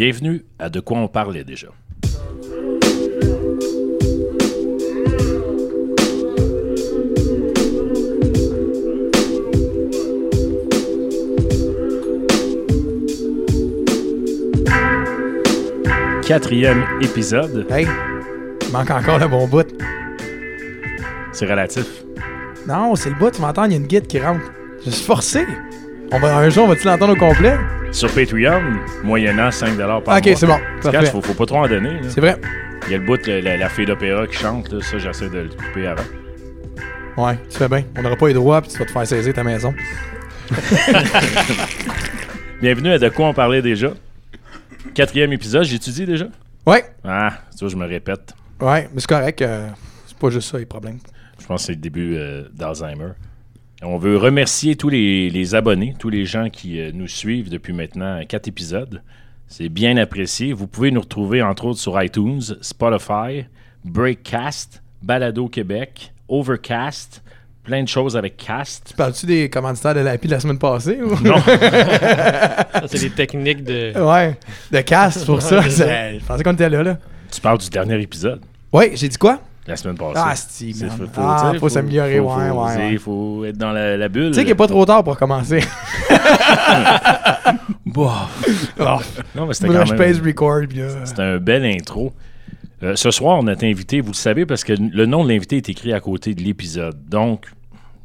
Bienvenue à De quoi on parlait déjà. Quatrième épisode, Hey, il manque encore le bon bout. c'est relatif. Non, c'est le bout, tu m'entends, il y a une guide qui rentre. Je suis forcé. On va, un jour, on va-tu l'entendre au complet? Sur Patreon, moyennant 5 par mois. ok, c'est bon. Parfait. faut, faut pas trop en donner. C'est vrai. Il y a le bout, la, la, la fille d'opéra qui chante, là, ça j'essaie de le couper avant. Ouais, tu fais bien. On n'aura pas les droits, puis tu vas te faire saisir ta maison. Bienvenue à De quoi on parlait déjà? Quatrième épisode, j'étudie déjà? Ouais, Ah, tu vois, je me répète. ouais, mais c'est correct. euh, c'est pas juste ça, les problèmes. Je pense que c'est le début euh, d'Alzheimer. On veut remercier tous les, les abonnés, tous les gens qui euh, nous suivent depuis maintenant quatre épisodes. C'est bien apprécié. Vous pouvez nous retrouver entre autres sur iTunes, Spotify, Breakcast, Balado Québec, Overcast, plein de choses avec Cast. Parles-tu des commanditaires de l'API de la semaine passée? Ou? Non, Ça, c'est des techniques de. ouais, de casse pour ça. Je pensais qu'on était là, là. tu parles du dernier épisode, Ouais, j'ai dit quoi? La semaine passée. Ah, c'est C'est- man. faut, faut- Ah, faut s'améliorer, ouais, faut ouais, ouais. faut être dans la, la bulle. Tu sais qu'il n'est pas trop tard pour commencer. Oh, Non, mais c'était là, quand je même... pèse record, puis là... C'était un bel intro. Euh, ce soir, on a été invité, vous le savez, parce que le nom de l'invité est écrit à côté de l'épisode. Donc,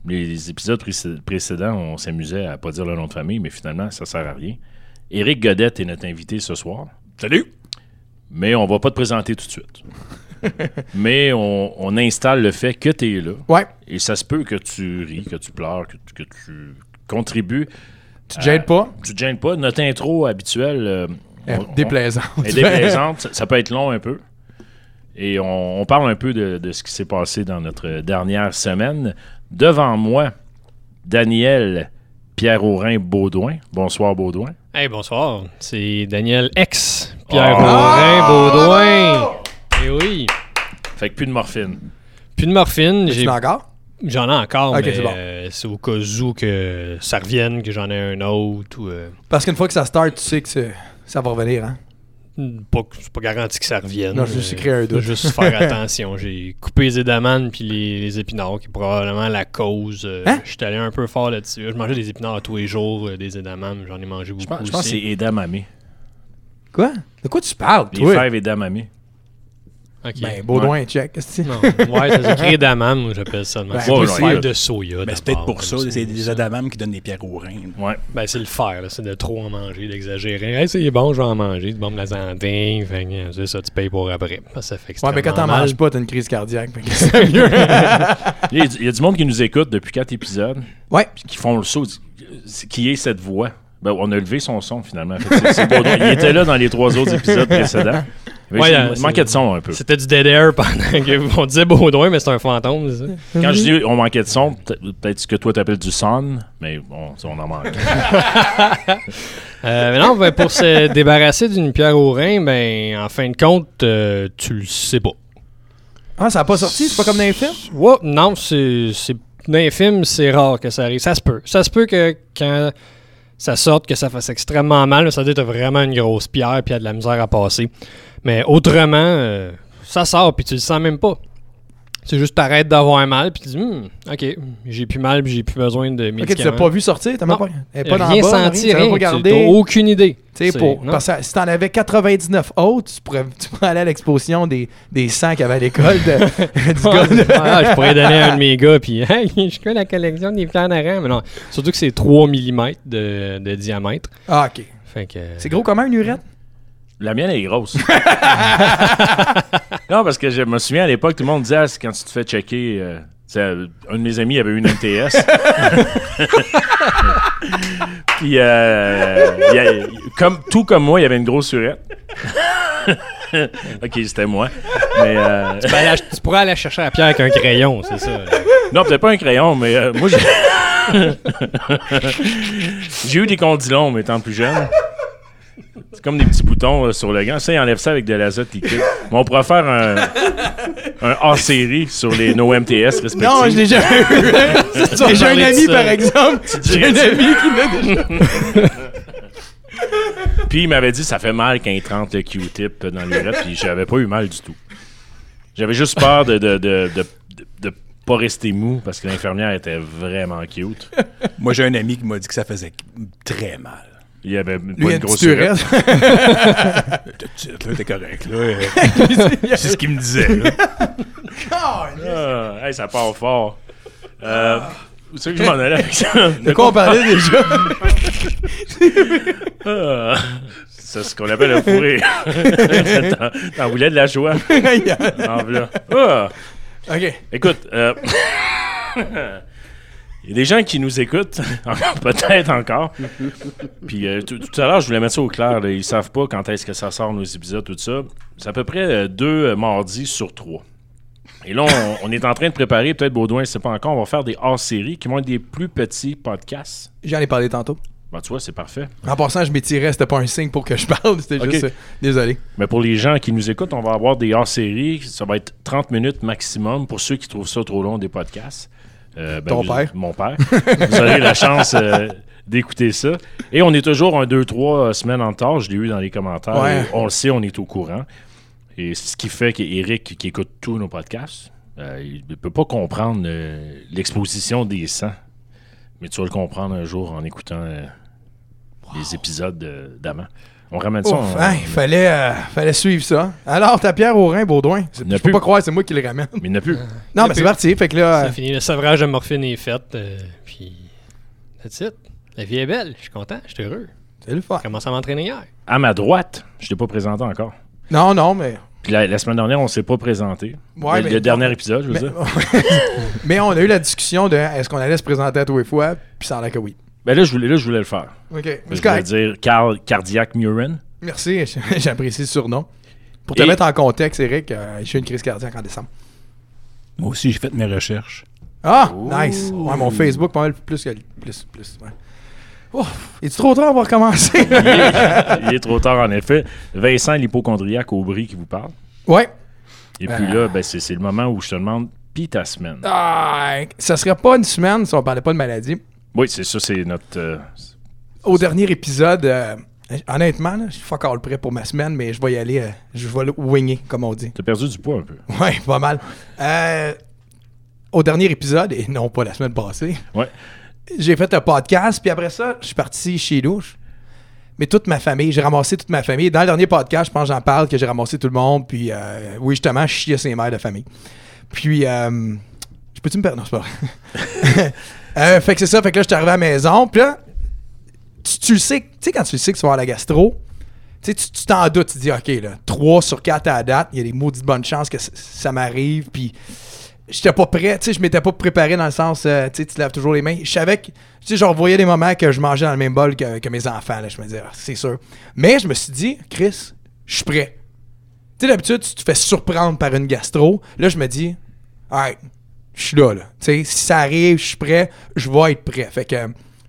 les épisodes précé- précédents, on s'amusait à pas dire le nom de famille, mais finalement, ça sert à rien. Éric Godette est notre invité ce soir. Salut! Mais on va pas te présenter tout de suite. mais on, on installe le fait que tu es là. Ouais, Et ça se peut que tu ris, que tu pleures, que, tu- que tu contribues. tu te gênes pas? Tu te gênes pas. Notre intro habituelle euh, Euh, on- on- Déplaisant. est déplaisante. ça, ça peut être long un peu. Et on, on parle un peu de, de ce qui s'est passé dans notre dernière semaine. Devant moi, Daniel Pierre-Aurin Baudouin. Bonsoir, Baudouin. Hey, bonsoir. C'est Daniel X. Pierre Ah! Aurin Baudouin. Eh oui. Fait que plus de morphine. Puis de morphine, Tu j'ai- encore? j'en ai encore, mais c'est bon. euh, c'est au cas où que ça revienne, que j'en ai un autre. Ou, euh, Parce qu'une fois que ça start, tu sais que ça va revenir, hein? pas, c'est pas garanti que ça revienne. Non, je juste créer un doute. Juste faire attention. J'ai coupé les édamanes puis les, les épinards, qui est probablement la cause. Euh, Hein? Je suis allé un peu fort là-dessus. Je mangeais des épinards tous les jours, euh, des édamames. J'en ai mangé beaucoup Je pense, je pense que aussi. c'est. Quoi? De quoi tu parles, Les toi? fèves edamame. Ok. Ben, Baudouin, check. qu'est-ce que Non. Ouais, ça s'écrit edamame, moi, j'appelle ça. Ben, c'est ouais, pas ouais, le fer ouais. de soya. Ben, c'est peut-être pour ça, c'est des adamams qui donnent des pierres au rein. Ouais. Ben, c'est le fer, là, c'est de trop en manger, d'exagérer. Hey, c'est bon, je vais en manger, du bon la santé. Fait que, c'est ça, tu payes pour après. Ça fait Ouais, mais quand t'en manges pas, t'as une crise cardiaque. fait que c'est mieux. Il y, a, il y a du monde qui nous écoute depuis quatre épisodes. ouais. puis qui font le saut. C'est- Qui est cette voix? Ben, on a levé son son finalement. C'est- c'est Baudouin. Il était là dans les trois autres épisodes précédents. Ouais, il manquait de son un peu. C'était du dead air pendant que on disait Baudouin, mais c'est un fantôme, ça? Quand je dis on manquait de son, peut- peut-être ce que toi t'appelles du son, mais bon, ça, on en manque. Euh, mais non, ben, pour se débarrasser d'une pierre au rein, ben, en fin de compte, euh, tu le sais pas. Ah, ça a pas sorti? C'est pas comme dans les films? Ouais, non, c'est. c'est- Dans les films, c'est rare que ça arrive. Ça se peut. Ça se peut que quand ça sorte, que ça fasse extrêmement mal, ça veut dire que t'as vraiment une grosse pierre puis il y a de la misère à passer. Mais autrement, euh, ça sort puis tu le sens même pas. C'est juste t'arrêtes d'avoir mal puis tu dis, Hmm, ok, j'ai plus mal puis j'ai plus besoin de Ok, médicaments. tu l'as pas vu sortir? T'as même pas, elle est pas dans rien bas, senti, rien, rien. T'as regardé? aucune idée. Tu sais, pour, non. parce que si t'en avais 99 autres, tu pourrais, tu pourrais aller à l'exposition des, des 100 qu'il y avait à l'école de- du gars. de- Ah, je pourrais donner à un de mes gars, puis hey, je connais la collection des pierres d'arène. Mais non, surtout que c'est 3 mm de, de diamètre. Ah, ok. Fait que. C'est gros comment une urette? La mienne elle est grosse. non, parce que je me souviens à l'époque, tout le monde disait ah, c'est quand tu te fais checker. euh, un de mes amis avait une MTS. Puis, euh, il y a- comme, tout comme moi, il y avait une grosse surette. ok, c'était moi. Mais, euh, Tu, aller pourrais aller chercher la pierre avec un crayon, c'est ça. non, peut-être pas un crayon, mais euh, moi, j'ai. j'ai eu des condylons, mais étant plus jeune. C'est comme des petits boutons euh, sur le gant. Ça, il enlève ça avec de l'azote liquide. Mais on pourrait faire un, un hors-série sur les, nos MTS respectifs. Non, je l'ai jamais eu. J'ai un parler de ami, ça. par exemple. J'ai un ami qui l'a déjà. Puis il m'avait dit ça fait mal quand il trente le Q-tip dans l'urette, puis j'avais pas eu mal du tout. J'avais juste peur de, de, de, de, de- de pas rester mou parce que l'infirmière était vraiment cute. Moi, j'ai un ami qui m'a dit que ça faisait très mal. Il y avait pas une une grosse petite urette. urette. Tout de suite, là, t'es correct, là. C'est ce qu'il me disait, là. Ah, hey, ça part fort. Euh, Où c'est que je m'en allais avec ça? De quoi on parlait déjà? Ah, c'est ce qu'on appelle un fourré. T'en- T'en voulais de la joie. En voilà. Ah. ok. Écoute, euh, il y a des gens qui nous écoutent, peut-être encore. Puis euh, tout tout à l'heure, je voulais mettre ça au clair. là. Ils savent pas quand est-ce que ça sort nos épisodes, tout ça. C'est à peu près euh, deux euh, mardis sur trois. Et là, on, on est en train de préparer, peut-être Baudouin ne sait pas encore, on va faire des hors-séries qui vont être des plus petits podcasts. J'en ai parlé tantôt. Ben, tu vois, c'est parfait. En passant, je m'étirais, c'était pas un signe pour que je parle, c'était juste. euh, désolé. Mais pour les gens qui nous écoutent, on va avoir des hors-séries. Ça va être 30 minutes maximum pour ceux qui trouvent ça trop long des podcasts. Euh, ben, Ton vous- père. Mon père. vous aurez la chance euh, d'écouter ça. Et on est toujours un, deux, trois semaines en retard. Je l'ai eu dans les commentaires. Ouais. On le sait, on est au courant. Et ce qui fait qu'Éric, qui écoute tous nos podcasts, euh, il ne peut pas comprendre l'exposition des sangs. Mais tu vas le comprendre un jour en écoutant les épisodes de- d'avant. On ramène ça. Ouf, on- hein, il fallait, euh, fallait suivre ça. Alors, ta pierre au rein, Baudouin. Je peux plus. pas croire, c'est moi qui le ramène. Mais il n'y en a plus. Non, mais c'est parti. Fait que là, C'est fini. Le sevrage de morphine est fait. euh, puis, that's it. La vie est belle. Je suis content. Je suis heureux. c'est le fun. J'ai commencé à m'entraîner hier. À ma droite, je ne t'ai pas présenté encore. Non, non, mais. Puis la, la semaine dernière, on ne s'est pas présenté. Ouais, le, mais- le dernier épisode, je veux Mais, dire. mais on a eu la discussion de est-ce qu'on allait se présenter à tous les fois, puis ça en a que oui. Ben là, je voulais, là, je voulais le faire. Ok. Je voulais dire Carl Cardiac Murin. Merci, j'apprécie le surnom. Pour te Et- mettre en contexte, Eric, euh, j'ai eu une crise cardiaque en décembre. Moi aussi, j'ai fait mes recherches. Ah, nice. Ouais, mon Facebook, pas mal plus que plus, plus. Ouais. Ouf, est-tu trop tard pour recommencer? Il est, il est trop tard, en effet. Vincent, l'hypochondriaque Aubry, qui vous parle. ouais. Et puis Ah. là, ben, c'est le moment où je te demande, pis ta semaine? Ah, ça serait pas une semaine si on parlait pas de maladie. Oui, c'est ça, c'est notre. euh, Au dernier épisode, euh, honnêtement, là, je suis all prêt pour ma semaine, mais je vais y aller, euh, je vais le winger, comme on dit. T'as perdu du poids un peu. Ouais, pas mal. Au dernier épisode, et non pas la semaine passée, Ouais. j'ai fait un podcast, puis après ça, je suis parti chez nous. Mais toute ma famille, j'ai ramassé toute ma famille. Dans le dernier podcast, je pense que j'en parle, que j'ai ramassé tout le monde, puis euh, oui, justement, je chiais ses mères de famille. Puis, euh, je peux-tu me perdre? Non, c'est pas vrai. Euh, fait que c'est ça, fait que là, je suis arrivé à la maison, puis là, tu, tu le sais, tu sais, quand tu le sais que tu vas avoir la gastro, tu t'en doutes, tu dis, OK, là, 3 sur 4 à la date, il y a des maudites bonnes chances que ça m'arrive, puis j'étais pas prêt, tu sais, je m'étais pas préparé dans le sens, euh, tu sais, tu laves toujours les mains. Je savais que, tu sais, je revoyais des moments que je mangeais dans le même bol que, que mes enfants, là, je me disais, Ah, c'est sûr. Mais je me suis dit, Chris, je suis prêt. Tu sais, d'habitude, tu te fais surprendre par une gastro. Là, je me dis, alright, je suis là, là. Tu sais, si ça arrive, je suis prêt, je vais être prêt. Fait que,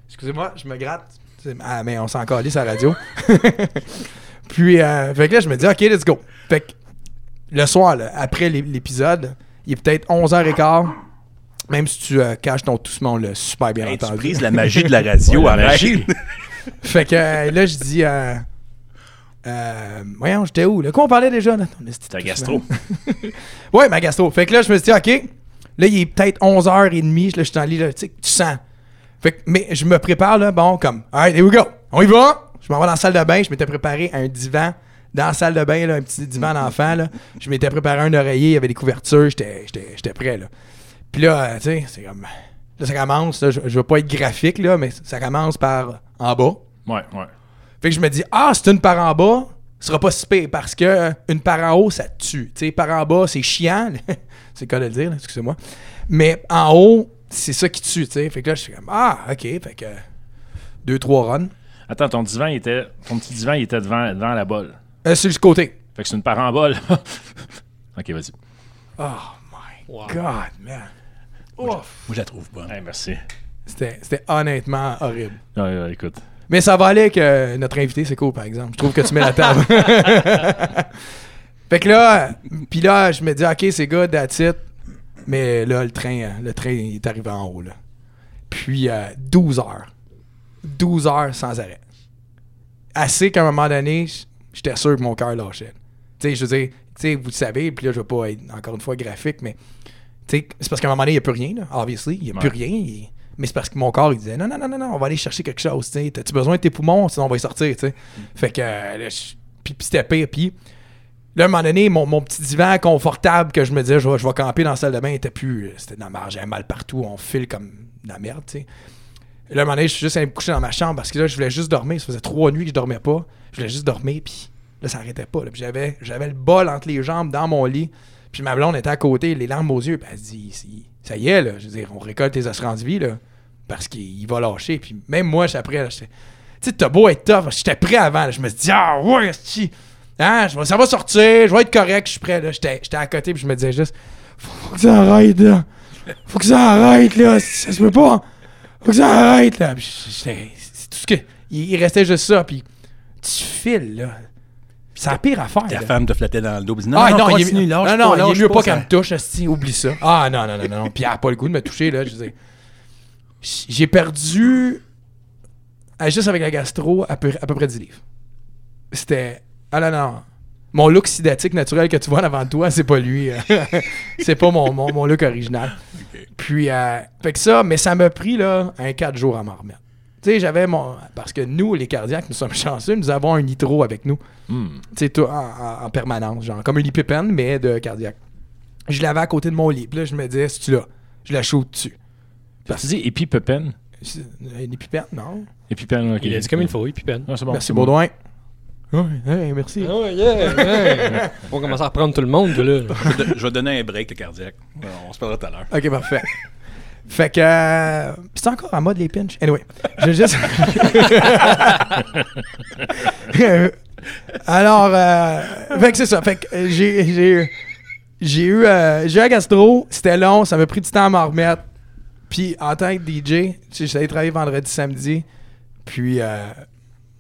excusez-moi, je me gratte. Ah, mais on s'en calisse à la radio. Puis, euh, fait que là, je me dis, OK, let's go. Fait que le soir, là, après l'é- l'épisode, il est peut-être 11h15. Même si tu euh, caches ton toussement, là, super bien Hey, tu entendu. brises la magie de la radio, Ouais, la magie. Fait que euh, là, je dis, euh, euh, voyons, j'étais où? Là, quoi on parlait déjà? Là? Ta gastro. Ouais, ma gastro. Fait que là, je me suis dit, OK, là, il est peut-être 11h30, là, je suis en lit, là, tu sais, tu sens. Fait que, mais je me prépare, là, bon, comme, alright, here we go, on y va. Je m'en vais dans la salle de bain, je m'étais préparé un divan dans la salle de bain, là, un petit divan d'enfant, là. Je m'étais préparé un oreiller, il y avait des couvertures, j'étais prêt, là. Puis là, euh, tu sais, c'est comme, là, ça commence, là, je, je veux pas être graphique, là, mais ça commence par en bas. Ouais, ouais. Fait que je me dis, ah, c'est une par en bas, sera pas si pire parce que une par en haut, ça te tue. Tu sais, par en bas, c'est chiant. c'est quoi de le dire, là, excusez-moi. Mais en haut, c'est ça qui tue, tu sais. Fait que là, je suis comme, ah, ok. Fait que deux, trois runs. Attends, ton divan, il était. Ton petit divan, il était devant, devant la bolle. Euh, sur le côté. Fait que c'est une parambole. ok, vas-y. Oh my Wow. God, man. Ouf. Moi, je la trouve bonne. Hey, merci. C'était c'était honnêtement horrible. Ouais, ouais, écoute. Mais ça va aller avec euh, notre invité, c'est cool, par exemple. Je trouve que tu mets la table. fait que là, puis là, je me dis, OK, c'est good, that's it. Mais là, le train, le train il est arrivé en haut, là. Puis, euh, 12 heures. 12 heures sans arrêt. assez qu'à un moment donné, j'étais sûr que mon cœur lâchait. Tu sais, je veux dire, tu sais, vous le savez, puis là, je veux pas être encore une fois graphique, mais c'est parce qu'à un moment donné, il n'y a plus rien, là, obviously. Il n'y a plus rien. Mais c'est parce que mon corps, il disait non, non, non, non, non, on va aller chercher quelque chose. tu sais. T'as-tu besoin de tes poumons, sinon on va y sortir, tu sais. Fait que, euh, puis, puis c'était pire. Puis là, à un moment donné, mon, mon petit divan confortable que je me disais, je vais, je vais camper dans la salle de bain, était plus. C'était dans la marge, j'avais mal partout, on file comme de la merde, tu sais. Là, à un moment donné, je suis juste allé me coucher dans ma chambre parce que là, je voulais juste dormir. Ça faisait trois nuits que je dormais pas. Je voulais juste dormir, puis là, ça arrêtait pas. là. Puis j'avais, j'avais le bol entre les jambes dans mon lit. Puis ma blonde était à côté, les larmes aux yeux. Puis elle se dit, ça y est, là. Je veux dire, on récolte tes assurances vie, là. Parce qu'il il va lâcher. Puis même moi, j'étais après, là, j'étais. Tu sais, t'as beau être tough. J'étais prêt avant. Je me suis dit, ah ouais. Hein, je ça va sortir, je vais être correct, je suis prêt. J'étais, à côté, puis je me disais juste, faut que ça arrête, là. Faut que ça arrête, là. Ça se peut pas. Faut que ça arrête, là. C'est tout ce que. Il, il restait juste ça, puis tu files, là. C'est la pire affaire. Ta là. femme te flattait dans le dos. dit, Non, ah non, non, il est, lâche non, non, pas, il est lâche mieux pas, pas qu'elle me touche, esti, oublie ça. Ah non, non, non, non, non. Puis elle a pas le goût de me toucher, là. Je. J'ai perdu, ah, juste avec la gastro, à peu, à peu près 10 livres. C'était. Ah non, non. Mon look sidatique naturel que tu vois en avant de toi, c'est pas lui. euh. c'est pas mon, mon, mon look original. Puis, euh, fait que ça, mais ça m'a pris, là, un 4 jours à m'en remettre. Tu sais, j'avais mon. Parce que nous, les cardiaques, nous sommes chanceux, nous avons un nitro avec nous. Hmm. Tu sais, tout en, en- en permanence, genre comme un épipène, mais de cardiaque. Je l'avais à côté de mon lit. Puis là, je me disais, c'est-tu là? Je la shoot dessus. Tu dis épipépène? C'est- Un épipène, non? Épipène, ok. Il a dit comme il faut. Ah, bon, merci, c'est bon. Baudouin. Ouais, ouais, merci. Oh yeah, yeah. On commence à reprendre tout le monde, là. Je vais donner un break, le cardiaque. On se parlera tout à l'heure. Ok, parfait. Fait que. euh, c'est encore en mode les pinch. Anyway, je juste. Alors, euh, fait que c'est ça. Fait que j'ai. j'ai j'ai eu, euh, j'ai eu la gastro, c'était long, ça m'a pris du temps à m'en remettre. Puis en tant que DJ, j'allais travailler vendredi, samedi. Puis, euh,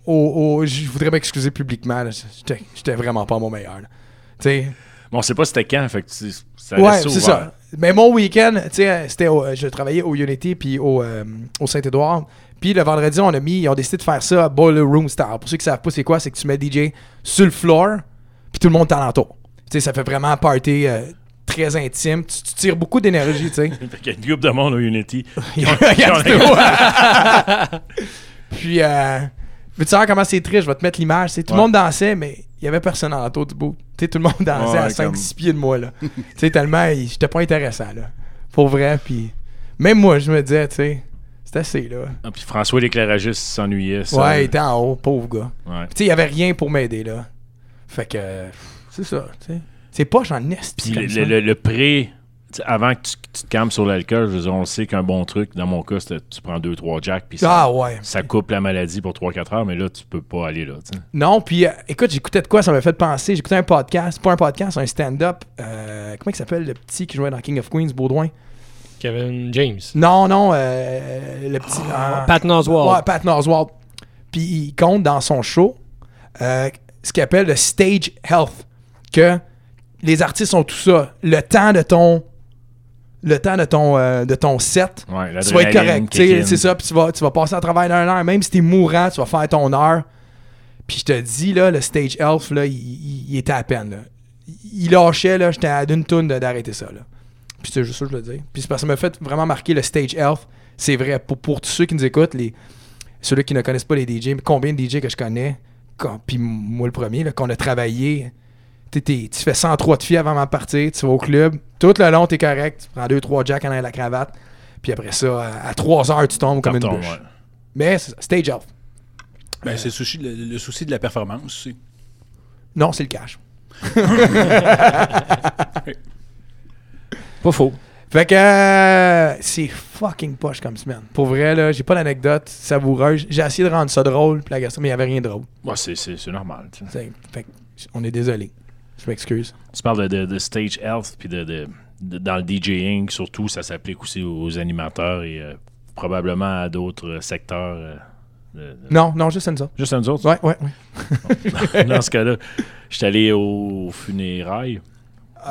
au- au- je voudrais m'excuser publiquement. là. J'étais j'étais vraiment pas mon meilleur. Tu sais, Bon, on sait pas c'était quand, fait que tu- ça Ouais, c'est ouvert. ça. Mais mon week-end, tu sais, c'était je travaillais au Unity puis au, euh, au Saint-Édouard. Puis le vendredi, on a mis, ils ont décidé de faire ça à Boiler Room Star. Pour ceux qui savent pas c'est quoi, c'est que tu mets DJ sur le floor, puis tout le monde t'alentour. Tu sais, ça fait vraiment un party euh, très intime. Tu, tu tires beaucoup d'énergie, tu sais. Qu'il y a une groupe de monde au Unity. Il. Puis, euh, veux-tu savoir comment c'est triste? Je vais te mettre l'image. tu Tout le Ouais. monde dansait, mais il y avait personne autour du bout. Tu sais, tout le monde dansait Ouais, à 5-6 comme- pieds de moi. là. tu sais, tellement, j'étais pas intéressant. Là. Pour vrai. Puis, même moi, je me disais, tu sais, c'est assez, là. Ah, puis François l'éclairagiste s'ennuyait. ça. Ouais, il était en haut, pauvre gars. Ouais. Tu sais, il y avait rien pour m'aider, là. Fait que, c'est ça, tu sais. C'est poche en est. Puis le, le- le- pré, avant que tu, tu te calmes sur l'alcool, je veux dire, on le sait qu'un bon truc, dans mon cas, c'était tu prends 2-3 jacks, puis ça, Ah ouais. ça coupe la maladie pour 3-4 heures, mais là, tu peux pas aller là. Non, puis euh, écoute, j'écoutais de quoi, ça m'a fait penser. J'écoutais un podcast, pas un podcast, un stand-up. euh, comment il s'appelle le petit qui jouait dans King of Queens, Baudouin? Kevin James. Non, non, euh, le petit. ah, Pat Oswald. Ouais, Pat Oswald. Puis il compte dans son show euh, ce qu'il appelle le stage health. Que les artistes ont tout ça. Le temps de ton. Le temps de ton, euh, de ton set. Ouais, tu vas être correct. C'est ça. Puis tu vas, tu vas passer à travers d'une heure. Même si t'es mourant, tu vas faire ton heure. Puis je te dis, là, le stage health, là, il, il- il était à peine. Là. Il lâchait, là, j'étais à d'une toune d'arrêter ça. Là. Puis c'est juste ça que je veux dire. Puis c'est parce que ça m'a fait vraiment marquer le stage health. C'est vrai. Pour, pour tous ceux qui nous écoutent, les, ceux qui ne connaissent pas les DJ, mais combien de DJ que je connais, puis moi le premier, qu'on a travaillé. T'es- t'es- tu fais 103 de filles avant de partir, tu vas au club, tout le long, t'es correct, tu prends 2-3 jacks en arrière de la cravate, puis après ça, à, 3 heures, tu tombes comme une Carton, bûche. ouais. Mais c'est ça, stage health. Ben, c'est le souci, le, le souci de la performance aussi. Non, c'est le cash. Pas faux. Fait que euh, c'est fucking poche comme semaine. Pour vrai, là, j'ai pas d'anecdote savoureuse. J'ai essayé de rendre ça drôle, puis la gastro, mais il y avait rien de drôle. Ouais, c'est, c'est, c'est normal. tu Fait que on est désolé. Je m'excuse. Tu parles de, de- de stage health, puis de, de- dans le DJing, surtout, ça s'applique aussi aux animateurs et euh, probablement à d'autres euh, secteurs. euh, Non, non, juste une ça. Juste à nous autres. Ouais, ouais, ouais. dans ce cas-là, j'étais allé au funérailles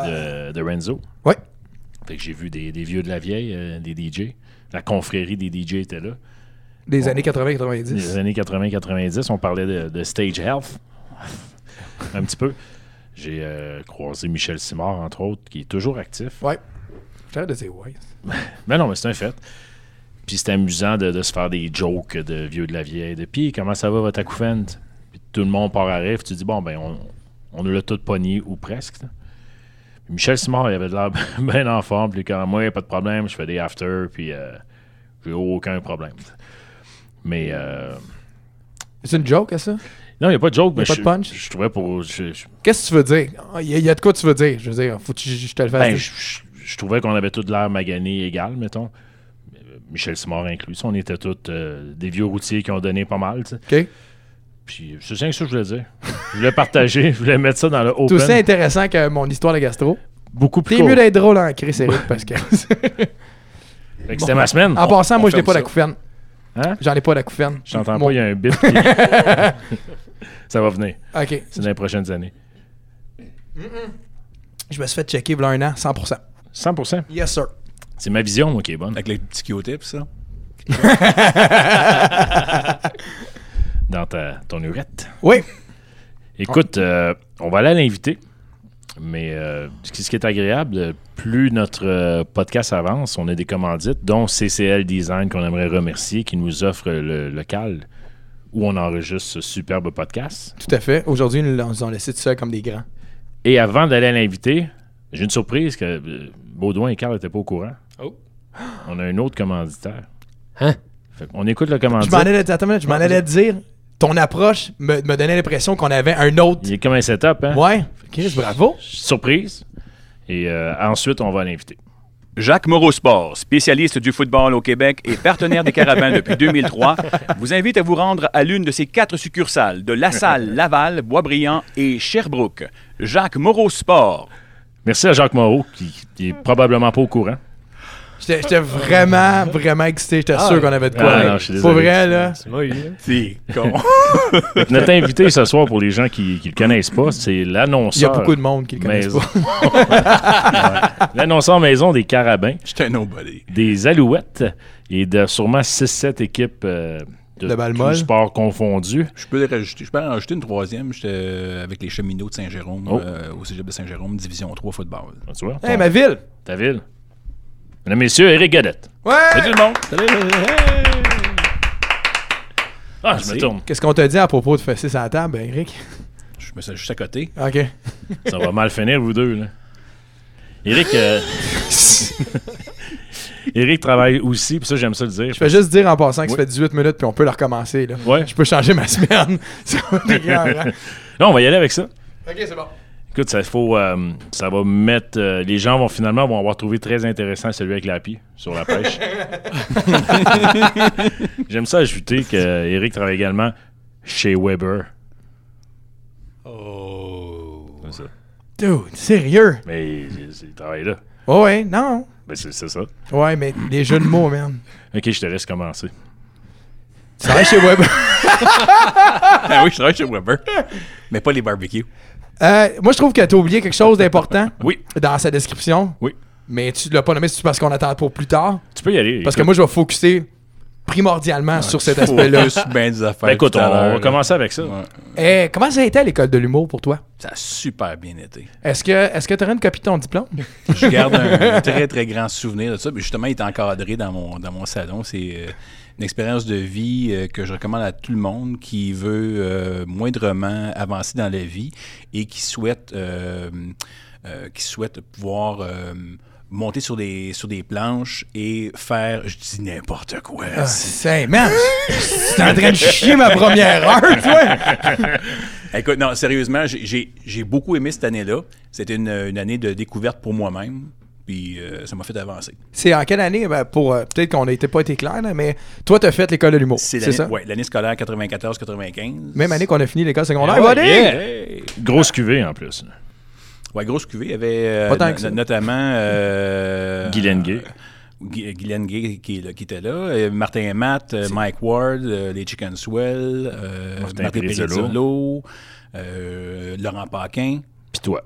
de, de Renzo. Ouais. Fait que j'ai vu des, des vieux de la vieille, euh, des DJ. La confrérie des DJ était là. Des années 80-90. des années 80-90. On parlait de, de Stage Health. Un petit peu. J'ai euh, croisé Michel Simard, entre autres, qui est toujours actif. Ouais. J'ai de dire ouais. Mais non, mais c'est un fait. Puis c'est amusant de, de se faire des jokes de vieux de la vieille. De puis comment ça va votre acouphène? Puis tout le monde part à rêve. Tu dis, bon, ben, on, on l'a tout pogné ou presque. Puis Michel Simard, il avait de l'air bien en forme. Puis quand moi, pas de problème, je fais des after. Puis euh, j'ai aucun problème. Mais euh, C'est une joke, à ça? Non, il n'y a pas de joke. Mais pas je, de punch? Je, trouvais pour. Qu'est-ce que tu veux dire? Il y, a- y a de quoi tu veux dire? Je veux dire, faut que je, je te le fasse. Ben, je, trouvais qu'on avait tous l'air magané égal, mettons. Michel Simard inclus. On était tous euh, des vieux routiers qui ont donné pas mal. tu sais. OK? Puis c'est rien que ça que je voulais dire. Je voulais partager, je voulais mettre ça dans le C'est open. aussi intéressant que mon histoire de gastro. Beaucoup plus T'es mieux d'être drôle en Chris Eric parce que. C'était ma semaine. en passant, on moi, je n'ai pas ça. d'acouphène. Hein? J'en ai pas d'acouphène. Je t'entends Mon- pas, il y a un bip. qui- ça va venir. OK. C'est dans les prochaines années. Je me suis fait checker il y a un an, 100%. 100% Yes, sir. C'est ma vision, moi, qui est bonne. Avec les petits Q-tips, ça. Dans ta, ton urette. Oui. Écoute, euh, on va aller à l'invité. Mais euh, ce qui est agréable, plus notre euh, podcast avance, on a des commandites, dont CCL Design qu'on aimerait remercier, qui nous offre le local où on enregistre ce superbe podcast. Tout à fait. Aujourd'hui, ils nous ont laissé tout seul comme des grands. Et avant d'aller à l'invité, j'ai une surprise que euh, Baudouin et Carl n'étaient pas au courant. Oh. On a un autre commanditaire. Hein? Fait on écoute le Je m'en commanditaire. allais, attends, je m'en allais te dire, ton approche me, me donnait l'impression qu'on avait un autre. Il est comme un setup, hein? Ouais. Chris, bravo. Surprise. Et euh, ensuite, on va l'inviter. Jacques Moreau Sport, spécialiste du football au Québec et partenaire des Carabins depuis 2003, vous invite à vous rendre à l'une de ses quatre succursales de La Salle, Laval, Boisbriand et Sherbrooke. Jacques Moreau Sport. Merci à Jacques Moreau, qui, qui est probablement pas au courant. J'étais vraiment, vraiment excité. J'étais sûr qu'on avait de quoi. Ah, non, je suis Pour désolé. vrai, là. C'est moi, hein. C'est con. Notre invité ce soir, pour les gens qui ne le connaissent pas, c'est Il y a l'annonceur. beaucoup de monde qui le connaissent maison. pas. Ouais. L'annonceur maison des Carabins, J'étais un nobody. des Alouettes et de sûrement 6-7 équipes euh, de, molle. sports confondus. Je peux les rajouter. Je peux en rajouter une troisième. J'étais euh, avec les cheminots de Saint-Jérôme, Oh. euh, au cégep de Saint-Jérôme, Division 3 football. Ah, Tu vois, Hey, ton- ma ville. ta ville. Mesdames, messieurs, Eric Gadette. Ouais. Salut tout le monde. Ah, je me tourne. Qu'est-ce qu'on t'a dit à propos de fesser sur la table, ben, Eric? Je me suis juste à côté. OK. Ça va mal finir, vous deux. Là. Eric, euh, Eric travaille aussi, puis ça, j'aime ça le dire. Je vais juste dire en passant que ça fait 18 minutes puis on peut le recommencer. Là. Ouais. Je peux changer ma semaine. Ça va être écœurant. Non, on va y aller avec ça. OK, c'est bon. Écoute, ça, faut, euh, ça va mettre. euh, les gens vont finalement vont avoir trouvé très intéressant celui avec l'appui sur la pêche. J'aime ça ajouter que Eric travaille également chez Weber. Oh. C'est ça. Dude, sérieux? Mais il travaille là. Oh, ouais, non. Ben, c'est ça. Ouais, mais les jeux de mots, man. Ok, je te laisse commencer. Tu travailles chez Web. ah oui, je travaille chez Weber. Mais pas les barbecues. Euh, moi, je trouve que tu as oublié quelque chose d'important Oui. dans sa description. Oui. Mais tu l'as pas nommé, c'est parce qu'on attend pour plus tard? Tu peux y aller. Parce que moi, je vais focuser primordialement sur cet aspect-là. Focus, ben des affaires. ben, écoute, on, va commencer avec ça. Ouais. Eh, comment ça a été à l'école de l'humour pour toi? Ça a super bien été. Est-ce que est-ce que tu aurais une copie de ton diplôme? Je garde un, très, très grand souvenir de ça. Puis justement, il est encadré dans mon, dans mon salon. C'est euh, une expérience de vie euh, que je recommande à tout le monde qui veut euh, moindrement avancer dans la vie et qui souhaite, euh, qui souhaite pouvoir monter sur des, sur des planches et faire, je dis n'importe quoi. Ah, c'est man, t'es en train de chier ma première heure, toi! Écoute, non, sérieusement, j'ai- beaucoup aimé cette année-là. C'était une, une année de découverte pour moi-même. Puis euh, ça m'a fait avancer. C'est en quelle année? Ben, pour euh, Peut-être qu'on n'était pas été clair, là, mais toi, t'as fait l'école de l'humour. C'est l'année ça? ouais, l'année scolaire 94-95. Même année qu'on a fini l'école secondaire. Ah yeah! Hey! Grosse cuvée en plus. Ouais, grosse cuvée. Il y avait euh, notamment euh, Guylaine Gay. Gu- Guylaine Gay qui, est là- qui était là. Martin et Matt, Mike Ward, euh, les Chicken Swell, euh, Martin Martin euh, Laurent Paquin. Puis toi,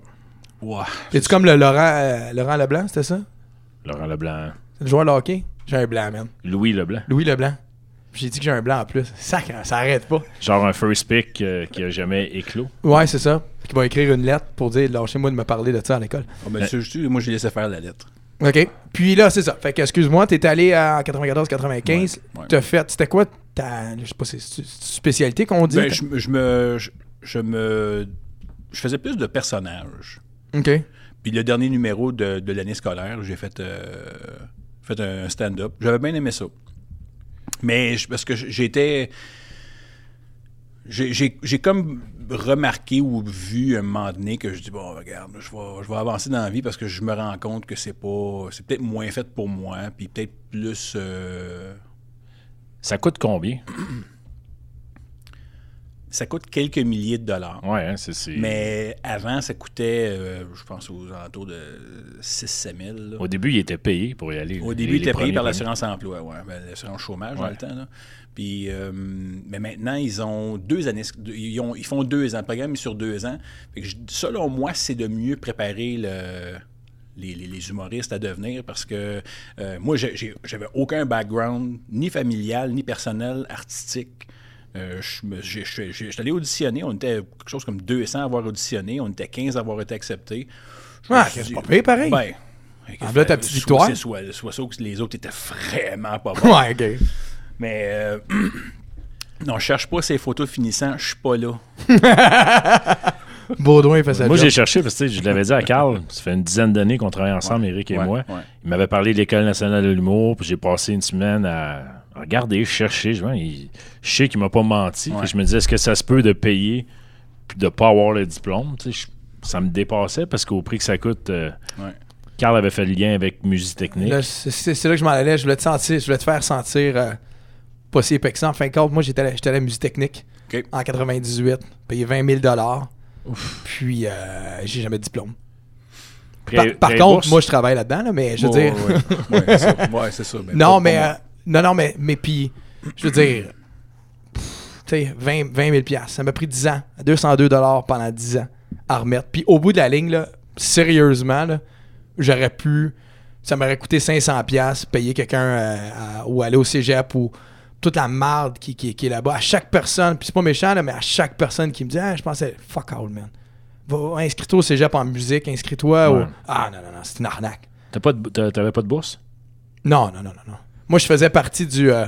Ouah, Es-tu comme le Laurent, euh, Laurent Leblanc, c'était ça? Laurent Leblanc. C'est le joueur de hockey? J'ai un blanc, man. Louis Leblanc. Louis Leblanc. J'ai dit que j'ai un blanc en plus. Ça, ça arrête pas. Genre un first pick euh, qui a jamais éclos. Ouais, c'est ça. Puis qui va écrire une lettre pour dire lâchez-moi de me parler de ça à l'école. Ah, ben, je- moi, j'ai laissé faire la lettre. OK. Puis là, c'est ça. Fait que, excuse-moi, t'es allé en 94-95. Ouais, ouais. T'as fait. C'était quoi ta. Je sais pas, c'est spécialité qu'on dit? Ben, je, me- je me. Je, je me. Je faisais plus de personnages. OK. Puis le dernier numéro de, de l'année scolaire, j'ai fait, euh, fait un stand-up. J'avais bien aimé ça. Mais je- parce que j'étais. J'ai j'ai- j'ai comme remarqué ou vu un moment donné que je dis bon regarde je vais, je vais avancer dans la vie parce que je me rends compte que c'est pas c'est peut-être moins fait pour moi puis peut-être plus euh, Ça coûte combien? Ça coûte quelques milliers de dollars Ouais, hein, c'est. mais avant ça coûtait euh, je pense aux alentours de 6-7 000 là. Au début, il était payé pour y aller. Au début, les il était payé par l'assurance emploi, ouais, ben, l'assurance chômage dans Ouais. le temps. Là. Puis, euh, mais maintenant, ils ont deux années. Ils, ont- ils font deux ans. Le programme est sur deux ans. Fait que je- selon moi, c'est de mieux préparer le- les, les- les humoristes à devenir parce que euh, moi, j'avais aucun background, ni familial, ni personnel, artistique. Euh, J'étais allé auditionner. On était quelque chose comme 200 à avoir auditionné. On était 15 à avoir été acceptés. Je me Ah, c'est pas pire, pareil. Ben, En voilà ta petite soit victoire. c'est Soit, soit ça ou que les autres étaient vraiment pas bons. Ouais, OK. Mais euh, non, je cherche pas ces photos finissant, je suis pas là. Baudouin fait ça. Moi, j'ai cherché parce que je l'avais dit à Carl, ça fait une dizaine d'années qu'on travaille ensemble, Eric et Ouais, moi. ouais. Il m'avait parlé de l'École nationale de l'humour, puis j'ai passé une semaine à à regarder, chercher. Je, il- je sais qu'il m'a pas menti. Ouais. Je me disais, est-ce que ça se peut de payer puis de pas avoir le diplôme? Tu sais, je- ça me dépassait parce qu'au prix que ça coûte, euh, Ouais. Carl avait fait le lien avec Musique Technique. C'est là que je m'en allais. Je voulais te sentir, je voulais te faire sentir euh, pas si épexant. En fin de compte, moi, j'étais à la- musique technique en 98, payé 20 000 Puis, euh, j'ai jamais de diplôme. Pré- Par, contre, bourse? moi, je travaille là-dedans, là, mais je veux dire. ouais, ouais, c'est ça. Ouais, ça. non, pas- mais. pas euh. Non, non, mais, mais puis, je veux dire. Tu sais, 20, 20 000 piastres. Ça m'a pris 10 ans, 202 pendant 10 ans à remettre. Puis au bout de la ligne, là, sérieusement, là, j'aurais pu. Ça m'aurait coûté 500 piastres, payer quelqu'un euh, ou aller au cégep ou toute la marde qui, qui, qui est là-bas. À chaque personne, puis c'est pas méchant, là, mais à chaque personne qui me dit Ah, je pensais, fuck all, man. Va, inscris-toi au cégep en musique, inscris-toi au. Ah, non, non, non, c'est une arnaque. T'as pas de- T'avais pas de bourse? Non, non, non, non, non. Moi, je faisais partie du. euh,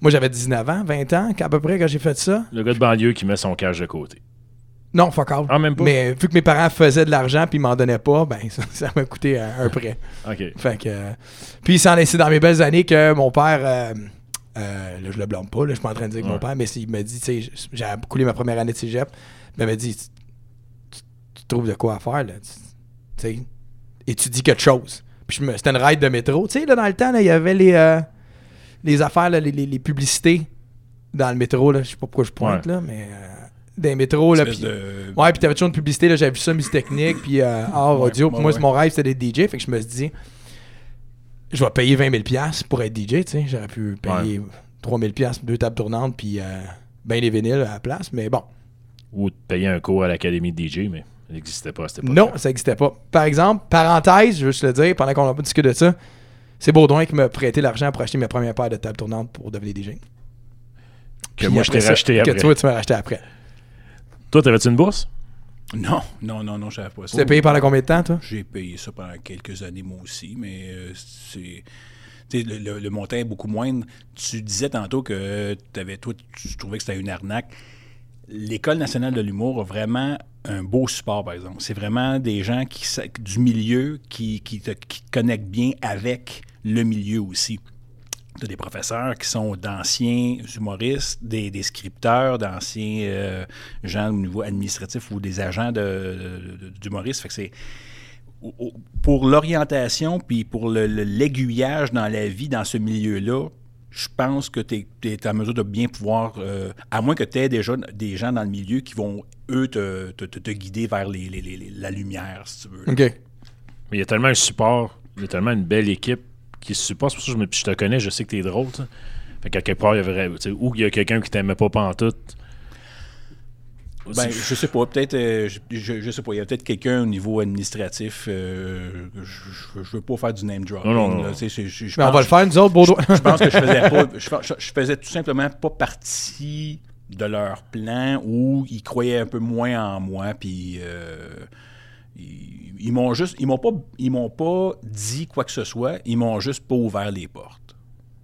moi, j'avais 19 ans, 20 ans, à peu près, quand j'ai fait ça. Le gars de banlieue qui met son cash de côté. Non, fuck all. Ah, même pas? Mais vu que mes parents faisaient de l'argent puis ils m'en donnaient pas, ben ça ça m'a coûté euh, un prêt. OK. Fait que. euh, puis c'est dans mes belles années que mon père. euh, euh, là, je le blâme pas, là, je suis pas en train de dire que mon père, mais il m'a dit, tu sais, j'ai coulé ma première année de cégep. Il m'avait dit, tu, tu- tu trouves de quoi à faire, là. Tu tu sais, étudie quelque chose. Puis c'était une ride de métro. Tu sais, là, dans le temps, il y avait les, euh, les affaires, là, les, les- les publicités dans le métro, là. Je sais pas pourquoi je pointe, là, mais euh, des métros, là. De- Ouais, puis t'avais toujours une publicité, là, j'avais vu ça, musique technique, puis euh, art Ouais, audio. Ouais, moi, mon rêve, c'était d'être DJ. Fait que je me suis dit, je vais payer 20 000 pour être DJ, tu sais. J'aurais pu payer 3 000 deux tables tournantes, puis euh, ben des vinyles à la place, mais bon. Ou de payer un cours à l'Académie de DJ, mais elle n'existait pas à cette époque. Non, ça n'existait pas. Par exemple, parenthèse, je veux juste le dire, pendant qu'on a pas discuté de ça, c'est Baudouin qui m'a prêté l'argent pour acheter mes premières paires de tables tournantes pour devenir DJ. Que Puis moi, je t'ai ça, racheté Que après. toi, tu m'as racheté après. Toi, t'avais-tu une bourse? Non, non, non, non, je savais pas Tu ça. t'es payé pendant combien de temps, toi? J'ai payé ça pendant quelques années, moi aussi, mais euh, c'est. tu sais, Le, le- le montant est beaucoup moindre. Tu disais tantôt que avais, toi, tu trouvais que c'était une arnaque. L'École nationale de l'humour a vraiment un beau support, par exemple. C'est vraiment des gens qui, du milieu qui, qui, te, connectent bien avec le milieu aussi. Tu as des professeurs qui sont d'anciens humoristes, des, des scripteurs, d'anciens euh, gens au niveau administratif ou des agents de, de- de- d'humoristes. Pour l'orientation puis pour l'aiguillage dans la vie dans ce milieu-là, je pense que tu es, en mesure de bien pouvoir, euh, à moins que tu aies déjà des gens dans le milieu qui vont, eux, te, te- te- te guider vers les- les- les- les- la lumière, si tu veux. OK. Mais il y a tellement un support, il y a tellement une belle équipe qui se supporte. C'est pour ça que je, me- je te connais, je sais que t'es drôle. tu sais. Fait qu'à quelque part, il y avait, ou il y a quelqu'un qui t'aimait pas pantoute. Ben, je sais pas, peut-être, euh, je, je, je sais pas, il y a peut-être quelqu'un au niveau administratif, euh, je, je, veux pas faire du name dropping. Non, non, non. là, tu sais, je- je- je Mais on pense- va le faire, nous autres, Baudouin. je pense que je faisais pas, je, faisais tout simplement pas partie de leur plan ou ils croyaient un peu moins en moi puis euh, ils, ils m'ont juste ils m'ont pas ils m'ont pas dit quoi que ce soit ils m'ont juste pas ouvert les portes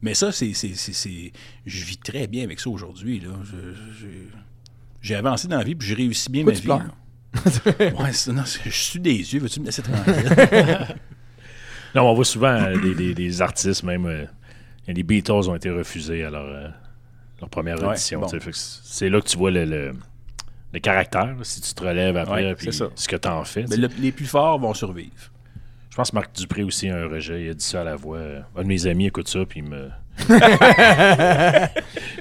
mais ça c'est c'est c'est- c'est- je vis très bien avec ça aujourd'hui là Je- je- j'ai avancé dans la vie puis j'ai réussi bien Pourquoi ma tu vie pleures? ouais non, c'est- je suis des yeux veux-tu me laisser tranquille? Non, on voit souvent euh, des, des- des artistes, même. euh, les Beatles ont été refusés à leur, euh, leur première Ouais, audition. bon. C'est là que tu vois le, le- le caractère, là, si tu te relèves après, Ouais, puis ce que tu en fais. mais le- les plus forts vont survivre Je pense que Marc Dupré aussi a un rejet. Il a dit ça à la voix. Un de mes amis écoute ça, puis il me. il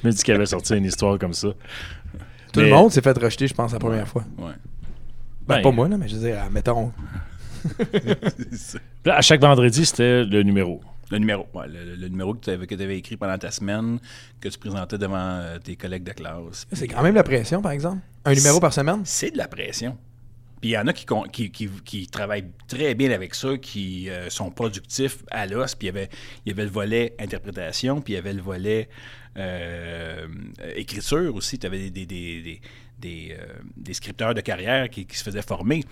m'a dit qu'il avait sorti une histoire comme ça. Tout Mais- le monde s'est fait rejeter, je pense, la première fois. ouais Ben, Ben, pas moi, là, mais je veux dire, mettons. À chaque vendredi, c'était le numéro. Le numéro, ouais, le, numéro que tu avais, écrit pendant ta semaine, que tu présentais devant euh, tes collègues de classe. C'est quand même la pression, par exemple. Un numéro par semaine? C'est de la pression. Puis il y en a qui, con- qui, qui- qui travaillent très bien avec ça, qui euh, sont productifs à l'os. Puis il y avait- il y avait le volet interprétation, puis il y avait le volet euh, écriture aussi. Tu avais des, des, des, des- des, euh, scripteurs de carrière qui, se faisaient former.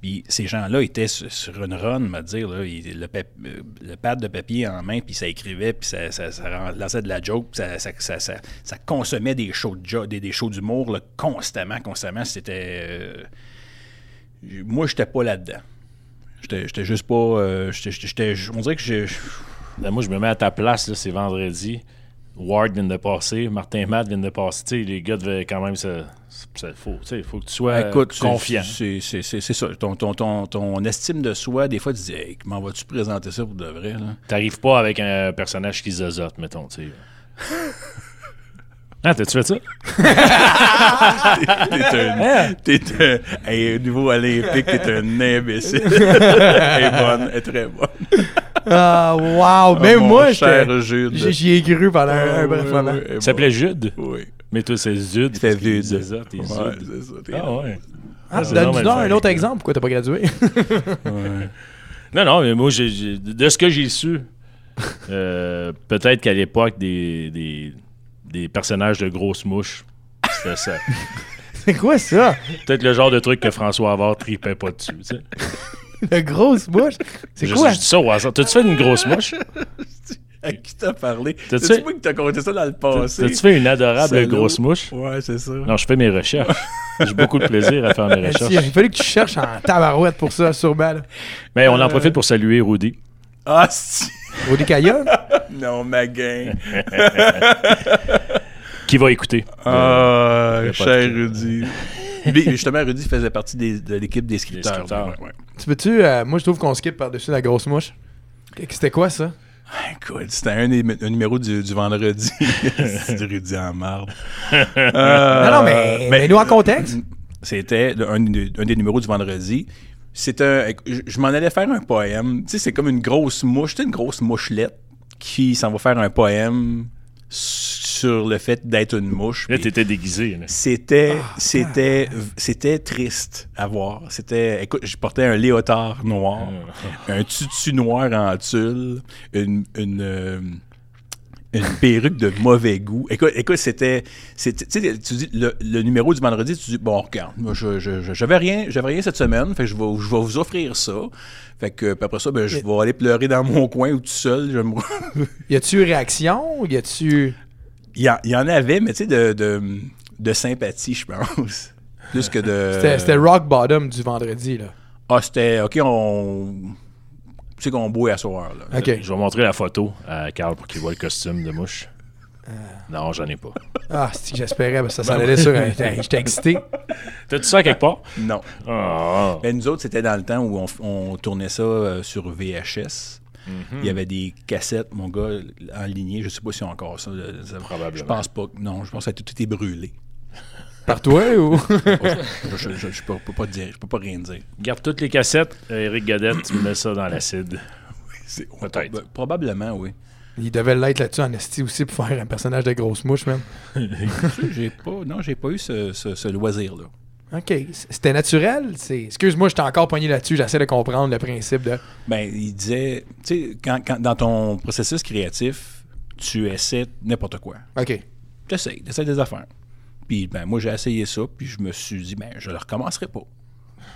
Puis ces gens-là étaient sur, une run, me dire, là, euh, le pad de papier en main, puis ça écrivait, puis ça, ça, ça lançait de la joke, puis ça, consommait des shows de des, d'humour constamment, constamment. C'était... euh, moi, j'étais pas là-dedans. J'étais juste pas... euh, on dirait que je... Là, moi, je me mets à ta place, c'est vendredi. Ward vient de passer, Martin Matt vient de passer. Tu sais, les gars devaient quand même se. ça- faut, que tu sois Écoute, confiant. C'est ça. Ton, ton, ton, ton estime de soi, des fois, tu dis, hey, comment vas-tu présenter ça pour de vrai? Là? T'arrives pas avec un personnage qui zozote, mettons, sais. Ah, t'as-tu fait ça? T'es un, t'es un, hey, au niveau olympique, t'es un imbécile. elle est bonne, elle est très bonne. Ah, wow! Même Oh, mon moi, j'y ai cru pendant un, un bref moment. Il s'appelait. Jude. Oui. Mais toi, c'est et Ouais, Zude. c'est ça. t'es- Ah ouais. Ah, c'est Donne-nous un autre exemple. Pourquoi t'as pas gradué? Ouais. Non, non, mais moi, de ce que j'ai su, euh, peut-être qu'à l'époque, des, des, des personnages de grosses mouches, c'était ça. C'est quoi ça? Peut-être le genre de truc que François Havard tripait pas dessus. tu sais. La grosse bouche? C'est Je- quoi? Je dis ça au hasard. T'as-tu fait une grosse mouche? À qui t'as parlé? T'as-tu fait- moi qui t'as conté ça dans le passé? T'as-tu fait une adorable Salaud. grosse mouche? Ouais, c'est ça. Non, je fais mes recherches. J'ai beaucoup de plaisir à faire mes Il recherches. a fallu que tu cherches en tabarouette pour ça, sûrement. là. Mais on en profite pour saluer Rudy. Ah, si. Rudy Kaya? Non, ma gang. Qui va écouter? Ah, cher. Rudy. Lui, justement, Rudy faisait partie des- de l'équipe des scripteurs. Des scripteurs. Ouais, ouais. Tu peux-tu... euh, moi, je trouve qu'on skip par-dessus la grosse mouche. C'était quoi, ça? Écoute, c'était un, numéro du, du vendredi. Du Rudy en marde. Euh, non, non, mais, mais nous en contexte. C'était un, des- un des numéros du vendredi. Un. Je, je m'en allais faire un poème. Tu sais, c'est comme une grosse mouche. Une grosse mouchelette qui s'en va faire un poème sur le fait d'être une mouche. Là, t'étais déguisé. C'était, c'était, c'était triste à voir. C'était, écoute, je portais un léotard noir, un tutu noir en tulle, une, une, euh, une perruque de mauvais goût. Écoute, écoute, c'était, tu sais, tu dis le, le numéro du vendredi, tu dis bon, regarde, moi, je, je, je- j'avais rien, j'avais rien cette semaine, fait que je vais, je vais vous offrir ça. Fait que puis après ça, ben, je vais aller pleurer dans mon coin ou tout seul. Je me- Y a-tu eu réaction? Y a-tu... Il y, en, il y en avait, mais tu sais, de, de, de sympathie, je pense. Plus que de. C'était rock bottom du vendredi, là. Ah, c'était. OK, on. Tu sais qu'on boit à soir, là. OK. Je vais montrer la photo à Carl pour qu'il voit le costume de mouche. Euh. Non, j'en ai pas. Ah, c'est j'espérais, parce que ça s'en allait sur J'étais excité. T'as-tu ça quelque part? Non. Ah. Ben, nous autres, c'était dans le temps où on, on tournait ça euh, sur VHS. Mhm. Il y avait des cassettes, mon gars, en lignée. Je sais pas si y a encore ça. ça- Probablement. Je pense pas. que- Non, je pense que tout était brûlé. Par toi, ou... je, je, je- je peux, peux pas dire. Je peux pas rien dire. Garde toutes les cassettes. Euh, Eric Godette, tu mets ça dans l'acide. C'est- Peut-être. proba- Probablement, oui. Il devait l'être là-dessus en esti aussi pour faire un personnage de grosse mouche, même. j'ai pas. Non, j'ai pas eu ce, ce- ce loisir-là. OK. C'était naturel? Excuse-moi, j'étais encore poigné là-dessus. J'essaie de comprendre le principe de... Ben, il disait, tu sais, quand, quand- dans ton processus créatif, tu essaies n'importe quoi. OK. Tu essaies, tu essaies des affaires. Puis, ben, moi, j'ai essayé ça, puis je me suis dit, ben, je le recommencerai pas.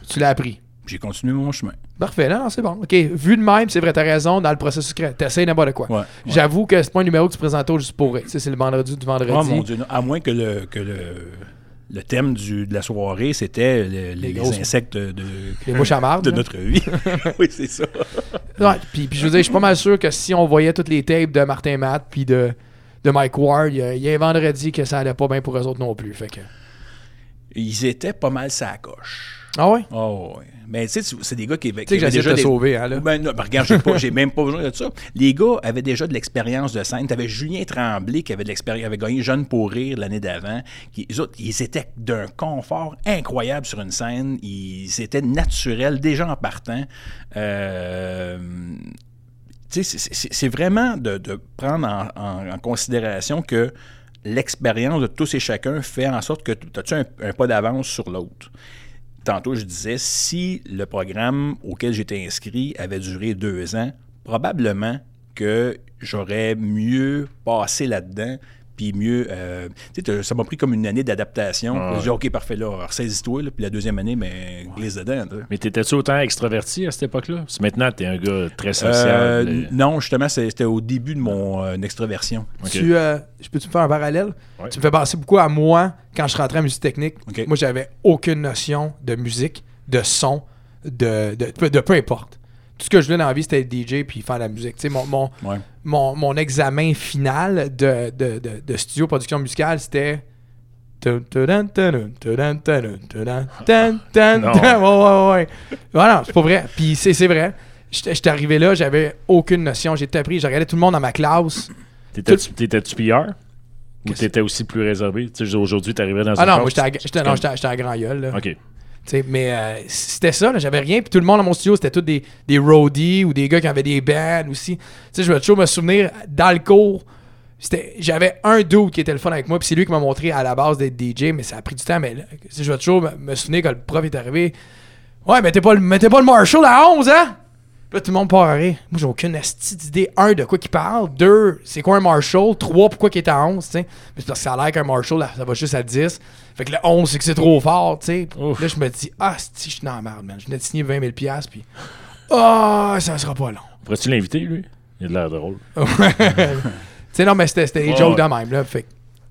Tu l'as appris. J'ai continué mon chemin. Parfait, non, non, c'est bon. OK, vu de même, c'est vrai, t'as raison, dans le processus créatif, t'essayes n'importe quoi. Ouais, ouais. J'avoue que c'est pas un numéro que tu présentes juste pour c'est le vendredi du vendredi. Oh mon Dieu, non. à moins que le, que le, le thème du, de la soirée, c'était le- les, insectes de, de, Les mouches à marde, de là. notre vie. oui, c'est ça. Ouais, puis, puis je veux dire, je suis pas mal sûr que si on voyait toutes les tapes de Martin Matt puis de, de Mike Ward, il y, y a un vendredi que ça allait pas bien pour eux autres non plus. Fait que... Ils étaient pas mal sa coche. Ah ouais? Oh, ouais. Mais tu sais, tu- c'est des gars qui, qui Tu sais que avaient de déjà des- sauver, hein, là. Ben, non, ben, regarde, j'ai pas- j'ai même pas besoin de ça. Les gars avaient déjà de l'expérience de scène. T'avais Julien Tremblay qui avait de l'expérience, avait gagné Jeune pour rire l'année d'avant. Qui- autres, ils étaient d'un confort incroyable sur une scène. Ils étaient naturels déjà en partant. Euh, tu sais, c'est- c'est c'est vraiment de, de prendre en, en- en considération que l'expérience de tous et chacun fait en sorte que tu as un, un pas d'avance sur l'autre. Tantôt, je disais, si le programme auquel j'étais inscrit avait duré deux ans, probablement que j'aurais mieux passé là-dedans, puis mieux... euh, tu sais, t'as- ça m'a pris comme une année d'adaptation. Ah J'ai dit, OK, parfait, là, ressaisis-toi, là, puis la deuxième année, mais glisse dedans. tu sais. Mais t'étais-tu autant extraverti à cette époque-là? Parce que maintenant, t'es un gars très Euh, social. et- non, justement, c'était au début de mon euh, extraversion. Tu, euh, je peux-tu me faire un parallèle? Ouais. Tu me fais penser beaucoup à moi quand je rentrais en musique technique. Moi, j'avais aucune notion de musique, de son, de, de, de peu importe tout ce que je voulais dans la vie, c'était être DJ puis faire de la musique. Mon, mon, mon, mon, examen final de, de, de, studio production musicale, c'était. voilà, c'est pas vrai. Puis c'est vrai. J'étais arrivé là, j'avais aucune notion. J'étais appris, je regardais tout le monde dans ma classe. T'étais-tu pire? Ou t'étais aussi plus réservé? Aujourd'hui, t'arrivais dans ah une Ah non, moi j'étais à, à, grand gueule. Là. OK. Mais euh, c'était ça, j'avais rien. Puis tout le monde dans mon studio, c'était tous des, des roadies ou des gars qui avaient des bands aussi. Tu sais, je vais toujours me souvenir, dans le cours, j'avais un dude qui était le fun avec moi, puis c'est lui qui m'a montré à la base d'être DJ, mais ça a pris du temps. Mais là, je vais toujours me, souvenir quand le prof est arrivé. Ouais, mettez pas le, mettez pas le Marshall à 11, hein? Puis là, tout le monde part. Moi, j'ai aucune asti d'idée. Un, de quoi qu'il parle. Deux, c'est quoi un Marshall? Trois, pourquoi qu'il est à 11, tu sais? Parce que ça a l'air qu'un Marshall, ça va juste à 10. Fait que le 11, c'est que c'est trop fort, tu sais. Là, je me dis, ah, si, je suis dans la merde, man. Je venais de signer 20 000 piastres, puis... Ah, ça sera pas long. Pourrais-tu l'inviter, lui? Il a de l'air drôle. tu sais, non, mais c'était c'était des Ouais, jokes ouais. de même, là. Fait, que-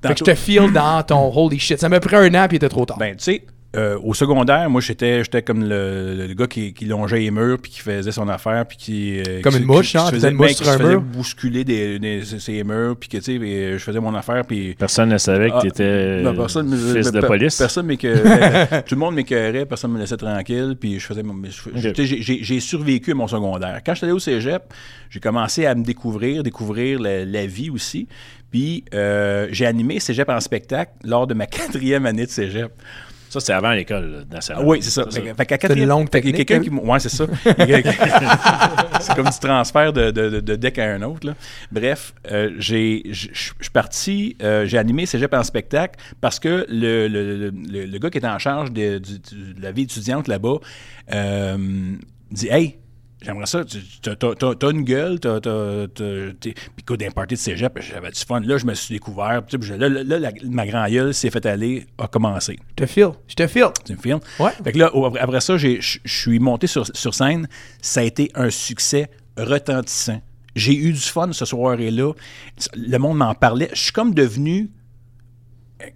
fait que je te feel dans ton holy shit. Ça m'a pris un an, puis il était trop tard. Ben, tu sais, euh, au secondaire, moi, j'étais j'étais comme le, le gars qui, qui longeait les murs, puis qui faisait son affaire, puis qui... euh, Comme qui- une mouche, qui se tu faisait, faisais une mouche ben, sur qui se un faisait mur. bousculer des, des- ces murs, puis que, tu sais, et je faisais mon affaire, puis... Personne ne savait que Ah, t'étais non, personne me- fils de pe- police. Personne m'écœurait. Tout le monde m'écœurait, personne me laissait tranquille. Puis je faisais j'ai- j'ai j'ai survécu à mon secondaire. Quand je suis allé au cégep, j'ai commencé à me découvrir, découvrir la, la vie aussi. Puis euh, j'ai animé cégep en spectacle lors de ma quatrième année de cégep. Ça, c'est avant l'école nationale. Oui, c'est ça. Fait, que- fait qu'à une longue y a technique, quelqu'un hein? qui m- Ouais, c'est ça. C'est comme du transfert de, de, de- de deck à un autre. là. Bref, euh, j'ai, je suis parti, euh, j'ai animé Cégep en spectacle parce que le, le, le, le- le gars qui était en charge de, du- du- de la vie étudiante là-bas euh, dit Hey, J'aimerais ça. Tu t'as, t'as- t'as- t'as une gueule, t'as, t'as, t'as- t'es- puis écoute, d'un party de cégep, j'avais du fun. Là, je me suis découvert. Tu sais, Là, là, là, la- ma grand gueule s'est fait aller, a commencé. Je te feel. Je te feel. Tu me filmes? Ouais. Fait que là, après, après ça, j'ai- je je suis monté sur, sur scène. Ça a été un succès retentissant. J'ai eu du fun ce soir-là. Le monde m'en parlait. Je suis comme devenu.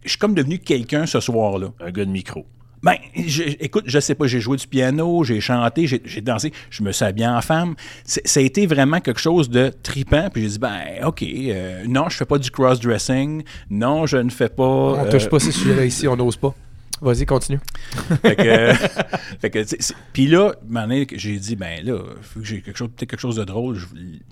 Je suis comme devenu quelqu'un ce soir-là. Un gars de micro. Ben, je- écoute, je sais pas, j'ai joué du piano, j'ai chanté, j'ai dansé, je me suis habillé en femme. Ça a été vraiment quelque chose de tripant. Puis j'ai dit, ben, OK, euh, non, je fais pas du cross-dressing. Non, je ne fais pas. On euh, touche pas ces sujets-là ici, on n'ose pas. Vas-y, continue. fait que, puis là, j'ai dit, ben là, j'ai quelque chose, peut-être quelque chose de drôle,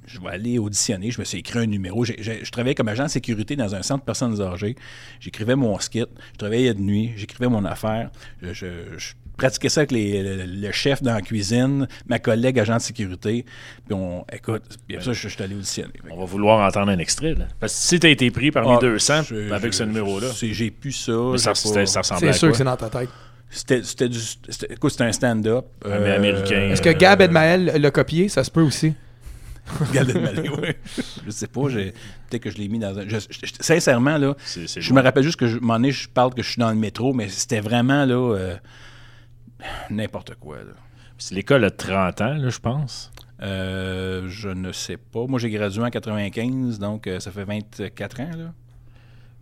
je, vais aller auditionner. Je me suis écrit un numéro. J'ai- je travaillais comme agent de sécurité dans un centre de personnes âgées. J'écrivais mon skit, je travaillais de nuit, j'écrivais mon affaire. Je- je pratiquais ça avec les- le, le chef dans la cuisine, ma collègue agent de sécurité. Puis on, écoute, puis après ça, je, je suis allé auditionner. On va vouloir entendre un extrait. Là. Parce que si t'as été pris parmi Ah, 200 je- avec je- ce numéro-là, J'ai plus ça. mais ça, ça ressemblait C'est sûr quoi? que c'est dans ta tête. C'était c'était du. Écoute, c'était un stand-up. euh, Mais américain. Est-ce que Euh, Gab Edmael l'a copié? Ça se peut aussi. Gab Elmaleh, oui. Je sais pas, peut-être que je l'ai mis dans un. je- je- sincèrement, là, je loin. me rappelle juste que je, un moment donné, je parle que je suis dans le métro, mais c'était vraiment là. euh, N'importe quoi. L'école a 30 ans, là, je pense. Euh, je ne sais pas. Moi, j'ai gradué en 95, donc euh, ça fait 24 ans. Là.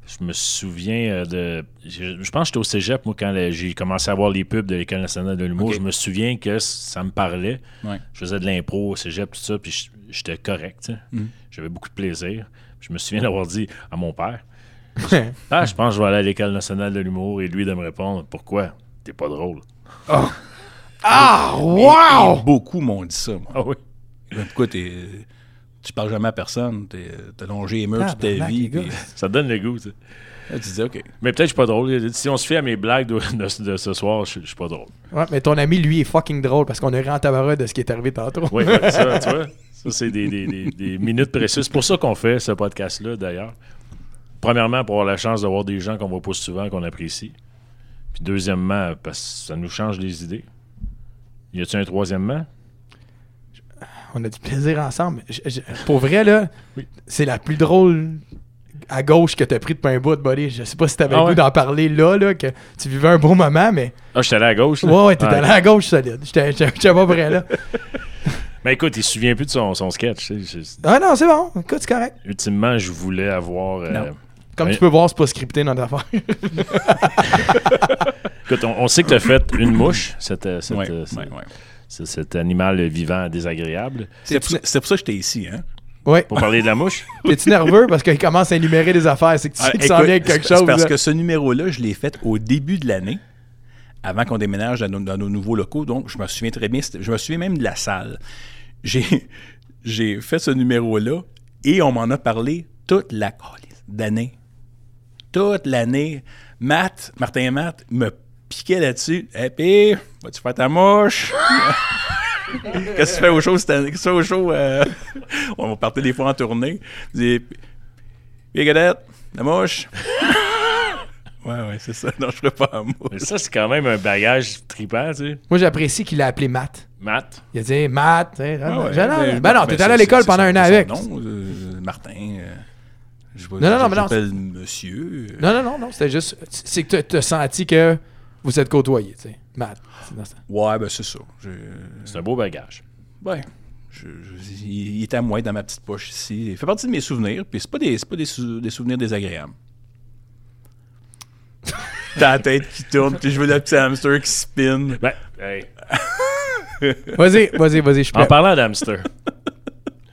Je me souviens euh, de. Je, je pense que j'étais au cégep, moi, quand j'ai commencé à voir les pubs de l'École nationale de l'humour. Je me souviens que ça me parlait. Ouais. Je faisais de l'impro au cégep, tout ça, puis j'étais correct. Mhm. J'avais beaucoup de plaisir. Je me souviens d'avoir dit à mon père Ah, je pense que je vais aller à l'École nationale de l'humour, et lui de me répondre Pourquoi? T'es pas drôle. Ah, Et wow! beaucoup m'ont dit ça. moi. Ah oui. Pourquoi t'es. Tu parles jamais à personne, t'es- longé les murs toute ta vie. puis- Ça te donne le goût, tu sais. là, tu dis, OK. Mais peut-être que je suis pas drôle. Si on se fait à mes blagues de, de- de ce soir, je, je suis pas drôle. Ouais, mais ton ami, lui, est fucking drôle parce qu'on est rentré en tabarouette de ce qui est arrivé tantôt. Oui, ça, tu vois. Ça, c'est des, des- des- des minutes précieuses. C'est pour ça qu'on fait ce podcast-là, d'ailleurs. Premièrement, pour avoir la chance de voir des gens qu'on voit pas souvent, qu'on apprécie. Puis deuxièmement, parce que ça nous change les idées. Y a-tu un troisièmement? On a du plaisir ensemble. Je- je- pour vrai, là, Oui. c'est la plus drôle à gauche que t'as pris depuis un bout de buddy. Je sais pas si t'avais Ah le goût ouais? d'en parler là, là, que tu vivais un beau moment, mais. Ah, j'étais allé à gauche. là? Ouais, ouais, t'étais Ah, allé à gauche solide. J'étais pas prêt, là. Mais écoute, il se souvient plus de son, son sketch. Ah non, c'est bon. Écoute, c'est correct. ultimement, je voulais avoir. euh. Comme Oui. tu peux voir, c'est pas scripté dans notre affaire. Écoute, on, on sait que tu as fait une mouche, cette, euh, cette, Ouais, euh, ouais, ouais. ce- cet animal vivant désagréable. C'est pour, ça- c'est pour ça que j'étais ici. Hein? ouais. Pour parler de la mouche, T'es-tu nerveux parce qu'il commence à énumérer des affaires? C'est que tu sais Ah, qu'il s'en vient avec quelque c'est chose. Parce là. que ce numéro-là, je l'ai fait au début de l'année, avant qu'on déménage dans nos, dans nos nouveaux locaux. Donc, je me souviens très bien. Je me souviens même de la salle. J'ai, fait ce numéro-là et on m'en a parlé toute la d'année. Toute l'année. Matt, Martin et Matt, me piquait là-dessus. Et puis, vas-tu faire ta mouche? Qu'est-ce que tu fais au show cette année? Qu'est-ce que tu fais au show? euh? on partait des fois en tournée. Je dis, Puis, Gadette, la mouche. ouais, ouais, c'est ça. Non, je ferais pas la mais ça, c'est quand même un bagage tripant, tu sais. Moi, j'apprécie qu'il l'a appelé Matt. Matt, Il a dit hey, Matt. tu sais, Ah ouais, non, ben, ben non, ben, t'étais c'est- allé à l'école pendant un an avec. nom, euh, Martin. euh, je Non, non, non, mais non, monsieur. euh, Non, non, non, non. C'était juste. C'est que t'as- t'as senti que vous êtes côtoyés, tu sais. Matt. c'est dans ça. Ouais, ben c'est ça. Je- c'est un beau bagage. Ouais. Je- je- il est à moi dans ma petite poche ici. Il fait partie de mes souvenirs, puis c'est pas des, c'est pas des, sou- des souvenirs désagréables. T'as la tête qui tourne, puis je veux le petit hamster qui spin. Ben, hey, Vas-y, vas-y, vas-y, je suis en parlant d'hamster,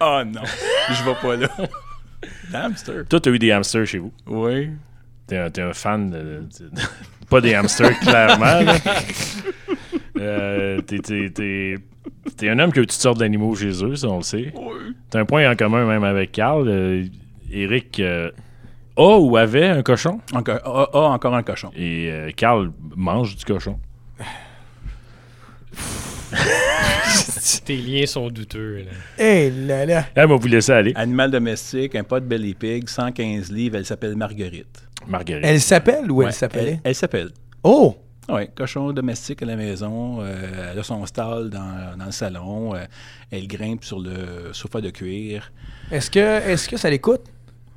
Oh non, je vais pas là. Hamster. toi, tu as eu des hamsters chez vous? Oui. T'es un, t'es un fan de, de- Pas des hamsters, clairement. là. Euh, t'es, t'es- t'es- t'es un homme qui a eu toutes sortes d'animaux chez eux, ça, on le sait. Oui. T'as un point en commun même avec Carl. Euh, Eric euh, a ou avait un cochon? Encore, ah, ah, encore un cochon. Et euh, Carl mange du cochon. Tes liens sont douteux. Là. Hé là là. Elle m'a vous laisser aller. Animal domestique, un pot de belly pig, 115 livres, elle s'appelle Marguerite. Marguerite. Elle s'appelle ou Ouais, elle s'appelait? Elle, elle s'appelle. Oh Oui, cochon domestique à la maison. euh, elle a son stall dans, dans le salon. euh, elle grimpe sur le sofa de cuir. Est-ce que, est que ça l'écoute?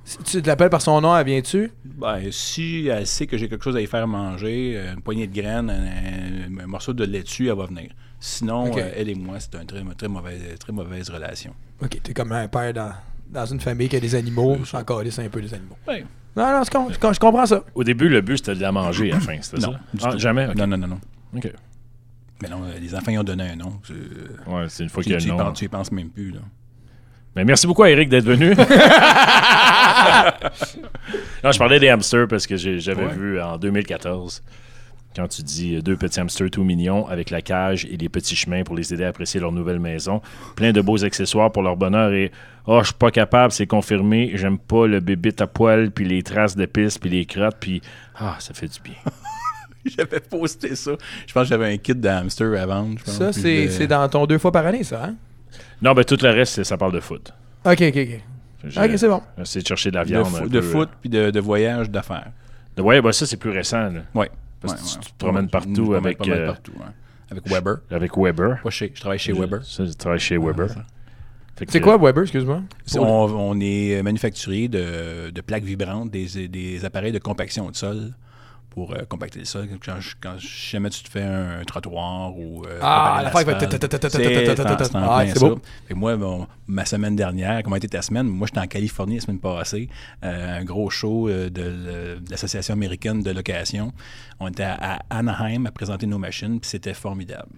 Si tu l'appelles par son nom, elle vient-tu? Ben, si elle sait que j'ai quelque chose à y faire manger, euh, une poignée de graines, un, un- un morceau de laitue, elle va venir. Sinon, euh, elle et moi, c'est une très, très, mauvaise, très mauvaise relation. Ok, t'es comme un père dans, dans une famille qui a des animaux. Je suis encore un peu des animaux. Ouais. Non, non, je, com- je com- je comprends ça. Au début, le but, c'était de la manger à la fin, c'était Non, ça? Ah, jamais? Non, non, non, non. Ok. Mais non, euh, les enfants, ils ont donné un nom. Tu, Ouais, c'est une fois qu'il y a tu le nom. penses, tu y penses même plus. Là. Mais merci beaucoup à Eric d'être venu. non, je parlais des hamsters parce que j'avais Ouais. vu en 2014, quand tu dis euh, deux petits hamsters tout mignons avec la cage et les petits chemins pour les aider à apprécier leur nouvelle maison. Plein de beaux accessoires pour leur bonheur et oh, je suis pas capable, c'est confirmé. J'aime pas le bébé à poil, puis les traces de pisse, puis les crottes, puis ah, ça fait du bien. J'avais posté ça. Je pense que j'avais un kit de hamster à vendre. Ça, c'est c'est dans ton deux fois par année, ça, hein? Non, ben tout le reste, c'est- ça parle de foot. Ok, ok, ok. Ok, c'est bon. essayé de chercher de la de, viande. fo- un de peu, foot puis de, de voyage d'affaires. euh, de- ouais, ben ça, c'est plus récent. là. Ouais. Parce que Ouais, tu ouais. te promènes partout je me promène avec, euh, partout, ouais. Avec Weber. avec Weber. Moi, je, je travaille chez Weber. Ça, tu travailles chez Weber. que- C'est quoi Weber, excuse-moi? On, on est manufacturier de, de plaques vibrantes, des, des appareils de compaction de sol pour euh, compacter sol. Quand, jamais tu te fais un, trottoir ou. euh, Ah, la ta- c'est Ah, ça. beau. Fait moi, bon, ma semaine dernière, comment était ta semaine? Moi, j'étais en Californie la semaine passée, euh, un gros show euh, de, l'Association américaine de location. On était à, à Anaheim à présenter nos machines, puis c'était formidable.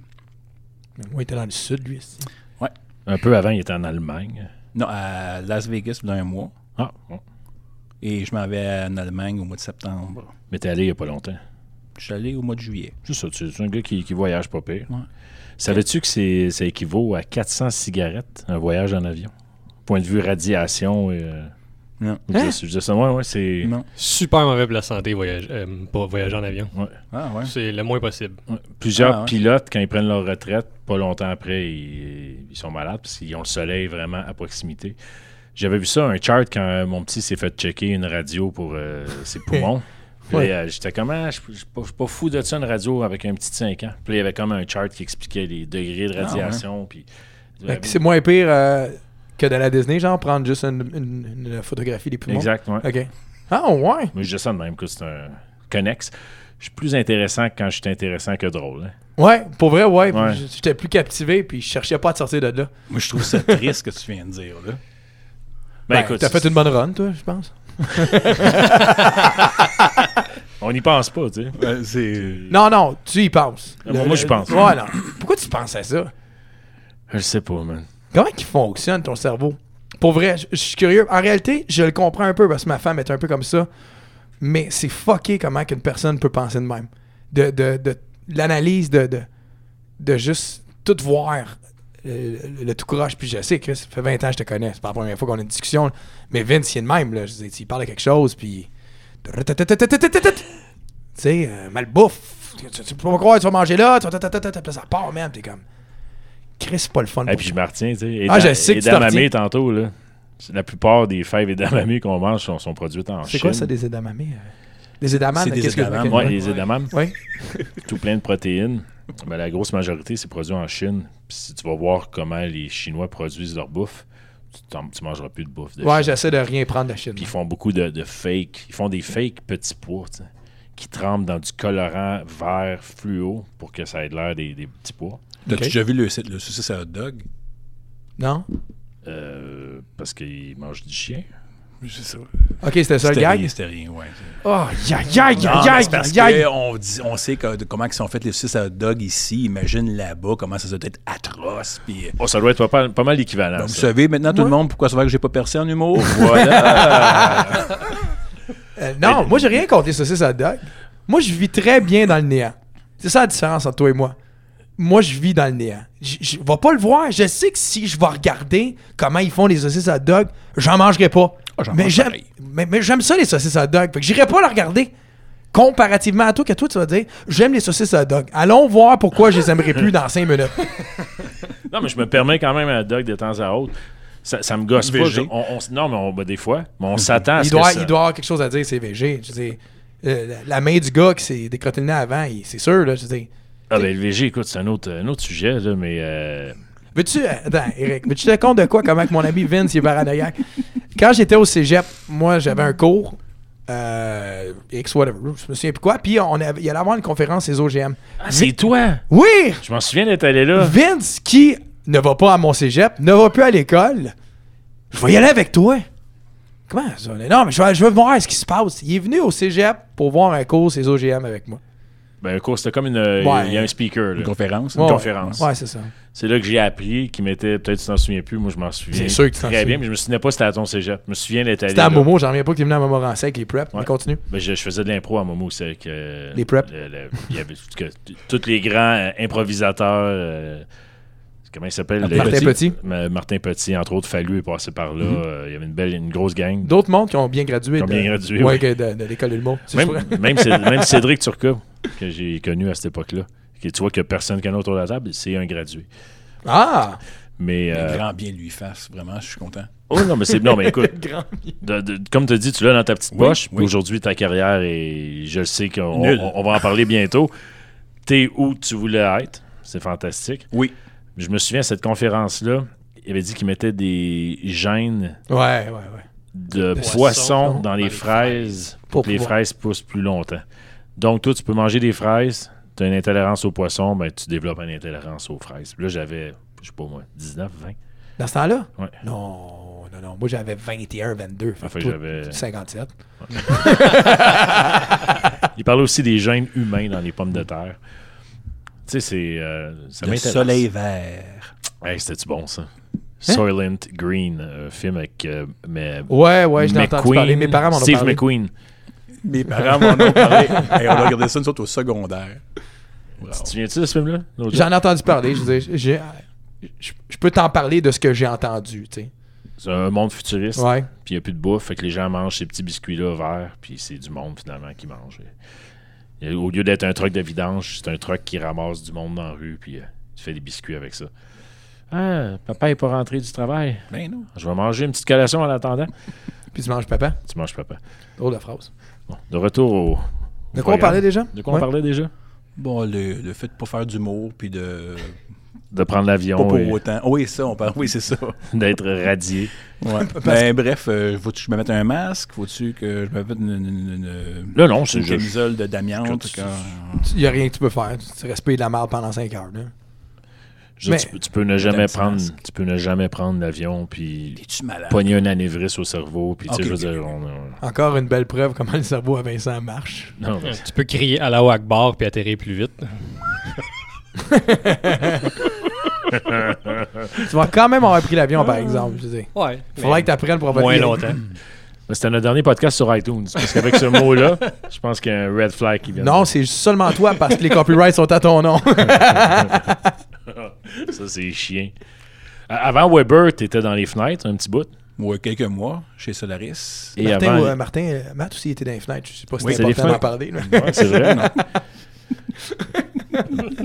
Oui, il était dans le sud, lui. ici. Un peu avant, il était en Allemagne. Non, à Las Vegas, a un mois. Ah, bon. Et je m'en vais en Allemagne au mois de septembre. Mais t'es allé il n'y a pas longtemps. Je suis allé au mois de juillet. C'est ça, tu es un gars qui, qui voyage pas pire. Ouais. Savais-tu que c'est, ça équivaut à 400 cigarettes, un voyage en avion? Point de vue radiation et... euh, Non. je dis- je dis ça, ouais, ouais, c'est... Non. Super mauvais pour la santé, voyage, euh, pas voyager en avion. Ah ouais. C'est le moins possible. Ouais. Plusieurs Ah, ouais. pilotes, quand ils prennent leur retraite, pas longtemps après, ils, ils sont malades parce qu'ils ont le soleil vraiment à proximité. J'avais vu ça, un chart, quand mon petit s'est fait checker une radio pour euh, ses poumons. Puis Ouais. euh, j'étais comme, ah, je suis pas, fou de ça, une radio avec un petit de 5 ans. Puis il y avait comme un chart qui expliquait les degrés de Ah, radiation. puis, Fait que C'est moins pire euh, que de la Disney, genre prendre juste une, une- une photographie des poumons. Exact, ouais. OK. Ah, ouais. Mais je dis ça de même, que c'est un connexe. Je suis plus intéressant quand je suis intéressant que drôle. hein. Ouais, pour vrai, ouais. Ouais. Puis J'étais plus captivé, puis je cherchais pas à te sortir de là. Moi, je trouve ça triste ce que tu viens de dire, là. Ben, Ben, écoute, t'as fait une bonne run, toi, je pense. on n'y pense pas, tu sais. c'est... Non, non, tu y penses. Ah, moi, moi, j'y pense. Ouais, non. Pourquoi tu penses à ça? Je sais pas, man. Comment il fonctionne ton cerveau? Pour vrai, je je suis curieux. En réalité, je le comprends un peu parce que ma femme est un peu comme ça. Mais c'est fucké comment qu'une personne peut penser de même. De, de, de l'analyse de, de, de juste tout voir. Le, le tout croche. Puis je sais, Chris, ça fait 20 ans que je te connais. C'est pas la première fois qu'on a une discussion. Mais Vince, il est de même. Là. Je il parle de quelque chose, puis. Tu sais, euh, malbouffe. Tu, tu peux pas croire, tu vas manger là. Là, ça part, même. T'es comme. Chris, c'est pas le fun. Et puis je toi. me retiens, tu sais. Et Ah, je sais que tu tantôt, là. La plupart des fèves edamame qu'on mange sont, sont produites en Chine. C'est quoi ça, des edamame? euh? Des edamames? C'est des qu'est-ce que- edamames, ok. Ouais, les edamame, Ouais. tout plein de protéines. Mais la grosse majorité, c'est produit en Chine. Puis si tu vas voir comment les Chinois produisent leur bouffe, tu, tu mangeras plus de bouffe de Ouais, j'essaie de rien prendre de la Chine. Puis ils font beaucoup de, de fake. Ils font des fake petits pois, tu sais, qui trempent dans du colorant vert fluo pour que ça ait l'air des, des petits pois. T'as-tu Ok. déjà vu le, le saucisse à hot dog? Non? Euh, parce qu'ils mangent du chien. C'est ça. Ok, c'était ça le C'était gag? rien, c'était rien, ouais. Oh, ya, ya, ya, ya, parce que on, dit- on sait que- comment ils sont faites les saucisses à hot dog ici. Imagine là-bas comment ça doit être atroce. Puis, Oh, ça doit être pas, pas mal l'équivalent. Vous savez maintenant tout le monde pourquoi ça va que j'ai pas percé en humour? Voilà. Euh, non, moi, j'ai rien contre les saucisses à hot dog. Moi, je vis très bien dans le néant. C'est ça la différence entre toi et moi. Moi, je vis dans le néant. Je je vais pas le voir. Je sais que si je vais regarder comment ils font les saucisses à hot dog, j'en mangerai pas. Ah, j'en mais mange j'aime mais, mais j'aime ça, les saucisses à hot dog. Fait que j'irai pas la regarder. Comparativement à toi, que toi, tu vas dire, j'aime les saucisses à hot dog. Allons voir pourquoi je les aimerais plus dans 5 minutes. Non, mais je me permets quand même un dog de temps à autre. Ça, ça me gosse pas. VG. Je- on- on- non, mais on, ben, des fois. Mais on s'attend à il, ce doit, que ça- il doit avoir quelque chose à dire, c'est VG. Je veux dire, euh, la, main du gars qui s'est décrotté le nez avant, il- c'est sûr. Là, je veux dire. Ah, ben, le VG, écoute, c'est un autre, un autre sujet, là, mais. euh, Veux-tu, euh, attends, Eric, veux-tu te compte de quoi, comment que mon ami Vince il est paranoïaque? Quand j'étais au cégep, moi, j'avais un cours, euh, X, whatever, je me souviens plus quoi, puis on avait, il allait avoir une conférence des OGM. Ah, c'est toi! Oui! Je m'en souviens d'être allé là. Vince, qui ne va pas à mon cégep, ne va plus à l'école, je vais y aller avec toi. Comment ça? Non, mais je vais, je veux voir ce qui se passe. Il est venu au cégep pour voir un cours des OGM avec moi. Ben, c'était comme une. Il Ouais. y a un speaker, là. Une conférence. Une Ouais, conférence. Ouais, c'est ça. C'est là que j'ai appris qu'il m'était. Peut-être que tu t'en souviens plus, moi je m'en souviens. C'est sûr que tu t'en Très souviens. bien, mais je me souvenais pas que c'était à ton cégep. Je me souviens d'être allé. C'était à. Momo, j'en reviens pas qu'il venu à Montmorency avec les preps. Ouais. Mais continue. Ben, je, je faisais de l'impro à Momo, c'est que. euh, Les preps? le- le- il y avait que- tous les grands euh, improvisateurs. euh, comment il s'appelle? Martin Petit? Ma- Martin Petit, entre autres, Fallu est passé par là. Euh, il y avait une belle, une grosse gang. D'autres mondes qui ont bien gradué. Qui ont bien gradué, ouais, oui. de, de l'école. C'est Même, même, même Cédric Turca, que j'ai connu à cette époque-là. Que tu vois que personne connaît autour de la table, c'est un gradué. Ah! Mais, Un euh, grand bien lui fasse, vraiment, je suis content. oh non, mais c'est non, mais écoute, Grand. de- de- comme tu dis, tu l'as dans ta petite Oui, poche. oui. Aujourd'hui, ta carrière et je le sais qu'on Nul. on- on va en parler bientôt. T'es où tu voulais être? C'est fantastique. Oui. Je me souviens, cette conférence-là, il avait dit qu'il mettait des gènes Ouais, ouais, ouais. de poisson poissons dans, dans les fraises pour Pour que les fraises poussent plus longtemps. Donc, toi, tu peux manger des fraises, tu as une intolérance aux poissons, ben, tu développes une intolérance aux fraises. Puis là, j'avais, je sais pas moi, 19, 20. Dans ce temps-là? Ouais. Non, non, non. Moi, j'avais 21, 22. Fait Ah, fait que que toi, j'avais- 57. Il parlait aussi des gènes humains dans les pommes de terre. Tu sais, c'est. euh, ça Le soleil vert. Hey, c'était-tu bon, ça? Hein? Soylent Green, euh, film avec. euh, mais, Ouais, ouais, je l'ai entendu parler. Mes parents m'en ont Steve parlé. McQueen. Mes parents m'en ont parlé. Hey, on a regardé ça, nous autres, au secondaire. Bravo. Tu te souviens-tu de ce film-là? J'en ai entendu parler. Je veux dire, j'ai- je je peux t'en parler de ce que j'ai entendu, tu sais. C'est un monde futuriste. Ouais. Puis il n'y a plus de bouffe, fait que les gens mangent ces petits biscuits-là verts, puis c'est du monde finalement qui mange. Au lieu d'être un truc de vidange, c'est un truc qui ramasse du monde dans la rue, puis euh, tu fais des biscuits avec ça. Ah, papa n'est pas rentré du travail. Ben non. Je vais manger une petite collation en attendant. Puis tu manges papa? Tu manges papa. Drôle de phrase. Bon, de retour au. De quoi on parlait déjà? De quoi Ouais. on parlait déjà? Bon, le, le fait de pas faire d'humour, puis de. De prendre Pas l'avion pour et autant. Oui, ça, on parle. Oui, c'est ça. d'être radié. Ouais. ben, bref, euh, faut-tu que je me mette un masque? Faut-tu que je me mette une, une, une- une- Là, non, c'est une juste. camisole de d'amiante? Tu- Il n'y a rien que tu peux faire. Tu restes payé de la merde pendant 5 heures. Là. je- Mais- tu, peux- tu peux ne jamais prendre. Tu peux ne jamais prendre l'avion puis pogner un anévrisme au cerveau puis tu sais, Ok, je veux ok, dire, on- on- Encore une belle preuve comment le cerveau à Vincent marche. non, mais- Tu peux crier à la Akbar puis atterrir plus vite. Tu vas quand même avoir pris l'avion, par exemple. Je. Ouais. Faudrait que tu apprennes pour Moins longtemps. C'était notre dernier podcast sur iTunes. Parce qu'avec ce mot-là, je pense qu'il y a un red flag qui vient. Non, c'est seulement toi parce que les copyrights sont à ton nom. Ça, c'est chiant. A- Avant Weber, tu étais dans les fenêtres un petit bout. Ouais, quelques mois chez Solaris. Et Martin, avant. euh, Martin euh, Matt aussi était dans les fenêtres. Je sais pas si Oui, c'est important les d'en parler. Ouais, c'est vrai.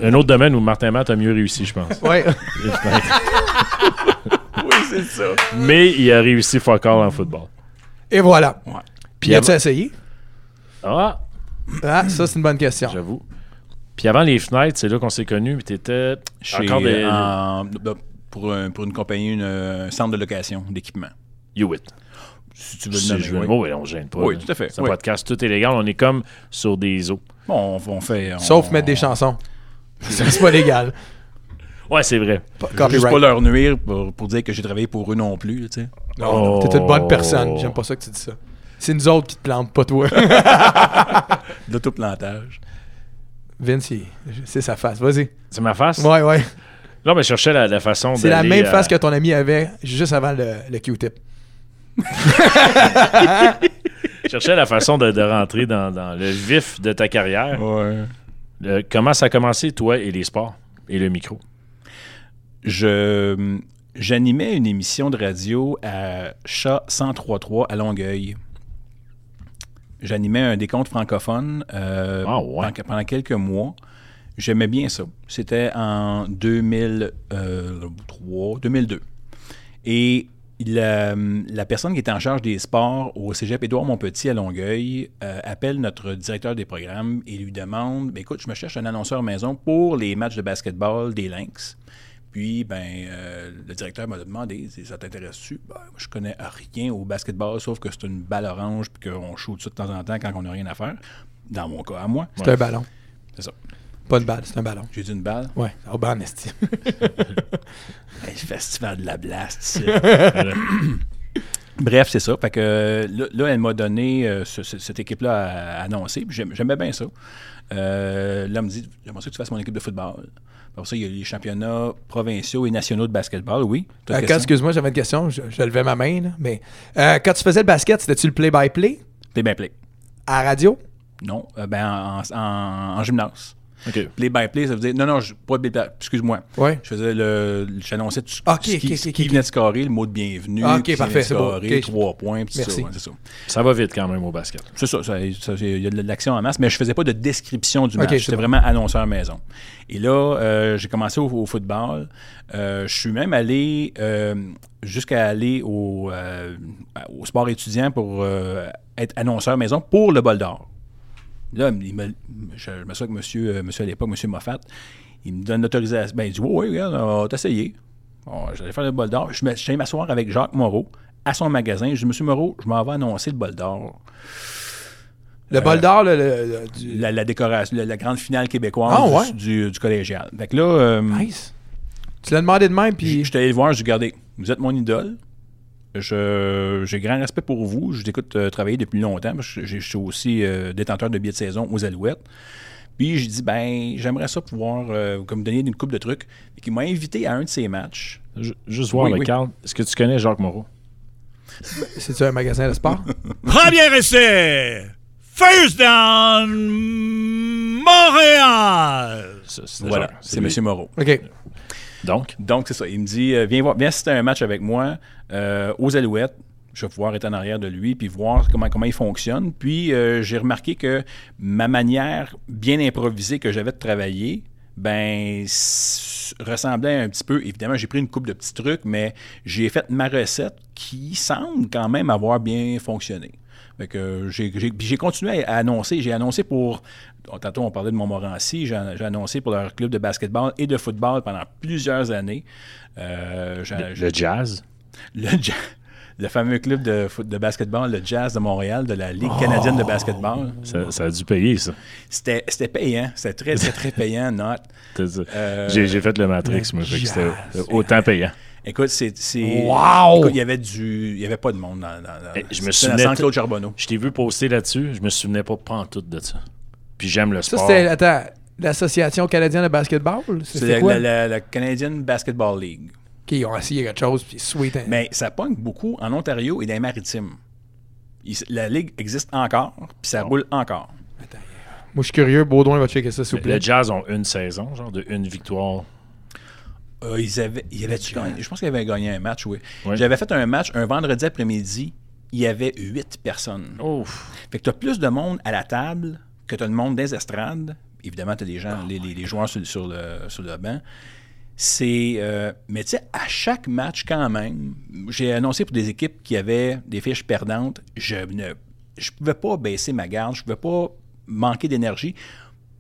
un autre domaine où Martin Matt a mieux réussi, je pense. Fenêtres. Oui, c'est ça. Mais il a réussi fuck all en football. Et voilà. Ouais. Puis as-tu essayé? Ah, Ah, ça, c'est une bonne question. j'avoue. Puis avant les fenêtres, c'est là qu'on s'est connus. Puis t'étais Chez, encore des. en- ben, pour, un- pour une compagnie, une, un centre de location d'équipement. You it. Si tu veux Si le nommer. oui. mot, ouais, on gêne pas. Oui, là. tout à fait, C'est un oui. podcast, tout est légal. On est comme sur des eaux. Bon, on, on fait. on- Sauf mettre des on- chansons. Ça, c'est pas légal. Ouais, c'est vrai. Je veux Juste pas leur nuire pour, pour dire que j'ai travaillé pour eux non plus, tu sais. Non, non, T'es une bonne personne. J'aime pas ça que tu dis ça. C'est nous autres qui te plantent, pas toi. L'autoplantage. Vince, c'est sa face. Vas-y. C'est ma face? Ouais, ouais. Non, mais je cherchais la, la façon C'est la même euh, face que ton ami avait juste avant le, le Q-tip. Je cherchais la façon de, de rentrer dans, dans le vif de ta carrière. Ouais. Euh, comment ça a commencé, toi, et les sports? Et le micro? Je j'animais une émission de radio à Chat 1033 à Longueuil. J'animais un décompte francophone euh, Ah ouais. pendant, pendant quelques mois. J'aimais bien ça. C'était en 2003, 2002. Et la, la personne qui était en charge des sports au Cégep Édouard Montpetit à Longueuil euh, appelle notre directeur des programmes et lui demande Ben, Écoute, je me cherche un annonceur maison pour les matchs de basketball des Lynx. Puis, ben, euh, le directeur m'a demandé Ça t'intéresse-tu? Ben, Je connais rien au basketball, sauf que c'est une balle orange puis qu'on shoot ça de temps en temps quand on n'a rien à faire. Dans mon cas, à moi. C'est un ballon. C'est ça. Pas une balle, c'est un ballon. J'ai dit une balle? Ouais. Oh, ben, esti. Hey, festival de la blast. ici. Bref, c'est ça. Fait que euh, là, là, elle m'a donné euh, ce- ce- cette équipe-là à, annoncer. J'aimais bien ça. Euh, là, elle me dit J'aimerais ça que tu fasses mon équipe de football. Après ça, il y a les championnats provinciaux et nationaux de basketball. Oui. Euh, quand-? Excuse-moi, j'avais une question. Je, je levais ma main. là, mais euh, quand tu faisais le basket, c'était-tu le play-by-play? Play by play. à radio? Non. Euh, ben, en, en- en gymnase. OK. Play-by-play, ça veut dire. Non, non, je- pas play-by- excuse-moi. Ouais. Je faisais le. J'annonçais tout ce Ok, ce qui, ok, ce ok, qui venait de scorer, le mot de bienvenue. Ah, ok, qui parfait, venait de c'est beau. scorer. Trois points, puis Merci. ça. ouais, c'est ça. Ça va vite quand même au basket. C'est ça, ça- ça- il y a de l'action en masse, mais je faisais pas de description du match. bon. vraiment annonceur maison. Et là, euh, j'ai commencé au, au football. Euh, je suis même allé euh, jusqu'à aller au, euh, au sport étudiant pour euh, être annonceur maison pour le bol d'or. Là, il me, je, je me souviens que monsieur, euh, monsieur à l'époque, monsieur Moffat, il me donne l'autorisation. Ben, il dit Oui, oui, regarde, on va t'essayer. Bon, J'allais faire le bol d'or. Je suis m'asseoir avec Jacques Moreau à son magasin. Je dis Monsieur Moreau, je m'en vais annoncer le bol d'or. Le bol d'or, le- du- la, la décoration, la, la grande finale québécoise Ah, ouais? du, du collégial. Fait que là, euh, Nice. Tu l'as demandé de même, je puis. je suis allé le voir, je lui ai dit, regardez, vous êtes mon idole. Je- J'ai grand respect pour vous. Je vous écoute euh, travailler depuis longtemps. Je, je suis aussi euh, détenteur de billets de saison aux Alouettes. Puis j'ai dit, ben, j'aimerais ça pouvoir euh, comme donner une coupe de trucs. Et il m'a invité à un de ses matchs. Ju- Juste voir, Oui, le oui. Carl. Est-ce que tu connais Jacques Moreau? C'est-tu un magasin de sport? Premier essai. First down, Montréal. Ça, Voilà, c'est. M. Moreau. OK. Donc, Donc, c'est ça. Il me dit euh, viens, voir, viens assister à un match avec moi euh, aux Alouettes. Je vais pouvoir être en arrière de lui puis voir comment, comment il fonctionne. Puis, euh, j'ai remarqué que ma manière bien improvisée que j'avais de travailler, ben, ressemblait un petit peu. Évidemment, j'ai pris une coupe de petits trucs, mais j'ai fait ma recette qui semble quand même avoir bien fonctionné. Fait que j'ai, continué à, annoncer. J'ai annoncé pour. Tantôt, on parlait de Montmorency. J'ai, annoncé pour leur club de basketball et de football pendant plusieurs années. Euh, le jazz? Le, ja- le fameux club de, foot- de basketball, le Jazz de Montréal, de la Ligue canadienne de basketball. Ça, ça a dû payer, ça. C'était, c'était payant. C'était très, très, très payant, not. Euh, J'ai j'ai fait le Matrix, le moi, fait que jazz. c'était autant payant. Écoute, c'est. c'est Wow! Écoute, il y avait du. Il y avait pas de monde dans. dans, dans Eh, je me c'était dans souvenais- Centre-Claude Charbonneau. Je t'ai vu poster là-dessus, je me souvenais pas pantoute de ça. Puis j'aime le Ça, sport. c'était. Attends, l'Association canadienne de basketball? C'est C'était la, quoi? la, la- la Canadian Basketball League. OK, ils ont essayé quelque chose, puis sweet. hein. Mais ça pogne beaucoup en Ontario et dans les maritimes. Il- la Ligue existe encore, puis ça roule encore. Moi, je suis curieux. Baudouin va checker ça, s'il vous plaît. Le Jazz ont une saison, genre de une victoire. Euh, ils avaient, ils avaient gagné? Je pense qu'ils avaient gagné un match, oui. J'avais fait un match un vendredi après-midi. Il y avait huit personnes. Ouf. Fait que tu as plus de monde à la table que tu as de monde des estrades. Évidemment, tu as des gens, les, les- les joueurs sur, sur le, sur le banc. C'est. euh, mais tu sais, à chaque match, quand même, j'ai annoncé pour des équipes qui avaient des fiches perdantes, je ne je pouvais pas baisser ma garde, je pouvais pas manquer d'énergie.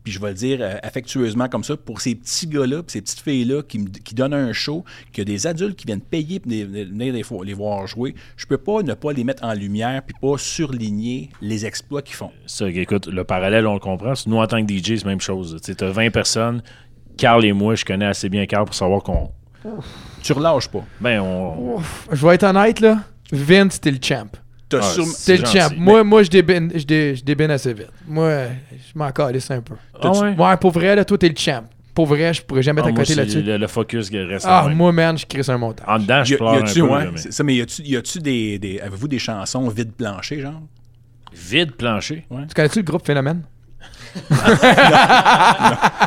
Puis je vais le dire euh, affectueusement comme ça, pour ces petits gars-là, ces petites filles-là qui, donnent un show, a des adultes qui viennent payer pour venir les, les voir jouer, je peux pas ne pas les mettre en lumière puis pas surligner les exploits qu'ils font. Ça, écoute, le parallèle, on le comprend. Nous, en tant que DJ, c'est la même chose. Tu as 20 personnes. Carl et moi, je connais assez bien Carl pour savoir qu'on. Tu relâches pas. Ben, on. Je vais être honnête, là. Vince, t'es le champ. T'as Ah, sûrement- le champ. mais- Moi, moi je, débine, je, dé- je débine assez vite. Moi, je m'en calisse un peu. Ah ouais? Ouais, pour vrai, là, toi, t'es le champ. Pour vrai, je pourrais jamais Ah, moi, t'accoter c'est là-dessus. le, le focus qui reste Ah, moi, man, je crée un montage. En dedans, Y je a- pleure un y a-tu, peu. ouais, là, mais- ça, mais y a-tu, y a-tu des, des- avez-vous des chansons vide plancher, genre? Vide plancher? Tu connais-tu le groupe Phénomène?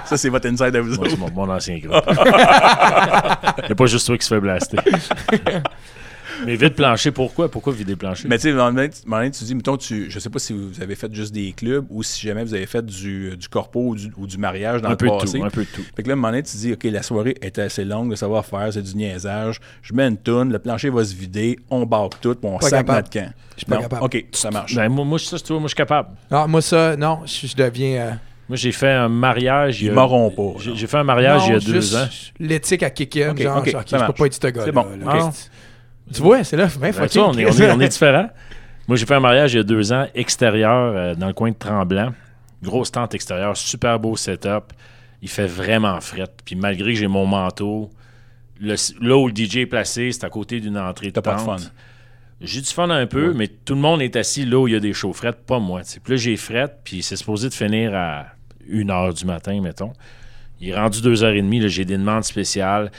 Ça, c'est votre inside à vous Moi, autres. c'est mon, mon ancien groupe. Il n'y a pas juste toi qui se fait blaster. Mais vide plancher, pourquoi? Pourquoi vider plancher? Mais tu sais, à un moment donné, à un moment donné, tu dis, mettons, tu, je sais pas si vous avez fait juste des clubs ou si jamais vous avez fait du, du corpo ou du, ou du mariage dans un le peu de passé. tout, un peu de tout. Fait que là, à un moment donné, tu dis, OK, la soirée est assez longue, ça va faire, c'est du niaisage. Je mets une toune, le plancher va se vider, on barre tout, puis on Pas sac capable. notre camp. Je suis pas Non? capable. OK, ça marche. Ben, moi, moi, ça, c'est toi, moi, je suis capable. Non, moi, ça, non, je, je deviens. euh, Moi, j'ai fait un mariage. il y Ils m'auront pas, J'ai fait un mariage il y a non, deux juste ans. L'éthique à kick-in, Ok, genre, ok, genre, je peux pas être ce gars-là. C'est bon, là. Tu vois, c'est là, ben, vois, on, est, on, est, on est différents. Moi, j'ai fait un mariage il y a deux ans, extérieur, euh, dans le coin de Tremblant. Grosse tente extérieure, super beau setup. Il fait vraiment fret. Puis malgré que j'ai mon manteau, le- là où le DJ est placé, c'est à côté d'une entrée de T'as pas de tente. fun. J'ai du fun un peu, Ouais. mais tout le monde est assis là où il y a des chaufferettes, pas moi. Puis là, j'ai fret, puis c'est supposé de finir à 1h du matin, mettons. Il est rendu 2h30, là, j'ai des demandes spéciales.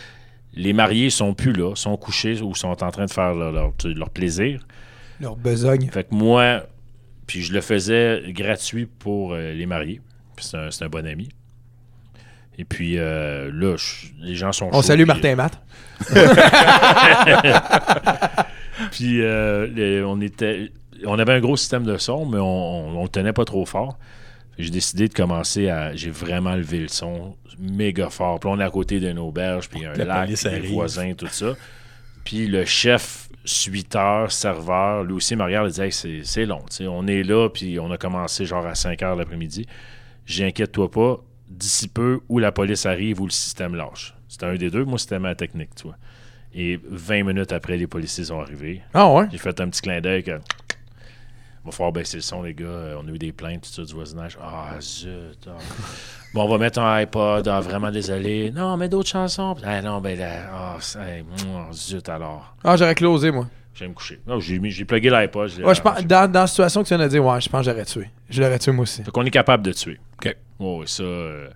Les mariés sont plus là, sont couchés ou sont en train de faire leur, leur- leur plaisir. Leur besogne. Fait que moi, puis je le faisais gratuit pour euh, les mariés. C'est un, bon ami. Et puis euh, là, je- les gens sont On salue Martin et Matt. Puis euh, les- on était, on avait un gros système de son, mais on, on, on le tenait pas trop fort. J'ai décidé de commencer à. J'ai vraiment levé le son méga fort. Puis on est à côté d'une auberge, puis un La lac, puis voisins, tout ça. Puis le chef, suiteur, serveur, lui aussi me regarde et dit Hey, c'est, c'est long. On est là, puis on a commencé genre à 5 heures l'après-midi. J'inquiète-toi pas, d'ici peu, où la police arrive, où le système lâche. C'était un des deux. Moi, c'était ma technique, tu vois. Et 20 minutes après, les policiers sont arrivés. Ah ouais? J'ai fait un petit clin d'œil que. Va falloir baisser le son, les gars. Euh, On a eu des plaintes, tout ça, du voisinage. Ah, zut. ah. Bon, on va mettre un iPod. Ah, vraiment désolé. Non, mais d'autres chansons. Ah, non, ben là. Ah, mm, zut alors. Ah, j'aurais closé, moi. Je vais me coucher. Non, j'ai, mis- j'ai plugué l'iPod. Ouais, je pense, dans, dans la situation que tu viens de dire, ouais, je pense que j'aurais tué. Je l'aurais tué, moi aussi. Fait qu'on est capable de tuer. OK. Oh, ça. euh,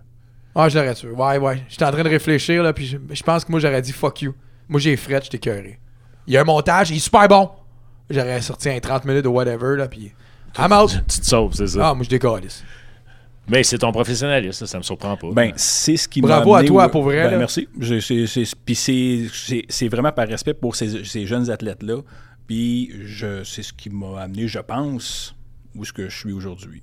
Ah, je l'aurais tué. Ouais, ouais. J'étais en train de réfléchir, là, puis je, je pense que moi, j'aurais dit fuck you. Moi, j'ai fret, j'étais cœuré. Il y a un montage, il est super bon. J'aurais sorti un 30 minutes de whatever, là, puis I'm out. tu te sauves, c'est ça. Ah, moi, je décalisse. Mais c'est ton professionnalisme, ça me surprend pas. Ben, c'est ce qui m'a Bravo à amené toi, où- pour vrai, Ben, là. merci. Je- c'est- c'est- Puis c'est- c'est c'est vraiment par respect pour ces, ces jeunes athlètes-là. Puis je- c'est ce qui m'a amené, je pense, où ce que je suis aujourd'hui.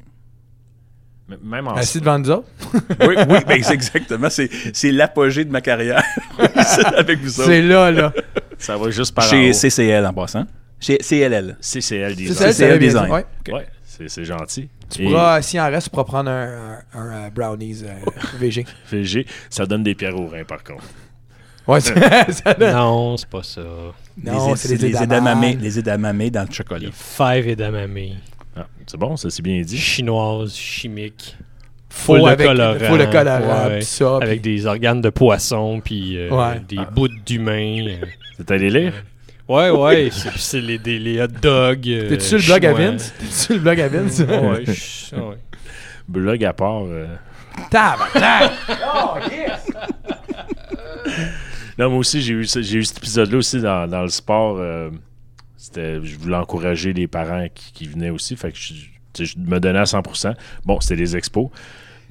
M- Même en. Assis devant nous autres. oui, oui, ben, c'est exactement. C'est c'est l'apogée de ma carrière. C'est avec vous autres. C'est là, là. Ça va juste par en Chez haut. CCL en passant. Chez CLL. CCL C'est Design. le bien design. Ouais. Ouais, c'est, c'est gentil. Tu Et pourras, s'il en reste, tu pourras prendre un, un, un, euh, brownies euh, VG. VG, ça donne des pierres au rein, par contre. Ouais, ça, donne- Non, c'est pas ça. Non, les, c'est les les edamame. Les edamame dans le chocolat. Les five edamame. Ah, c'est bon, ça c'est bien dit. Chinoises, chimiques. Faux avec- colorant. Full de colorant, Ouais. ça. Avec des organes de poisson, puis euh, Ouais. des bouts d'humains. euh. C'est allé lire? Ouais, ouais, c'est c'est les, des- les hot dogs. euh, T'es-tu sur le blog à. Vince? T'es-tu sur le blog à Vince? Ouais, je- ouais. Blog à part. euh, Tabarnak! Non, moi aussi, j'ai eu, ça- j'ai eu cet épisode-là aussi dans, dans le sport. euh, c'était, je voulais encourager les parents qui, qui venaient aussi. Fait que je, me donnais à 100%. Bon, c'était les expos.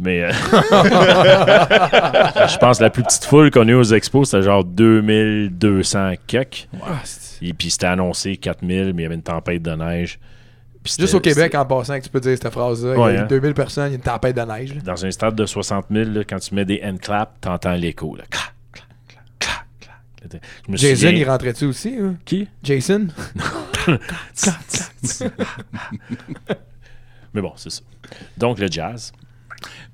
Mais euh, je pense que la plus petite foule qu'on a eu aux expos, c'était genre 2200 kek. C'est- Et puis c'était annoncé 4000, mais il y avait une tempête de neige. Juste au Québec, en passant, que tu peux dire cette phrase-là. il Ouais, y a hein. 2000 personnes, il y a une tempête de neige. là. Dans un stade de 60 000, là, quand tu mets des hand claps, t'entends l'écho. Clac, clac, clac, clac, clac. Je me Jason, souviens- il rentrait-tu aussi? hein? Qui? Jason? Mais bon, c'est ça. Donc, le jazz.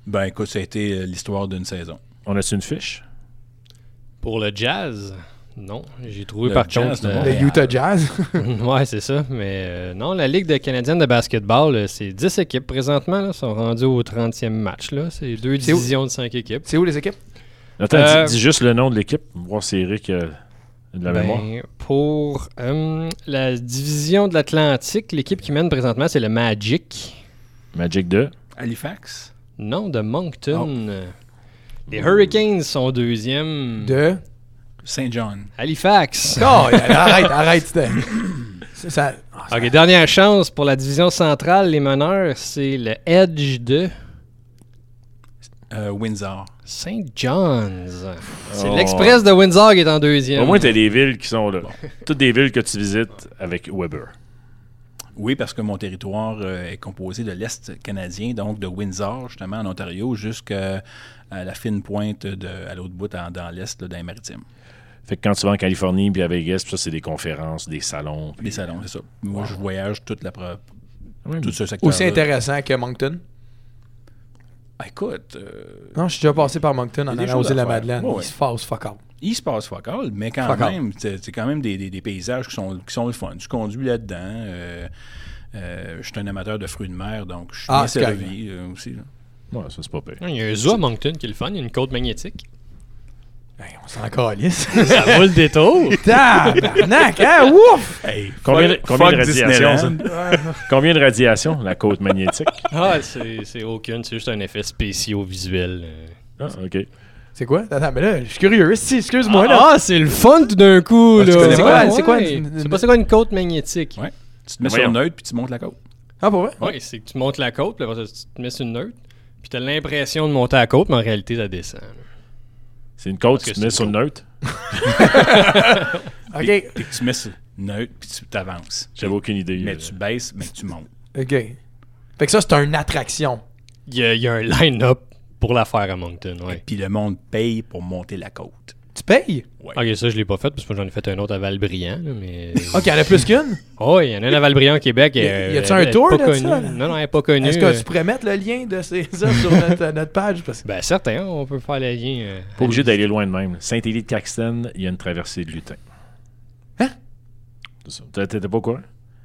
Ben écoute, ça a été euh, l'histoire d'une saison. On a-tu une fiche? Pour le jazz, non. J'ai trouvé Le par jazz contre. de euh. Le Utah Jazz? ouais, c'est ça. Mais euh, non, la Ligue de canadienne de basketball, euh, c'est 10 équipes présentement. Là, sont rendues au 30e match. C'est deux où? divisions de 5 équipes. C'est où les équipes? Attends, Euh, dis, dis juste le nom de l'équipe. Voir si Eric euh, a de la mémoire. Ben, pour euh, la division de l'Atlantique, l'équipe qui mène présentement, c'est le Magic. Magic 2. Halifax? Non, de Moncton. Oh. Les Hurricanes sont deuxième. De? Saint John. Halifax. Non, arrête, arrête. c'était- C'est ça. ah, Ok, dernière chance pour la division centrale. Les meneurs, c'est le Edge de Euh, Windsor. St. John's. C'est Oh. l'Express de Windsor qui est en deuxième. Au moins, t'as des villes qui sont là. Toutes des villes que tu visites avec Weber. Oui, parce que mon territoire euh, est composé de l'Est canadien, donc de Windsor, justement, en Ontario, jusqu'à à la fine pointe de, à l'autre bout, dans, dans l'Est, là, dans les maritimes. Fait que quand tu vas en Californie puis à Vegas, puis ça, c'est des conférences, des salons. puis- Les salons, c'est ça. Moi, je voyage toute la pro- Ouais, tout ce secteur. Aussi intéressant que Moncton? écoute, euh, Non, je suis déjà passé par Moncton en des allant aux îles de la. Madeleine. Ouais, Il se passe fuck all. il se passe fuck all, mais quand Fuck même, c'est quand même des, des- des paysages qui sont, qui sont le fun. Je conduis là-dedans. euh, euh, je suis un amateur de fruits de mer, donc je suis Ah, bien c'est servi euh, aussi. là. Ouais, ça, c'est pas pire. Il y a un zoo à Moncton qui est le fun. Il y a une côte magnétique. Ben, on s'en calisse. Ça vaut le détour. Tabarnak, hein? Ouf! Hey, Combien de- fuck- combien de fuck radiation, Disneyland. Combien de radiation, la côte magnétique? Ah, c'est aucune. C'est juste un effet spéciaux-visuel. euh. Ah, OK. C'est quoi? Attends, mais là, je suis curieux. Si, excuse-moi, là. Ah, c'est le fun tout d'un coup. Ah, là. Ouais, C'est quoi ouais. une- Tu sais pas c'est quoi une côte magnétique? Ouais. Tu te mets Voyons. sur neutre puis tu montes la côte. Ah, pour vrai? Oui, c'est que tu montes la côte, puis tu te mets sur une neutre, puis tu as l'impression de monter la côte, mais en réalité, ça descend. là. C'est une côte que que tu mets sur neutre. OK. Puis, puis tu mets sur neutre, puis tu t'avances. J'avais aucune idée. Mais euh. tu baisses, mais tu montes. OK. Fait que ça, c'est une attraction. Il y a, il y a un line-up pour la faire à Moncton, ouais. Puis le monde paye pour monter la côte. Tu payes? Ok, ça, je l'ai pas fait parce que moi, j'en ai fait un autre à Valbriand, là, mais... OK, il y en a plus qu'une? Oh, il y en a un à Valbriand au Québec. Y- euh, y a-tu un elle est tour pas de ça, connue. là? Non, non, elle n'est pas connue. Est-ce que euh. tu pourrais mettre le lien de ces ça sur notre, notre page? Parce que- Ben, certain, on peut faire le lien. euh, Pas obligé d'aller loin de même. Saint-Élie de Caxton, il y a une traversée de lutin. Hein? C'est ça. T'étais t'étais pas au courant?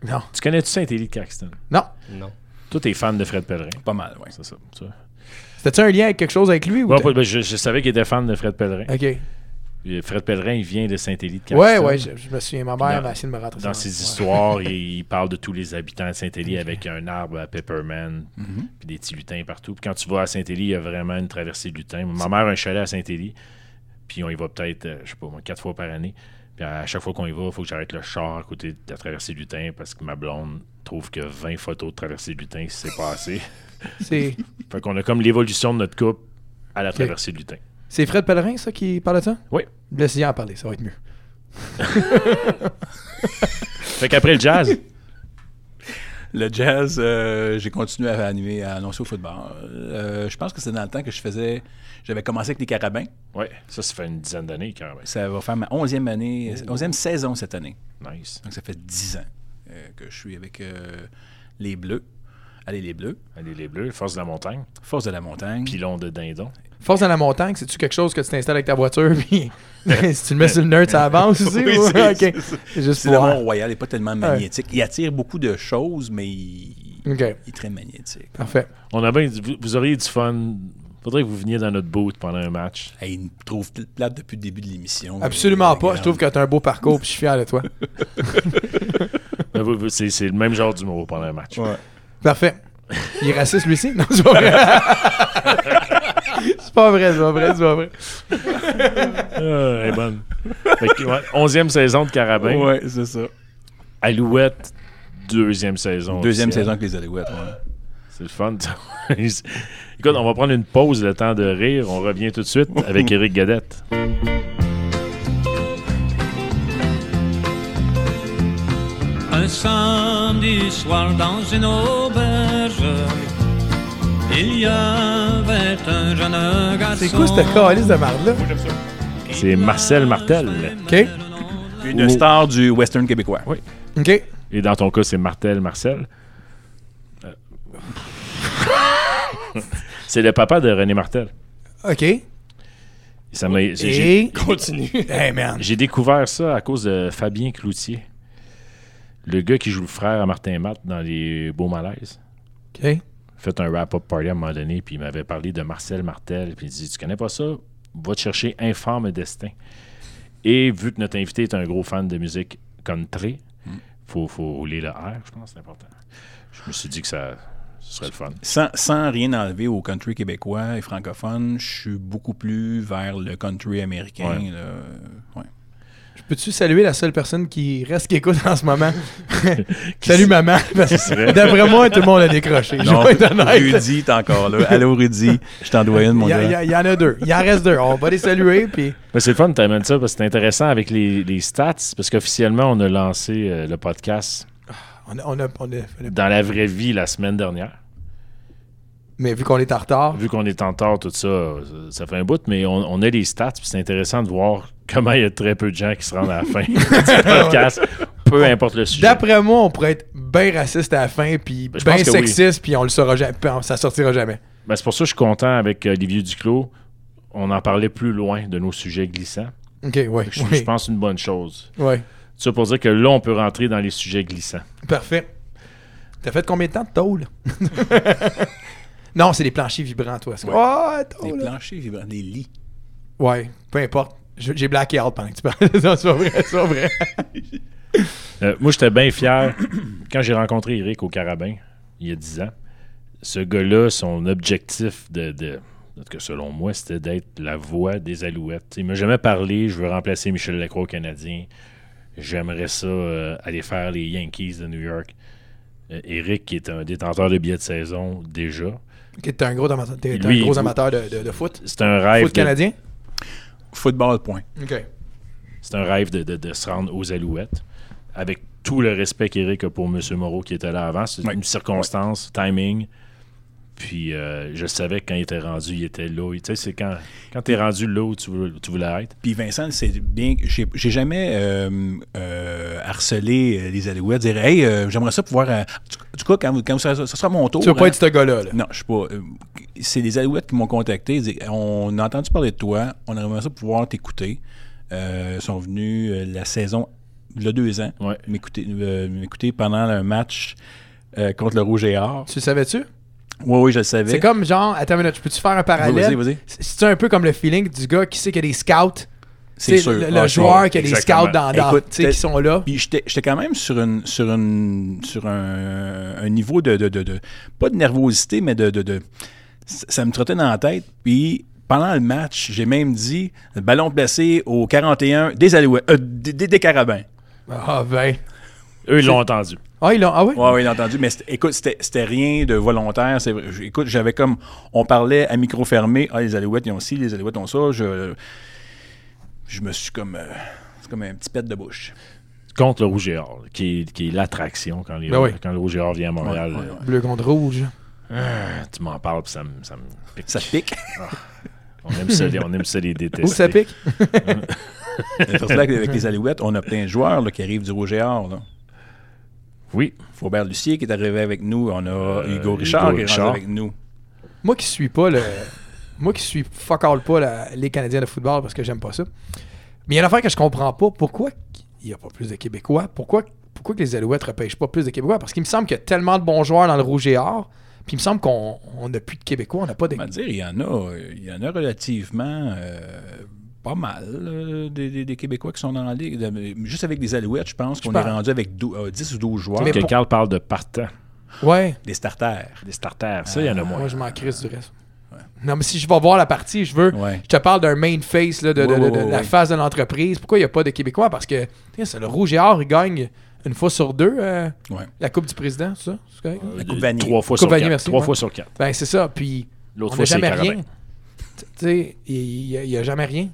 Non. Tu connais-tu Saint-Élie de Caxton? Non. Non. Toi, t'es fan de Fred Pellerin. Pas mal, oui. C'est ça. tu vois. C'était-tu un lien avec quelque chose avec lui? Ou Ouais, t'as- pas- ben, je, je savais qu'il était fan de Fred Pellerin. OK. Fred Pellerin, il vient de Saint-Élie de Caxton. Ouais, ouais, je, je me souviens. Ma mère m'a essayé de me rentrer Dans ses Ouais. histoires, il, il parle de tous les habitants de Saint-Élie avec un arbre à pepperman, puis des petits lutins partout. Puis quand tu vas à Saint-Élie, il y a vraiment une traversée de lutins. Ma mère a un chalet à Saint-Élie, puis on y va peut-être, euh, je sais pas, moi, quatre fois par année. Puis à chaque fois qu'on y va, il faut que j'arrête le char à côté de la traversée de lutin parce que ma blonde trouve que 20 photos de traversée de lutin, c'est pas assez. C'est fait qu'on a comme l'évolution de notre couple à la traversée de lutin. C'est Fred Pellerin, ça, qui parle de ça? Oui. Laissez-y en parler, ça va être mieux. Fait qu'après le jazz, Le jazz, euh, j'ai continué à animer, à annoncer au football. Euh, je pense que c'est dans le temps que je faisais. J'avais commencé avec les carabins. ouais, ça, ça fait une dizaine d'années même. Ça va faire ma onzième année, onzième saison cette année. Nice. Donc ça fait dix ans euh, que je suis avec euh, les Bleus. Allez, les Bleus. Allez, les Bleus, force de la montagne, Force de la montagne. pilon de dindon. Force dans la montagne, c'est-tu quelque chose que tu t'installes avec ta voiture, puis si tu le mets sur le nerd, ça avance aussi? Oui, c'est- juste pour le voir. Mont-Royal, il n'est pas tellement magnétique. Il attire beaucoup de choses, mais il, est très magnétique. parfait. On a bien, vous, vous auriez du fun. Faudrait que vous veniez dans notre boot pendant un match. Hey, il me trouve plate depuis le début de l'émission. Absolument pas. Je trouve que tu as un beau parcours, puis je suis fier de toi. C'est c'est le même genre d'humour pendant un match. Parfait. Il est raciste, lui aussi? Non, c'est pas vrai. c'est pas vrai, c'est pas vrai, c'est pas vrai. Ah, elle est bonne. Fait que, ouais, onzième saison de Carabin. Ouais, c'est ça. Alouette, deuxième saison. Deuxième officielle. saison avec les Alouettes. ouais. C'est le fun. Écoute, on va prendre une pause, le temps de rire. On revient tout de suite avec Eric Gadette. Un samedi soir dans une auberge, il y avait un jeune garçon. C'est quoi cette calice de marde-là? C'est Marcel Martel. OK, Une star du western québécois. Oui. OK. Et dans ton cas, c'est Martel Marcel. Euh. c'est le papa de René Martel. OK. Ça m'a- j'ai- Et... Continue. Hey. J'ai découvert ça à cause de Fabien Cloutier. Le gars qui joue le frère à Martin Matt dans les Beaux Malaises. OK. fait un wrap-up party à un moment donné, puis il m'avait parlé de Marcel Martel, puis il dit Tu connais pas ça? Va te chercher Informe Destin. Et vu que notre invité est un gros fan de musique country, faut, faut rouler le R, je pense, c'est important. Je me suis dit que ça, ce serait le fun. Sans, sans rien enlever au country québécois et francophone, je suis beaucoup plus vers le country américain. Ouais. là. Ouais. Peux-tu saluer la seule personne qui reste qui écoute en ce moment? Salut maman. Parce serait? que D'après moi, tout le monde a décroché. Je Non, vais être honnête. Rudy, t'es encore là. Allô, Rudy. Je t'en dois une, mon Il y, a- gars. il y en a deux. Il en reste deux. On va les saluer. Puis... Mais c'est le fun, tu amènes ça, parce que c'est intéressant avec les, les stats, parce qu'officiellement, on a lancé euh, le podcast On a, on a- on a- on a- dans la vraie vie la semaine dernière. Mais vu qu'on est en retard, Vu qu'on est en retard, tout ça, ça fait un bout, mais on, on a les stats, puis c'est intéressant de voir comment il y a très peu de gens qui se rendent à la fin du podcast, peu importe le sujet. d'après moi, on pourrait être bien raciste à la fin, puis Ben, je bien pense oui. sexiste, puis on le saura jamais. Ça sortira jamais. Ben, c'est pour ça que je suis content avec euh, Olivier Duclos. On en parlait plus loin de nos sujets glissants. OK, oui. Je, je oui, pense que c'est une bonne chose. oui. Ça pour dire que là, on peut rentrer dans les sujets glissants. Parfait. T'as fait combien de temps de tôle? non, c'est des planchers vibrants, toi. Ouais. Ouais, Des planchers vibrants, des lits. Ouais, peu importe. J'ai blacké out pendant que tu parlais. non, c'est pas vrai, c'est pas vrai. Euh, moi, j'étais bien fier quand j'ai rencontré Eric au Carabin, il y a 10 ans. Ce gars-là, son objectif de, selon moi, c'était d'être la voix des Alouettes. Il m'a jamais parlé, je veux remplacer Michel Lacroix au Canadien. J'aimerais ça euh, aller faire les Yankees de New York. Euh, Eric, qui est un détenteur de billets de saison déjà, Ok, t'es un gros amateur, Lui, un gros amateur de, de- de foot. c'est un rêve. Foot canadien? Football, point. OK. C'est un rêve de, de- de se rendre aux Alouettes. Avec tout le respect qu'Éric a pour M. Moreau qui était là avant. C'est Ouais. une circonstance, timing. Puis euh, je savais que quand il était rendu, il était là. Tu sais, c'est quand, quand tu es rendu là où tu, veux- tu voulais être. Puis Vincent, c'est bien. J'ai j'ai jamais euh, euh, harcelé les Alouettes, dire Hey, euh, j'aimerais ça pouvoir. euh, en tout cas, quand, vous- quand ça, ça sera mon tour. Tu vas pas hein? être ce gars-là. là? Non, je suis pas. c'est les Alouettes qui m'ont contacté. Ils disent, on a entendu parler de toi. On aimerait ça pouvoir t'écouter. Euh, ils sont venus la saison, il y a deux ans, Ouais. m'écouter, euh, m'écouter pendant un match euh, contre le Rouge et Or. Tu le savais-tu? Oui, oui, je le savais. C'est comme genre, attends une minute, peux-tu faire un Vas-y, parallèle? vas-y. C'est- C'est un peu comme le feeling du gars qui sait qu'il y a des scouts. C'est sûr. Le, Ah, le joueur qui a des scouts dans, dans- Écoute, qui sont là. Puis j'étais j'étais quand même sur une sur une sur un, un niveau de, de, de- de- pas de nervosité, mais de, de, de- ça me trottait dans la tête. Puis pendant le match, j'ai même dit ballon placé au 41 des Alouettes, euh, des, des, des Carabins. Ah ben. Eux, ils l'ont entendu. Ah, ils l'ont. Ah oui? Ouais, oui, j'ai entendu. Mais écoute, c'était c'était rien de volontaire. Écoute, j'avais comme. On parlait à micro fermé. Ah, les Alouettes, ils ont ci, les Alouettes ont ça. Je, je me suis comme. euh, c'est comme un petit pet de bouche. Contre le Rouge et Or, qui est, qui est l'attraction quand, Ben oui. quand le Rouge et Or vient à Montréal. Ouais, ouais, ouais. Bleu contre rouge. Euh, tu m'en parles, puis ça me, ça pique. Ça te pique? On aime ça, les- on aime ça les détester. Où ça pique? C'est pour cela qu'avec les Alouettes, on a plein de joueurs là, qui arrivent du Rouge et Or. Là. Oui. Faubert Lucier qui est arrivé avec nous. On a Euh, Hugo Richard Hugo qui est Richard. avec nous. Moi qui suis pas le. Moi qui suis fuck all pas la- les Canadiens de football parce que j'aime pas ça. Mais il y a une affaire que je comprends pas. Pourquoi il n'y a pas plus de Québécois? Pourquoi, pourquoi que les Alouettes repêchent pas plus de Québécois? Parce qu'il me semble qu'il y a tellement de bons joueurs dans le Rouge et Or. Puis il me semble qu'on n'a plus de Québécois. On n'a pas de. On va dire, il y en a, il y en a relativement euh, pas mal euh, des, des- des Québécois qui sont dans la ligue. De- Juste avec les Alouettes, je pense qu'on est rendu avec dou- euh, 10 ou 12 joueurs. Mais Que pour- Carl parle de partant, Ouais. Des starters. des starters. Ça, il y en a moins. Moi, je m'en crisse du reste. Non, mais si je vais voir la partie, je veux. Ouais. Je te parle d'un main face, là, de, de- Ouais, de- ouais, de ouais, la face de l'entreprise. Pourquoi il n'y a pas de Québécois? Parce que c'est le Rouge et Or, il gagne une fois sur deux euh, Ouais. la Coupe du Président, c'est ça? La Coupe Vanier. Trois fois Coupe sur Vanier, quatre. merci, Trois fois sur quatre. Ben, c'est ça. Puis, L'autre on fois, n'a c'est jamais rien. Tu sais, il n'y a, jamais rien.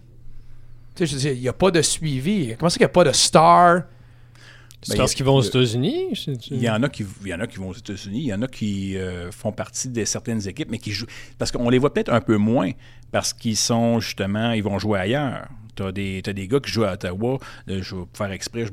Tu sais, je veux dire, il n'y a pas de suivi. Comment c'est qu'il n'y a pas de star? C'est Ben, parce il y a- qu'ils vont aux États-Unis? Il y en a qui, il y en a qui vont aux États-Unis, il y en a qui euh, font partie de certaines équipes, mais qui jouent. Parce qu'on les voit peut-être un peu moins, parce qu'ils sont justement, ils vont jouer ailleurs. Tu as des, t'as des gars qui jouent à Ottawa, euh, je vais faire exprès,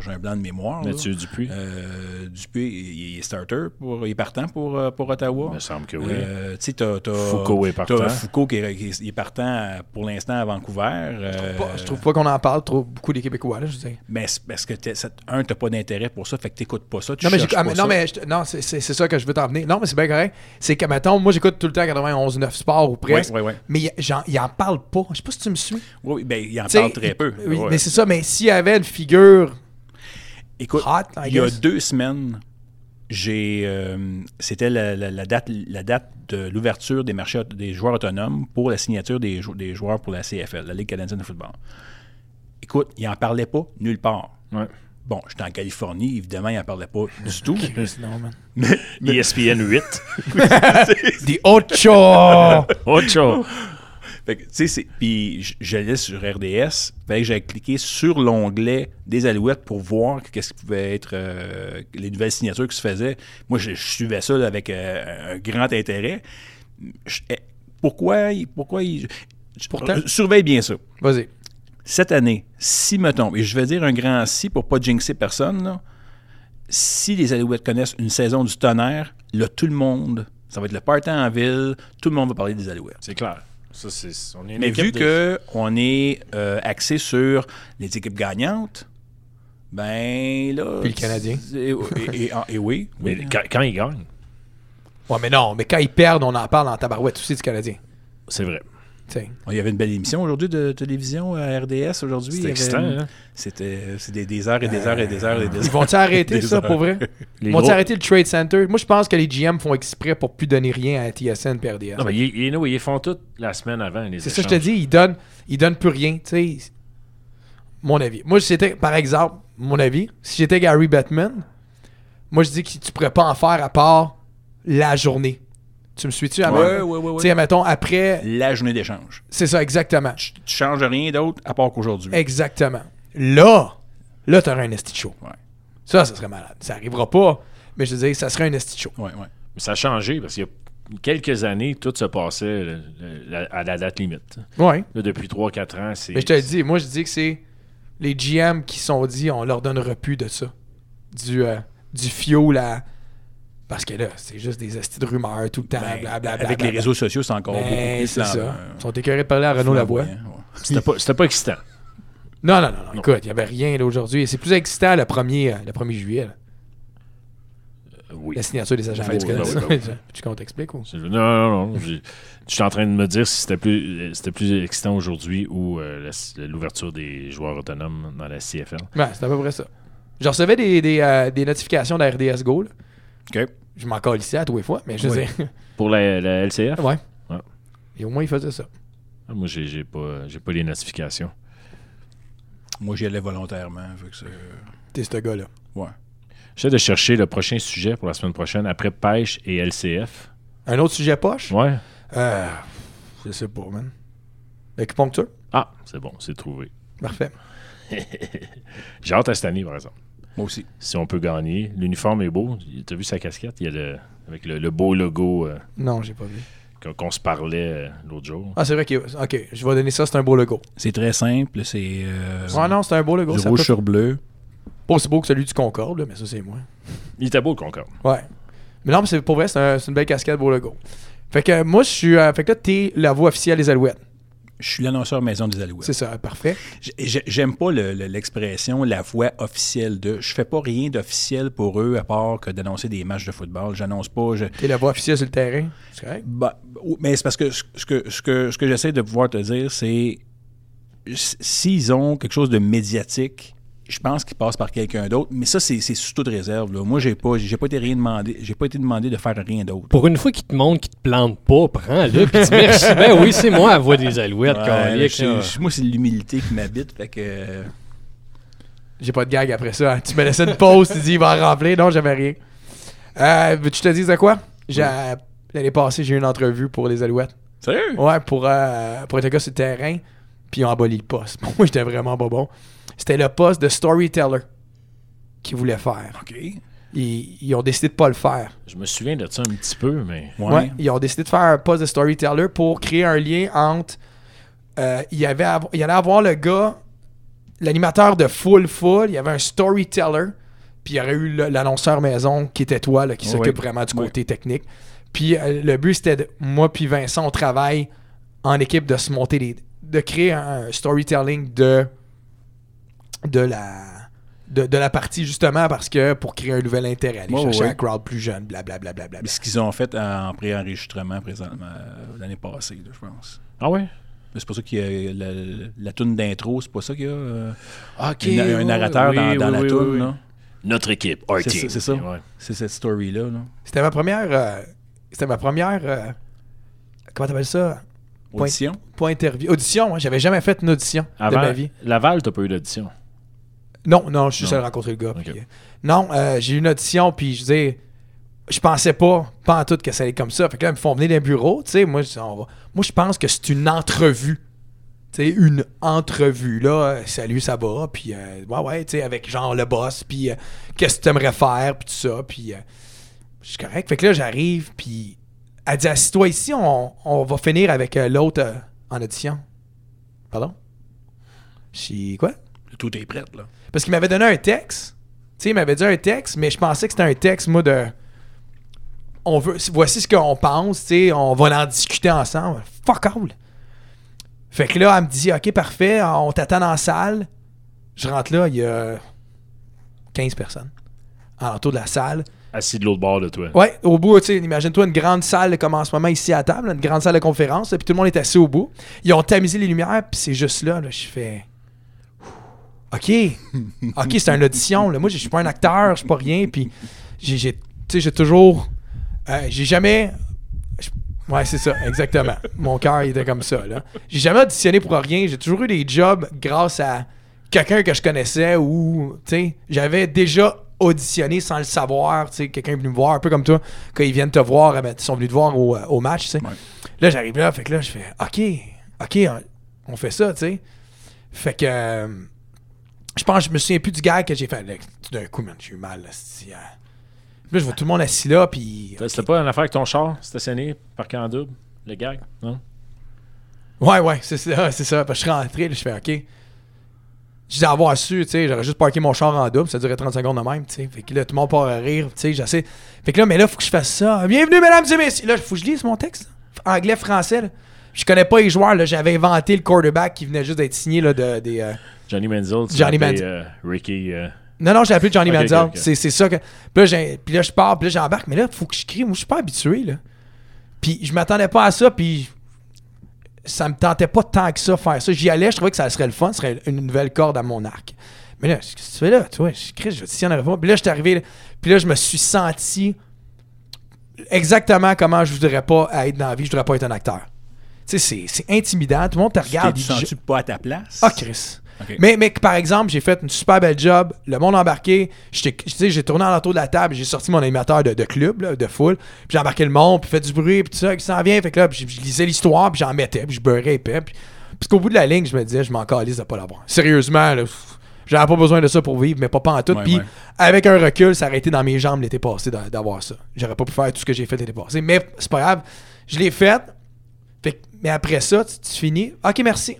j'ai un blanc de mémoire. là. Mathieu Dupuis. Euh, Dupuis, il est starter, pour, il est partant pour, euh, pour Ottawa. Il me semble que oui. Euh, tu sais, t'as, t'as- Foucault est partant. t'as Foucault qui est, qui partant pour l'instant à Vancouver. euh, Pas- je trouve pas qu'on en parle trop beaucoup des Québécois. Là, je veux dire. Mais parce que, un, t'as pas d'intérêt pour ça, fait que t'écoutes pas ça. Tu Non, mais, ah, pas mais ça. non, mais je te- non, c'est, c'est- c'est ça que je veux t'en venir. Non, mais c'est bien correct. C'est que, mettons, moi, j'écoute tout le temps 91-9 Sport ou presque. Ouais, ouais, ouais. Mais il, j'en- il en parle pas. Je sais pas si tu me suis. Oui, ben, il en parle très peu. Oui, Ouais. mais c'est ça. Mais s'il y avait une figure Écoute, hot, I il y a deux semaines, j'ai, euh, c'était la, la- la date, la date de l'ouverture des marchés des joueurs autonomes pour la signature des, jou- des joueurs pour la CFL, la Ligue canadienne de football. Écoute, il n'en parlait pas nulle part. Ouais. Bon, j'étais en Californie, évidemment, il n'en parlait pas du tout. Man. ESPN 8. The Ocho! Ocho. Fait que, tu sais, c'est- puis j- j'allais sur RDS, fait que j'ai cliqué sur l'onglet des Alouettes pour voir qu'est-ce qui pouvait être euh, les nouvelles signatures qui se faisaient. Moi, je, je suivais ça là, avec euh, un grand intérêt. Je- eh, pourquoi, pourquoi il- je- Pourtant- euh, surveille bien ça. Vas-y. Cette année, si mettons, et je vais dire un grand si pour pas jinxer personne, là, si les Alouettes connaissent une saison du tonnerre, là, tout le monde, ça va être le party en ville, tout le monde va parler des Alouettes. C'est clair. Ça, c'est, on est une Mais vu de- qu'on est euh, axé sur les équipes gagnantes, ben là. Puis le Canadien. Et, et- et- et oui. Mais oui. quand, quand ils gagnent, Ouais, mais non. Mais quand ils perdent, on en parle en tabarouette aussi du Canadien. c'est vrai. Il y avait une belle émission aujourd'hui de télévision à RDS aujourd'hui. Avait excitant, une- hein? C'était c'est des, des heures et des heures et des heures et des heures. Ils vont-ils arrêter ça heures. pour vrai? Ils vont-ils arrêter le Trade Center? Moi, je pense que les GM font exprès pour plus donner rien à TSN et RDS. Non, mais ils, ils, ils font tout la semaine avant. les C'est ça, je te dis, ils donnent, ils donnent plus rien. Tu sais, mon avis. Moi, par exemple, mon avis, si j'étais Gary Bettman, moi, je dis que tu pourrais pas en faire à part la journée. Tu me suis-tu? Ouais, ouais, ouais. Tu sais, mettons, après... La journée d'échange. C'est ça, exactement. Tu, tu changes rien d'autre à part qu'aujourd'hui. Exactement. Là, là, t'aurais un esti de show. Ouais. Ça, ça serait malade. Ça arrivera pas, mais je veux dire, ça serait un esti de show. Ouais, ouais. Mais ça a changé parce qu'il y a quelques années, tout se passait la- à la date limite. Ouais. Là, depuis 3-4 ans, c'est. Mais je te le dis, moi, je dis que c'est les GM qui sont dit, on leur donnera plus de ça. Du, euh, du fioul à... Parce que là, c'est juste des estis de rumeurs tout le temps, Ben, blablabla. avec les réseaux sociaux, c'est encore beaucoup Ben, plus c'est ça. Ils sont écœurés de parler à Renaud Lavoie. Ouais. C'était pas, c'était pas excitant. Non, non, non, non. Écoute, il n'y avait rien là, aujourd'hui. C'est plus excitant le 1er, euh, le 1er juillet. là. Euh, oui. La signature des agents Ben oui, libres. ben oui, ben oui. Tu qu'on t'explique ou? Non, non, non. Je suis en train de me dire si c'était plus, euh, c'était plus excitant aujourd'hui ou euh, la- l'ouverture des joueurs autonomes dans la CFL. Ouais, c'est à peu près ça. Je recevais des, des, euh, des notifications de RDS Go. là. OK. Je m'en ici à tous les fois, mais je sais. Pour la, la LCF, ouais. Ouais. Et au moins, il faisait ça. ah, moi, j'ai j'ai pas, j'ai pas les notifications. Moi, j'y allais volontairement. vu que c'est- T'es ce gars-là. ouais. J'essaie de chercher le prochain sujet pour la semaine prochaine après pêche et LCF. Un autre sujet poche? Ouais. Euh, je sais pas, man. L'acupuncture? Ah, c'est bon, c'est trouvé. Parfait. J'ai hâte à cette année, par exemple. Moi aussi. Si on peut gagner. L'uniforme est beau. T'as vu sa casquette? Il y a le, avec le, le beau logo euh, Non, j'ai pas vu. qu'on qu'on se parlait euh, l'autre jour. Ah, c'est vrai que. Ok, je vais donner ça, c'est un beau logo. C'est très simple. C'est euh, Ouais, non, c'est un beau logo. du ça rouge peut- sur bleu. Pas aussi beau que celui du Concorde, là, mais ça, c'est moi. Il était beau, le Concorde. Ouais. Mais non, mais c'est, pour vrai, c'est, un- c'est une belle casquette, beau logo. Fait que euh, moi, je suis. euh, fait que là, t'es la voix officielle des Alouettes. Je suis l'annonceur maison des Alouettes. C'est ça, parfait. J'aime pas le- le- l'expression la voix officielle de. Je fais pas rien d'officiel pour eux à part que d'annoncer des matchs de football. J'annonce pas. Je... T'es la voix officielle sur le terrain? C'est correct? Bah, mais c'est parce que ce que, ce que, ce que j'essaie de pouvoir te dire, c'est s'ils ont quelque chose de médiatique, je pense qu'ils passent par quelqu'un d'autre. Mais ça, c'est sous toute réserve. là. Moi, j'ai pas, j'ai pas été rien demandé. J'ai pas été demandé de faire rien d'autre. Pour une fois qu'il te montre qu'il te plante pas, prends-le puis dis merci. Ben oui, c'est moi à voix des alouettes, Ouais, je- je- moi, c'est l'humilité qui m'habite. Fait que. euh, J'ai pas de gag après ça. hein. Tu me laissais une pause, tu dis il va en remplir. Non, j'avais rien. Euh, je te dise de quoi? J'ai, L'année passée, j'ai eu une entrevue pour les Alouettes. Sérieux? Ouais, pour, euh, pour être un gars sur le terrain. Puis ils ont aboli le poste. Moi, j'étais vraiment pas bon. C'était le poste de storyteller qu'ils voulaient faire. OK. Ils, ils ont décidé de pas le faire. Je me souviens de ça un petit peu, mais. Ouais. Ouais, ils ont décidé de faire un poste de storyteller pour créer un lien entre. euh, il, y avait, av- il y allait avoir le gars, l'animateur de Full Full, il y avait un storyteller, puis il y aurait eu l'annonceur maison qui était toi, là, qui s'occupe ouais. vraiment du Ouais. côté technique. Puis euh, le but, c'était de- moi puis Vincent, on travaille en équipe de se monter les. de créer un storytelling de. De la. De, de la partie justement parce que pour créer un nouvel intérêt, aller Ouais, chercher ouais. un crowd plus jeune, blablabla. Bla, bla, bla, bla. Ce qu'ils ont fait en préenregistrement présentement euh, l'année passée, là, je pense. Ah ouais? C'est pour ça qu'il y a la, la toune d'intro, c'est pas ça qu'il y a euh, Ok. un, un narrateur dans, dans la toune, là. Notre équipe, our C'est team. ça, c'est ça. Ouais. C'est cette story-là. Là. C'était ma première. euh, c'était ma première. euh, comment t'appelles ça? Point- Audition? Pas interview. Audition, moi. J'avais jamais fait une audition de Avant, ma vie. Laval, t'as pas eu d'audition. Non, non, je suis seul à rencontrer le gars. Puis, euh, non, euh, j'ai eu une audition, puis je disais. Je pensais pas, pas en tout, que ça allait être comme ça. Fait que là, ils me font venir d'un bureau. Tu sais, moi, je- on va- moi, je pense que c'est une entrevue. Tu sais, une entrevue, là. euh, Salut, ça va. Puis, euh, ouais, ouais, tu sais, avec genre le boss. Puis, qu'est-ce que tu aimerais faire. Puis, tout ça. Puis, je suis correct. Fait que là, j'arrive. Puis, elle dit Assis-toi ici, on, on va finir avec l'autre en audition. Pardon? Je suis quoi? Tout est prêt, là. Parce qu'il m'avait donné un texte. Tu sais, il m'avait dit un texte, mais je pensais que c'était un texte, moi, de. On veut. Voici ce qu'on pense, tu sais, on va en discuter ensemble. Fuck all. Fait que là, elle me dit, OK, parfait, on t'attend dans la salle. Je rentre là, il y a 15 personnes. Autour de la salle. Assis de l'autre bord de toi. Ouais, au bout, tu sais, imagine-toi une grande salle comme en ce moment ici à table, une grande salle de conférence, puis tout le monde est assis au bout. Ils ont tamisé les lumières, puis c'est juste là, là, je fais. OK. OK, c'est une audition. Là. Moi, je suis pas un acteur, je suis pas rien, puis j'ai, j'ai- tu sais, j'ai toujours. euh, j'ai jamais. Ouais, c'est ça, exactement. Mon cœur il était comme ça. Là. J'ai jamais auditionné pour rien. J'ai toujours eu des jobs grâce à quelqu'un que je connaissais ou, tu sais, j'avais déjà auditionné sans le savoir. Tu sais, quelqu'un est venu me voir, un peu comme toi, quand ils viennent te voir, eh ben, ils sont venus te voir au, euh, au match. tu sais. Ouais. Là, j'arrive là, fait que là, je fais OK, OK, on, on fait ça, tu sais. Fait que. Je pense, je me souviens plus du gars que j'ai fait. Tout d'un coup, man, j'ai eu mal. Là, euh. Là, je vois tout le monde assis là, puis. C'était pas une affaire avec ton char stationné, parqué en double, le gag, non? Ouais, ouais, c'est ça, c'est ça. Parce que je suis rentré, là, je fais OK. Je disais avoir su, tu sais, j'aurais juste parké mon char en double, ça durait 30 secondes de même, tu sais. Fait que là, tout le monde part à rire, tu sais, j'essaie. Fait que là, mais là, faut que je fasse ça. Bienvenue, mesdames et messieurs. Là, faut que je lise mon texte. Anglais, français, là. Je connais pas les joueurs, là. J'avais inventé le quarterback qui venait juste d'être signé, là, de, des. euh, Johnny Manziel, Johnny Manziel. euh, Ricky. euh, Non, non, j'ai appelé Johnny Ok, Manziel. C'est, ça que. Puis là, puis là, je pars, puis là, j'embarque. Mais là, faut que je crie. Moi, je suis pas habitué, là. Puis je m'attendais pas à ça, puis ça me tentait pas tant que ça faire ça. J'y allais, je trouvais que ça serait le fun, ce serait une nouvelle corde à mon arc. Mais là, qu'est-ce que tu fais là? Tu vois, je crie, je dis, en pas. Puis là, je suis arrivé, là, puis là, je me suis senti exactement comment je voudrais pas être dans la vie. Je voudrais pas être un acteur. Sais, c'est, c'est intimidant. Tout le monde te regarde. Tu dit, sens-tu pas à ta place? ah, Chris. Mais, mais par exemple, j'ai fait une super belle job, le monde embarqué, j'ai tourné en l'entour de la table, j'ai sorti mon animateur de, de club, là, de foule, puis j'ai embarqué le monde, puis fait du bruit, puis tout ça, qui s'en vient, fait que là, puis je, lisais l'histoire, puis j'en mettais, puis je beurrais épais, puis qu'au bout de la ligne, je me disais, je m'en calisse de pas l'avoir. Sérieusement, là, pff, j'avais pas besoin de ça pour vivre, mais pas, pas en tout, Ouais, puis ouais. avec un recul, ça aurait été dans mes jambes l'été passé d'a- d'avoir ça. J'aurais pas pu faire tout ce que j'ai fait l'été passé, mais c'est pas grave, je l'ai fait, mais après ça, tu, tu finis, ok, merci.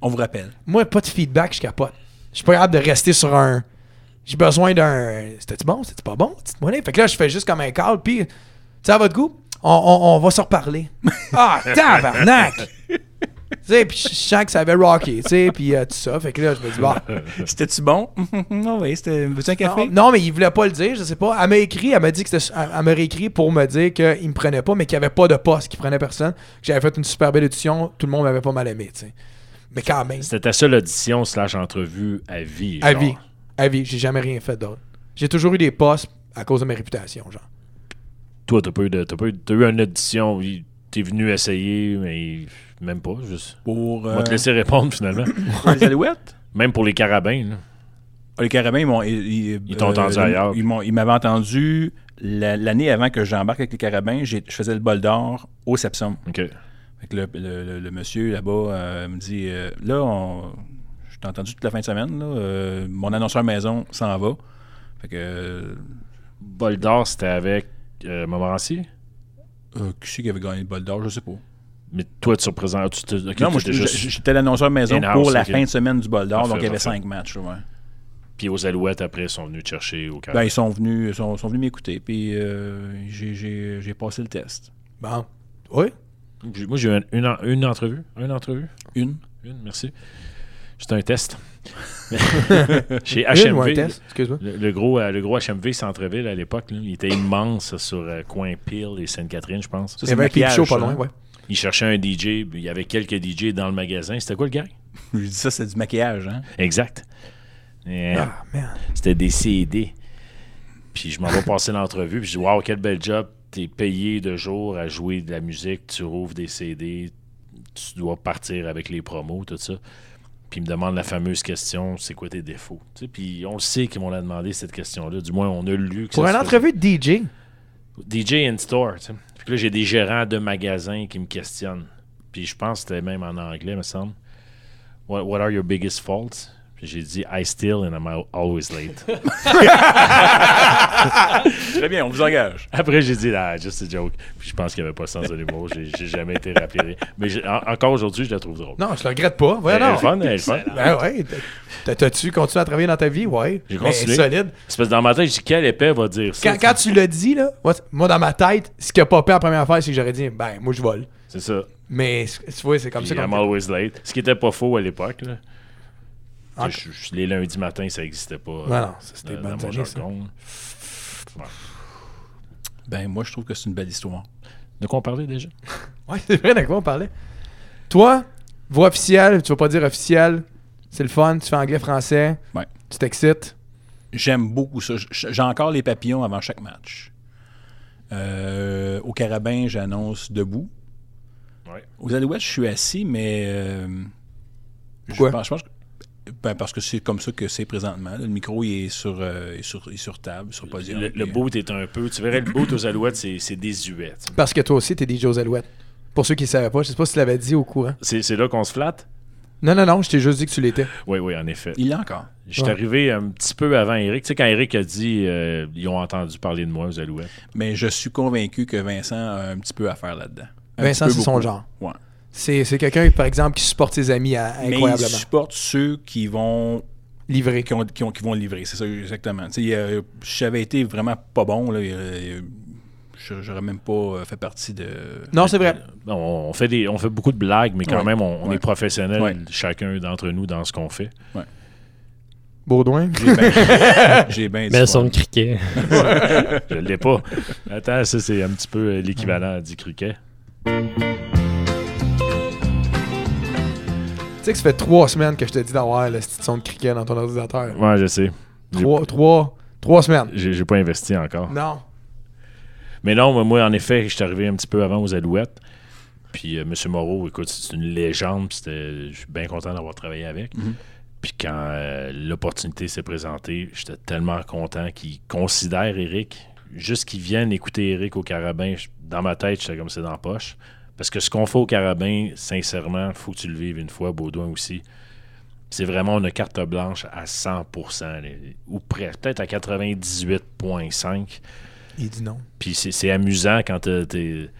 On vous rappelle. Moi, pas de feedback, je capote. Je suis pas capable de rester sur un. J'ai besoin d'un. C'était-tu bon? C'était pas bon? Dites-moi. Fait que là, je fais juste comme un call, puis. Tu sais, à votre goût? On, on- on va se reparler. ah, tabarnak! Tu sais, puis je sens que ça avait rocké, tu sais, puis euh, tout ça. Fait que là, je me dis, bah. C'était-tu bon? non, oui, c'était. Veux-tu un café? Non, non, mais il voulait pas le dire, je sais pas. Elle m'a écrit, elle m'a dit que c'était. Elle, m'a réécrit pour me dire qu'il me prenait pas, mais qu'il n'y avait pas de poste, qu'il prenait personne. Que j'avais fait une super belle édition, tout le monde m'avait pas mal aimé, tu sais. Mais quand même. C'était ta seule audition slash entrevue à vie. À vie. À vie. J'ai jamais rien fait d'autre. J'ai toujours eu des postes à cause de ma réputation, genre. Toi, t'as pas eu de. T'as pas eu, t'as eu une audition, t'es venu essayer, mais même pas. Juste. Pour. On euh, va te laisser répondre finalement. pour les Alouettes? même pour les carabins. là. Ah, Les Carabins, ils m'ont. Ils, Ils t'ont entendu ailleurs. Ils, m'ont- ils m'avaient entendu la- l'année avant que j'embarque avec les Carabins. Je faisais le bol d'or au Sepsum. OK. Fait que le, le- le- le monsieur là-bas euh, me dit euh, Là, on, je t'ai entendu toute la fin de semaine. Là, euh, mon annonceur maison s'en va. Fait que. euh, Bol d'or, c'était avec euh, Montmorency? euh, qui c'est qui avait gagné le bol d'or? Je sais pas. Mais toi, tu représentes. Tu te, non, moi, j'étais juste- j'étais l'annonceur maison pour la fin de semaine du bol d'or. Parfait, Donc, il y avait cinq matchs. ouais. Puis aux Alouettes, après, ils sont venus te chercher au Ben, carabin. ils sont venus, ils sont, sont venus m'écouter. Puis euh, j'ai- passé le test. Bon. Oui? Moi, j'ai eu une, une, en- une entrevue. Une entrevue? Une. Une, merci. C'était un test. Chez Une ou un HMV. test? Excuse-moi. Le, le gros, euh, le gros HMV Centre-Ville à l'époque, il était immense sur euh, coin Peel et Sainte-Catherine, je pense. Ça, Il y c'est avait un show pas loin, ouais. Il cherchait un DJ, il y avait quelques DJ dans le magasin. C'était quoi le gars? Je lui dis ça, c'est du maquillage. Hein? Exact. Et, Ah, man. C'était des CD. Puis je m'en vais passer l'entrevue, puis je dis Waouh, quel bel job. T'es payé de jour à jouer de la musique, tu rouvres des CD, tu dois partir avec les promos, tout ça. Puis il me demande la fameuse question c'est quoi tes défauts? Tu sais, Puis on le sait qu'ils m'ont la demandé cette question-là. Du moins, on a lu que Pour une entrevue de DJ, DJ in store. tu sais. Puis là, j'ai des gérants de magasins qui me questionnent. Puis je pense que c'était même en anglais, me semble. What are your biggest faults? Puis j'ai dit I steal and I'm al- always late. Très bien, on vous engage. Après, j'ai dit, ah, just a joke. Puis je pense qu'il n'y avait pas de sens de l'humour. J'ai j'ai jamais été rappelé. Mais j'ai- en- encore aujourd'hui, je la trouve drôle. non, je le regrette pas. Ouais, Elle est non. fun, elle est fun. Ben ouais. T'as- T'as-tu continué à travailler dans ta vie? Ouais. J'ai Mais continué. solide. C'est parce que dans ma tête, je dis, quel épais va dire ça? Quand, quand tu l'as dit, là, moi, moi, dans ma tête, ce qui a pas la première affaire, c'est que j'aurais dit, ben, moi, je vole. C'est ça. Mais, tu vois, c'est comme Puis ça. I'm qu'on- always late. Ce qui était pas faux à l'époque. là. Ah, Je- je- les lundis matins, ça n'existait pas. Ouais, non, ça, c'était ça. jargon. Ben, moi, je trouve que c'est une belle histoire. De quoi on parlait déjà? Ouais, c'est vrai, de quoi on parlait? Toi, voix officielle, tu vas pas dire officielle, c'est le fun, tu fais anglais-français, Ouais. tu t'excites. J'aime beaucoup ça. J'ai encore les papillons avant chaque match. Euh, au carabin, j'annonce debout. Ouais. Aux Alouettes, je suis assis, mais. euh, Pourquoi? Je pense, je pense que Ben, parce que c'est comme ça que c'est présentement. là. Le micro, il est sur, euh, il est sur, il est sur table, sur podium. Le, le boot est un peu. Tu verrais le boot aux alouettes, c'est c'est désuet. Parce que toi aussi, t'es DJ aux Alouettes. Pour ceux qui ne savaient pas, je sais pas si tu l'avais dit au courant. C'est c'est là qu'on se flatte? Non, non, non, je t'ai juste dit que tu l'étais. Oui, oui, en effet. Il l'a encore. Je suis Ouais. arrivé un petit peu avant Eric. Tu sais, quand Eric a dit euh, ils ont entendu parler de moi aux Alouettes. Mais je suis convaincu que Vincent a un petit peu à faire là-dedans. Un Vincent, c'est son genre. Ouais. C'est c'est quelqu'un, par exemple, qui supporte ses amis à- Mais il incroyablement. supporte ceux qui vont Livré. qui, ont- qui ont- qui vont le livrer, c'est ça exactement. Tu sais, euh, j'avais été vraiment pas bon, là, euh, je- j'aurais même pas euh, fait partie de. Non, c'est vrai. On, on fait des, on fait beaucoup de blagues, mais quand Ouais. même, on, on Ouais. est professionnels, Ouais. chacun d'entre nous, dans ce qu'on fait. Baudouin? J'ai bien- bien dit Belle ouais. son de cricket. Je l'ai pas. Attends, ça, c'est un petit peu euh, l'équivalent du cricket. Tu sais que ça fait trois semaines que je te dis d'avoir le petit son de cricket dans ton ordinateur. Ouais, je sais. Trois, trois, trois semaines. J'ai pas investi encore. Non. Mais non, moi, moi, en effet, je suis arrivé un petit peu avant aux Alouettes. Puis euh, M. Moreau, écoute, c'est une légende. Je suis bien content d'avoir travaillé avec. Mhm. Puis quand euh, l'opportunité s'est présentée, j'étais tellement content qu'il considère Eric. Juste qu'il vienne écouter Eric au carabin, dans ma tête, j'étais comme c'est dans la poche. Parce que ce qu'on fait au carabin, sincèrement, faut que tu le vives une fois, Baudouin aussi. C'est vraiment une carte blanche à 100%, les- ou peut-être à 98,5%. Il dit non. Puis c'est amusant quand t'as t'es-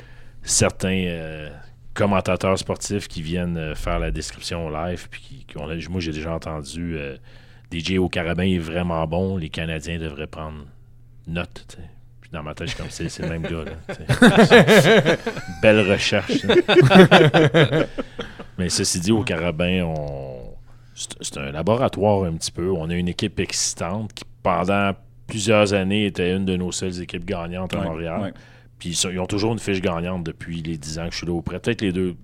certains euh, commentateurs sportifs qui viennent euh, faire la description live. Puis qui- qui- on a- moi, j'ai déjà entendu euh, DJ au carabin est vraiment bon. Les Canadiens devraient prendre note. Dans ma tête, je suis comme c'est c'est le même gars. Là. Belle recherche. Mais ceci dit, au carabin, on... c'est un laboratoire un petit peu. On a une équipe excitante qui, pendant plusieurs années, était une de nos seules équipes gagnantes à Ouais, Montréal. ouais. Puis ils, ont toujours une fiche gagnante depuis les 10 ans que je suis là auprès. Peut-être les deux.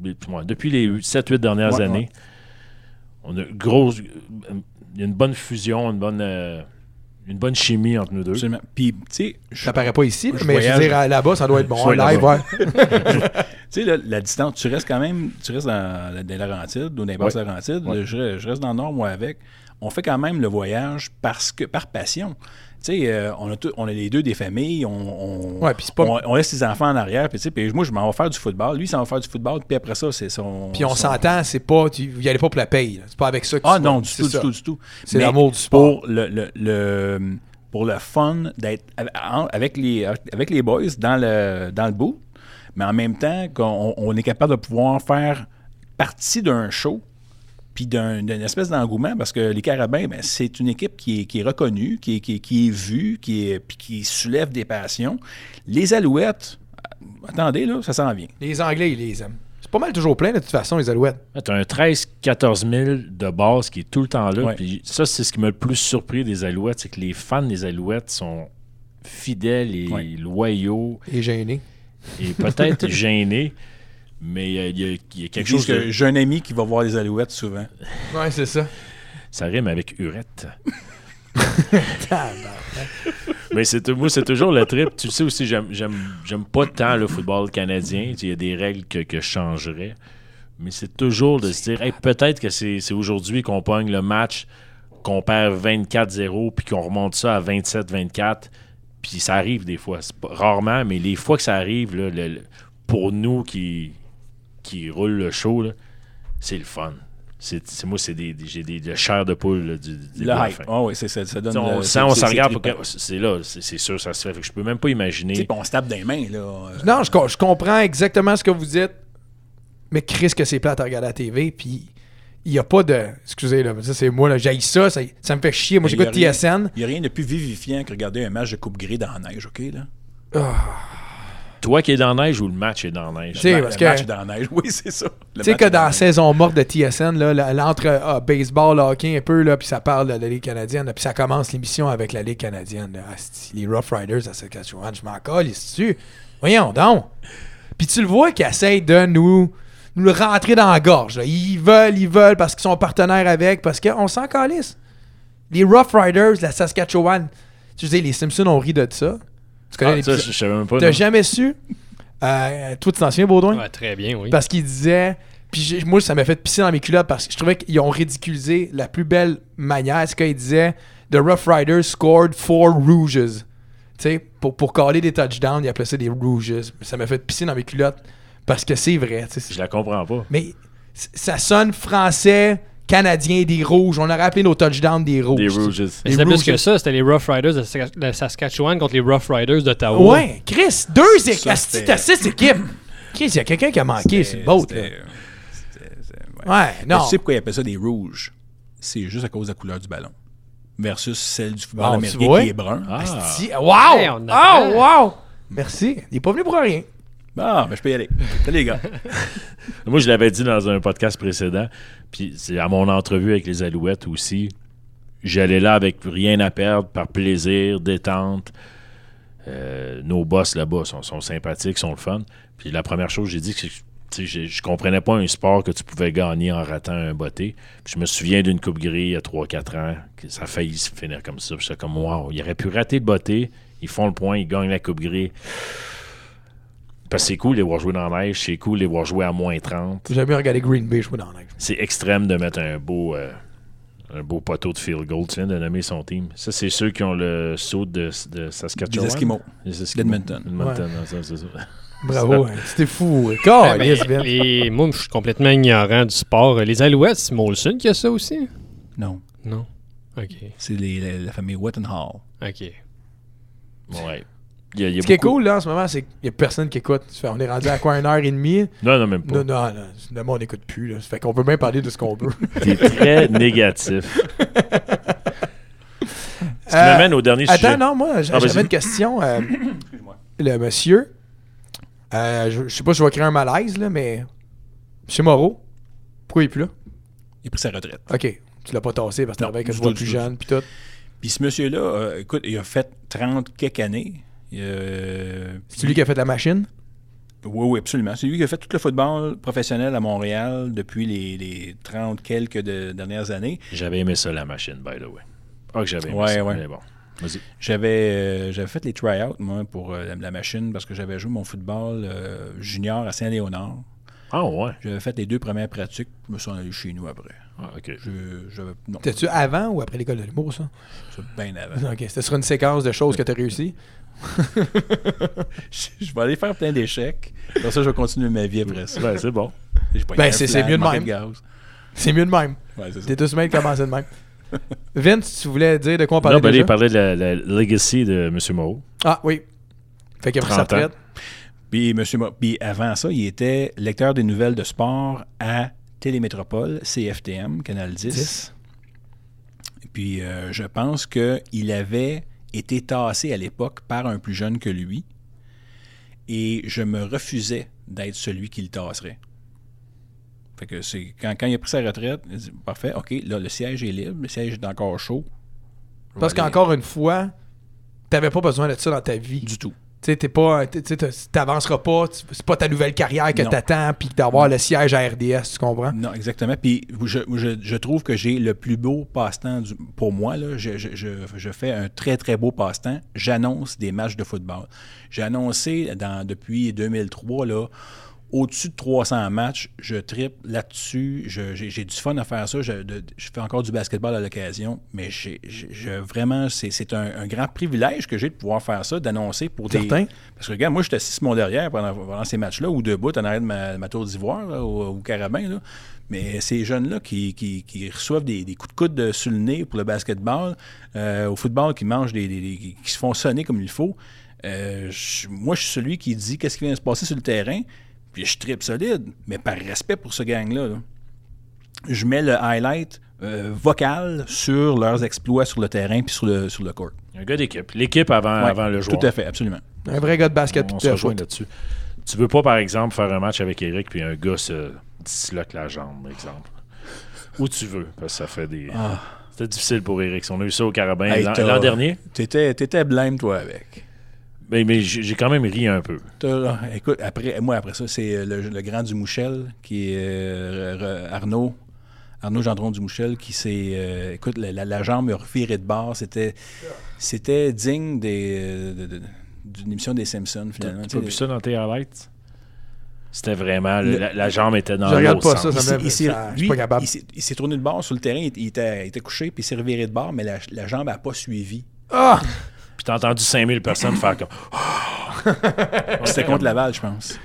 depuis les 7-8 dernières Ouais, années. On a une grosse. Il y a une bonne fusion, une bonne, euh, une bonne chimie entre nous deux. Absolument. Puis, tu sais, je- Ça paraît pas ici, Je mais je veux dire, là-bas, ça doit être bon. Live, là-bas. ouais. tu sais, là, la distance, tu restes quand même, tu restes dans, la Laurentides ou dans les basses Laurentides. Ouais. Je, je reste dans le Nord, moi, avec. On fait quand même le voyage parce que, par passion. Tu sais, euh, on, a tout- on a les deux des familles, on, on, Ouais, pas- on, on laisse les enfants en arrière, puis tu sais, puis moi, je m'en vais faire du football. Lui, il s'en va faire du football, puis après ça, c'est son... Puis on son- s'entend, c'est pas. Tu y allais pas pour la paye. C'est pas avec ça que Ah tu non, du tout, du tout, du tout. C'est l'amour du sport. Pour le, le, le- pour le fun d'être avec les, avec les boys dans le, dans le boot, mais en même temps qu'on on est capable de pouvoir faire partie d'un show puis d'un- d'une espèce d'engouement parce que les Carabins, ben, c'est une équipe qui est, qui est reconnue, qui est, qui est, qui est vue, qui, est, puis qui soulève des passions. Les Alouettes, attendez, là, ça s'en vient. Les Anglais, ils les aiment. C'est pas mal toujours plein, de toute façon, les Alouettes. Tu as un 13-14 000 de base qui est tout le temps là. Ouais. Puis ça, c'est ce qui m'a le plus surpris des Alouettes, c'est que les fans des Alouettes sont fidèles et Ouais. loyaux Et gênés. et peut-être gênés, mais il y, a- il y a quelque Ils chose disent que de... j'ai un ami qui va voir les Alouettes souvent. Ouais, c'est ça. Ça rime avec Urette. Mais c'est moi, c'est toujours le trip. Tu le sais aussi, j'aime, j'aime, j'aime pas tant le football canadien. Il y a des règles que, que je changerais. Mais c'est toujours de se dire, Hey, peut-être que c'est, c'est aujourd'hui qu'on pogne le match, qu'on perd 24-0, puis qu'on remonte ça à 27-24. Puis ça arrive des fois. C'est pas- rarement, mais les fois que ça arrive, là, le- le- pour nous qui, qui roulent le show, là, c'est le fun. C'est, c'est- moi, c'est des, des- j'ai des, de chair de poule là, du, du Le hype. Ah oui, c'est ça, ça donne. On le- sent, on s'en regarde, trippant. pour que- c'est là, c'est c'est sûr, ça se fait. Fait que je peux même pas imaginer. On se tape des mains, là. Non, je, co- je comprends exactement ce que vous dites. Mais Chris, que c'est plate à regarder à la TV. Puis il n'y a pas de. Excusez, là, ça, c'est moi, là. J'haïs ça, ça. ça me fait chier. Moi, j'écoute TSN. Il n'y a rien de plus vivifiant que regarder un match de Coupe Grey dans la neige, OK, là? Toi qui es dans la neige ou le match est dans la neige? Ben, parce le que- match est dans la neige, oui, c'est ça. Le Tu sais que dans la saison morte de TSN, l'entre ah, baseball, hockey un peu, là, puis ça parle de la Ligue canadienne, puis ça commence l'émission avec la Ligue canadienne. là. Les Rough Riders à Saskatchewan, je m'en colle, tu Voyons donc. Puis tu le vois qu'ils essayent de nous, nous le rentrer dans la gorge. là. Ils veulent, ils veulent parce qu'ils sont partenaires avec, parce qu'on s'en calisse. Les Rough Riders, la Saskatchewan, tu sais, les Simpsons ont ri de ça. Tu connais Ah, ça, je, je savais même pas. T'as jamais su? Euh, toi, tu t'en souviens, Baudouin? Ouais, très bien, oui. Parce qu'il disait Puis moi, ça m'a fait pisser dans mes culottes parce que je trouvais qu'ils ont ridiculisé la plus belle manière. C'est quand ils disaient The Rough Riders scored four rouges. Tu sais, pour, pour caler des touchdowns, ils appelaient ça des rouges. Ça m'a fait pisser dans mes culottes parce que c'est vrai. Je la comprends pas. Mais ça sonne français, canadien, des rouges. On aurait appelé nos touchdowns des rouges. Des Rouges. C'était plus que ça, c'était les Rough Riders de, Sask- de Saskatchewan contre les Rough Riders d'Ottawa. Ouais, Chris, deux équipes. T'as six équipes. Chris, il y a quelqu'un qui a manqué le boat. c'était- c'était- ouais. Non. Tu sais pourquoi ils appellent ça des rouges? C'est juste à cause de la couleur du ballon. Versus celle du football Ah, tu américain vois? qui est brun. Ah, Ah. Wow! Hey, oh, wow! Merci. Il est pas venu pour rien. Ben je peux y aller. Salut les gars. Moi, je l'avais dit dans un podcast précédent, puis c'est à mon entrevue avec les Alouettes aussi. J'allais là avec rien à perdre, par plaisir, détente. Euh, nos boss là-bas sont, sympathiques, sont le fun. Puis la première chose j'ai dit, que je, je comprenais pas un sport que tu pouvais gagner en ratant un botté. Puis je me souviens d'une coupe gris il y a 3-4 ans, que ça a failli se finir comme ça. Puis j'étais comme, wow, il aurait pu rater le botté, ils font le point, ils gagnent la coupe gris. Parce que c'est cool de les voir jouer dans la neige, c'est cool de les voir jouer à moins 30 J'ai jamais regardé Green Bay jouer dans la neige. c'est extrême de mettre un beau, euh, un beau poteau de field goal. Tu viens de nommer son team. Ça, c'est ceux qui ont le saut de, de Saskatchewan. Des Esquimaux. Les Esquimaux. D'Edmonton. Edmonton, non, ça, c'est ça. Bravo, hein. c'était fou. Ouais, God, ben, yes, Ben. les- moi, je suis complètement ignorant du sport. Les Alouettes, c'est Molson qui a ça aussi? Non. Non? OK. C'est les- la, la famille Wettenhall. OK. Ouais. Y a, y a Ce qui est beaucoup- cool, là, en ce moment, c'est qu'il n'y a personne qui écoute. On est rendu à quoi, une heure et demie? Non, non, même pas. Non, non, non. Le monde n'écoute plus, là. Ça fait qu'on peut même parler de ce qu'on veut. T'es très négatif. Ce qui Euh, m'amène au dernier sujet. Attends, non, moi, Ah, j'avais vas-y. une question. euh, le monsieur, euh, je, je sais pas si je vais créer un malaise, là, mais. Monsieur Moreau, pourquoi il est plus là? Il a pris sa retraite. Ok, tu l'as pas tassé parce que Non, t'avais tout, voix du plus tout. jeune, puis tout. Puis ce monsieur-là, euh, écoute, il a fait 30 quelques années. Euh, C'est lui qui a fait la machine? Oui, oui, absolument. C'est lui qui a fait tout le football professionnel à Montréal depuis les, les 30 quelques de- dernières années. J'avais aimé ça, la machine, by the way. Ah, que j'avais aimé Ouais, ça. ouais. Mais bon. Vas-y. J'avais euh, j'avais fait les try-outs, moi, pour euh, la, machine parce que j'avais joué mon football euh, junior à Saint-Léonard. Ah, ouais. J'avais fait les deux premières pratiques. Je me suis en allé chez nous après. Ah, OK. T'es-tu avant ou après l'école de l'humour, ça? c'est bien avant. Ok, c'était sur une séquence de choses que t'as réussi. je, vais aller faire plein d'échecs. Pour ça, je vais continuer ma vie après ça. Ben, c'est bon. Ben, c'est- mieux de même. C'est mieux de même. Ouais. T'es tous mal de commencer de même. Vince, tu voulais dire de quoi on parlait Non, ben, déjà? il parlait de la, la legacy de M. Moreau. Ah, oui. Fait qu'il a pris sa 30 ans. retraite. Puis, puis avant ça, il était lecteur des nouvelles de sport à Télémétropole, CFTM, Canal 10. 10. Puis euh, je pense qu'il avait été tassé à l'époque par un plus jeune que lui. Et je me refusais d'être celui qui le tasserait. Fait que c'est quand, quand il a pris sa retraite, il a dit Parfait, OK, là, le siège est libre, le siège est encore chaud. Parce qu'encore une fois, t'avais pas besoin de ça dans ta vie. Du tout. Tu sais, t'es pas, t'avanceras pas, c'est pas ta nouvelle carrière que t'attends, puis d'avoir le siège à RDS, tu comprends? Non, exactement. Puis je, je- je trouve que j'ai le plus beau passe-temps pour moi. Là, je, je- je- je fais un très, très beau passe-temps. J'annonce des matchs de football. J'ai annoncé dans, depuis 2003, là, au-dessus de 300 matchs. Je tripe là-dessus. Je- J'ai du fun à faire ça. Je, de- je fais encore du basketball à l'occasion. Mais je- vraiment, c'est un, un grand privilège que j'ai de pouvoir faire ça, d'annoncer pour des, Certain. parce que, regarde, moi, j'étais assis sur mon derrière pendant, pendant ces matchs-là, ou debout en arrière de ma, tour d'ivoire, au, au carabin. Là. Mais ces jeunes-là qui, qui- qui reçoivent des, des coups de coude de- sur le nez pour le basketball, euh, au football, qui mangent des, des- des- qui se font sonner comme il faut, euh, je- moi, je suis celui qui dit qu'est-ce qui vient de se passer sur le terrain, puis je tripe solide, mais par respect pour ce gang-là. là. Je mets le highlight euh, vocal sur leurs exploits sur le terrain puis sur le, sur le court. Un gars d'équipe. L'équipe avant, Ouais, avant le joueur. Tout à fait, absolument. Un vrai gars de basket On puis se rejoint là-dessus. Tu veux pas, par exemple, faire un match avec Eric puis un gars se disloque la jambe, exemple. Où tu veux, parce que ça fait des. C'était difficile pour Eric. On a eu ça au Carabin Hey, l'an t'as- l'an dernier. T'étais, t'étais blême, toi, avec. Mais, mais j'ai quand même ri un peu. Écoute, après, moi, après ça, c'est euh, le, le grand Dumouchel, qui est euh, Arnaud. Arnaud Gendron Dumouchel, qui s'est. euh, écoute, la, la- la jambe a reviré de bord. C'était, c'était digne des, de- de- d'une émission des Simpsons, finalement. t'as Tu pas sais, vu ça dans tes highlights? C'était vraiment. le- la, la jambe était dans Je regarde pas ça, sens. ça me Il ça- lui, pas capable. il s'est- il s'est tourné de bord sur le terrain, il, il était, il était couché, puis il s'est reviré de bord, mais la, la jambe n'a pas suivi. Ah! Puis t'as entendu 5000 personnes faire comme. C'était contre Laval, je pense.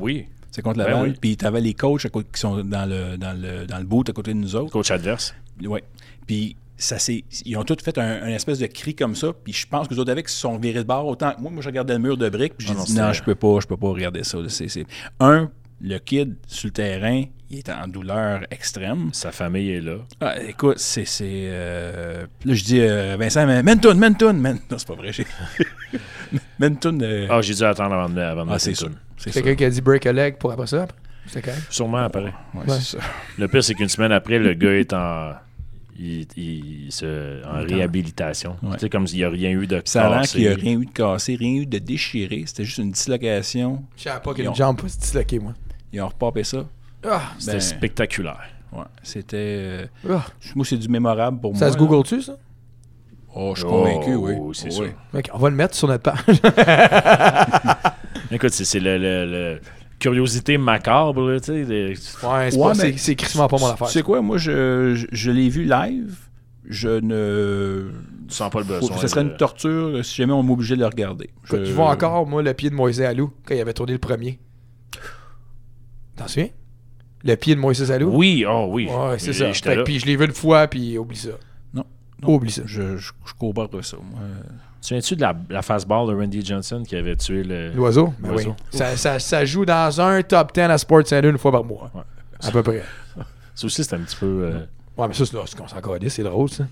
Oui, C'est contre Ben Laval. oui. Puis t'avais les coachs qui sont dans le, dans, le, dans le boot à côté de nous autres. coach adverse. Ouais. Puis ça ils ont tous fait un, un espèce de cri comme ça. Puis je pense que les autres avec se sont virés de bord. Autant moi, moi je regardais le mur de briques. Puis j'ai Ah non, dit c'était- non, je peux pas, je peux pas regarder ça. c'est- Un, le kid sur le terrain, il est en douleur extrême. Sa famille est là. Ah, écoute, c'est. c'est, euh, Là, je dis euh, Vincent, mais Menton, Menton, Men- Non, c'est pas vrai. j'ai- Menton. euh, Ah, j'ai dû attendre avant de, avant de ah, c'est une sûr. C'est sûr. Quelqu'un qui a dit break a leg pour après ça? C'est quand même. Sûrement après. Ouais, Ouais. c'est ça. Le pire, c'est qu'une semaine après, le gars est en. Il, il- se- en réhabilitation. Ouais. Tu sais, comme s'il n'y a rien eu de Ça a l'air cassé. qu'il n'y a rien eu de cassé, rien eu de déchiré. C'était juste une dislocation. Je savais pas qu'une ont- jambe peut se disloquer, moi. Ils ont repapé ça. Ah! C'était Ben, spectaculaire. Ouais, c'était. euh, Ah. moi, c'est du mémorable pour Ça moi. se là. google-tu, ça? Oh, je suis Oh, convaincu, oui. c'est Oh, sûr. oui. Ok, on va le mettre sur notre page. Écoute, c'est c'est le, le- le- curiosité macabre, là, tu sais. des- Ouais, c'est Ouais, pas- mais- c'est- c'est crissement pas mon affaire. Tu sais quoi, moi, je, je, je l'ai vu live. Je ne. Tu sens pas le besoin. Ce serait de- une torture si jamais on m'obligeait de le regarder. Je- Je vois encore, moi, le pied de Moïse Alou quand il avait tourné le premier. T'en souviens? Le pied de Moïse Alou? Oui, oh oui. Ouais, c'est ça. Fait puis je l'ai vu une fois, puis oublie ça. Non. Oublie ça. Je, je, je cours pas ça. Moi. Tu viens-tu de la, la fastball de Randy Johnson qui avait tué le. L'oiseau? Ben oui. L'oiseau. Ça, ça, ça joue dans un top 10 à Sports Center une fois par mois. Ouais. À peu près. Ça aussi, c'était un petit peu. euh, Ouais, mais ça, c'est là, c'est qu'on s'en c'est drôle, ça.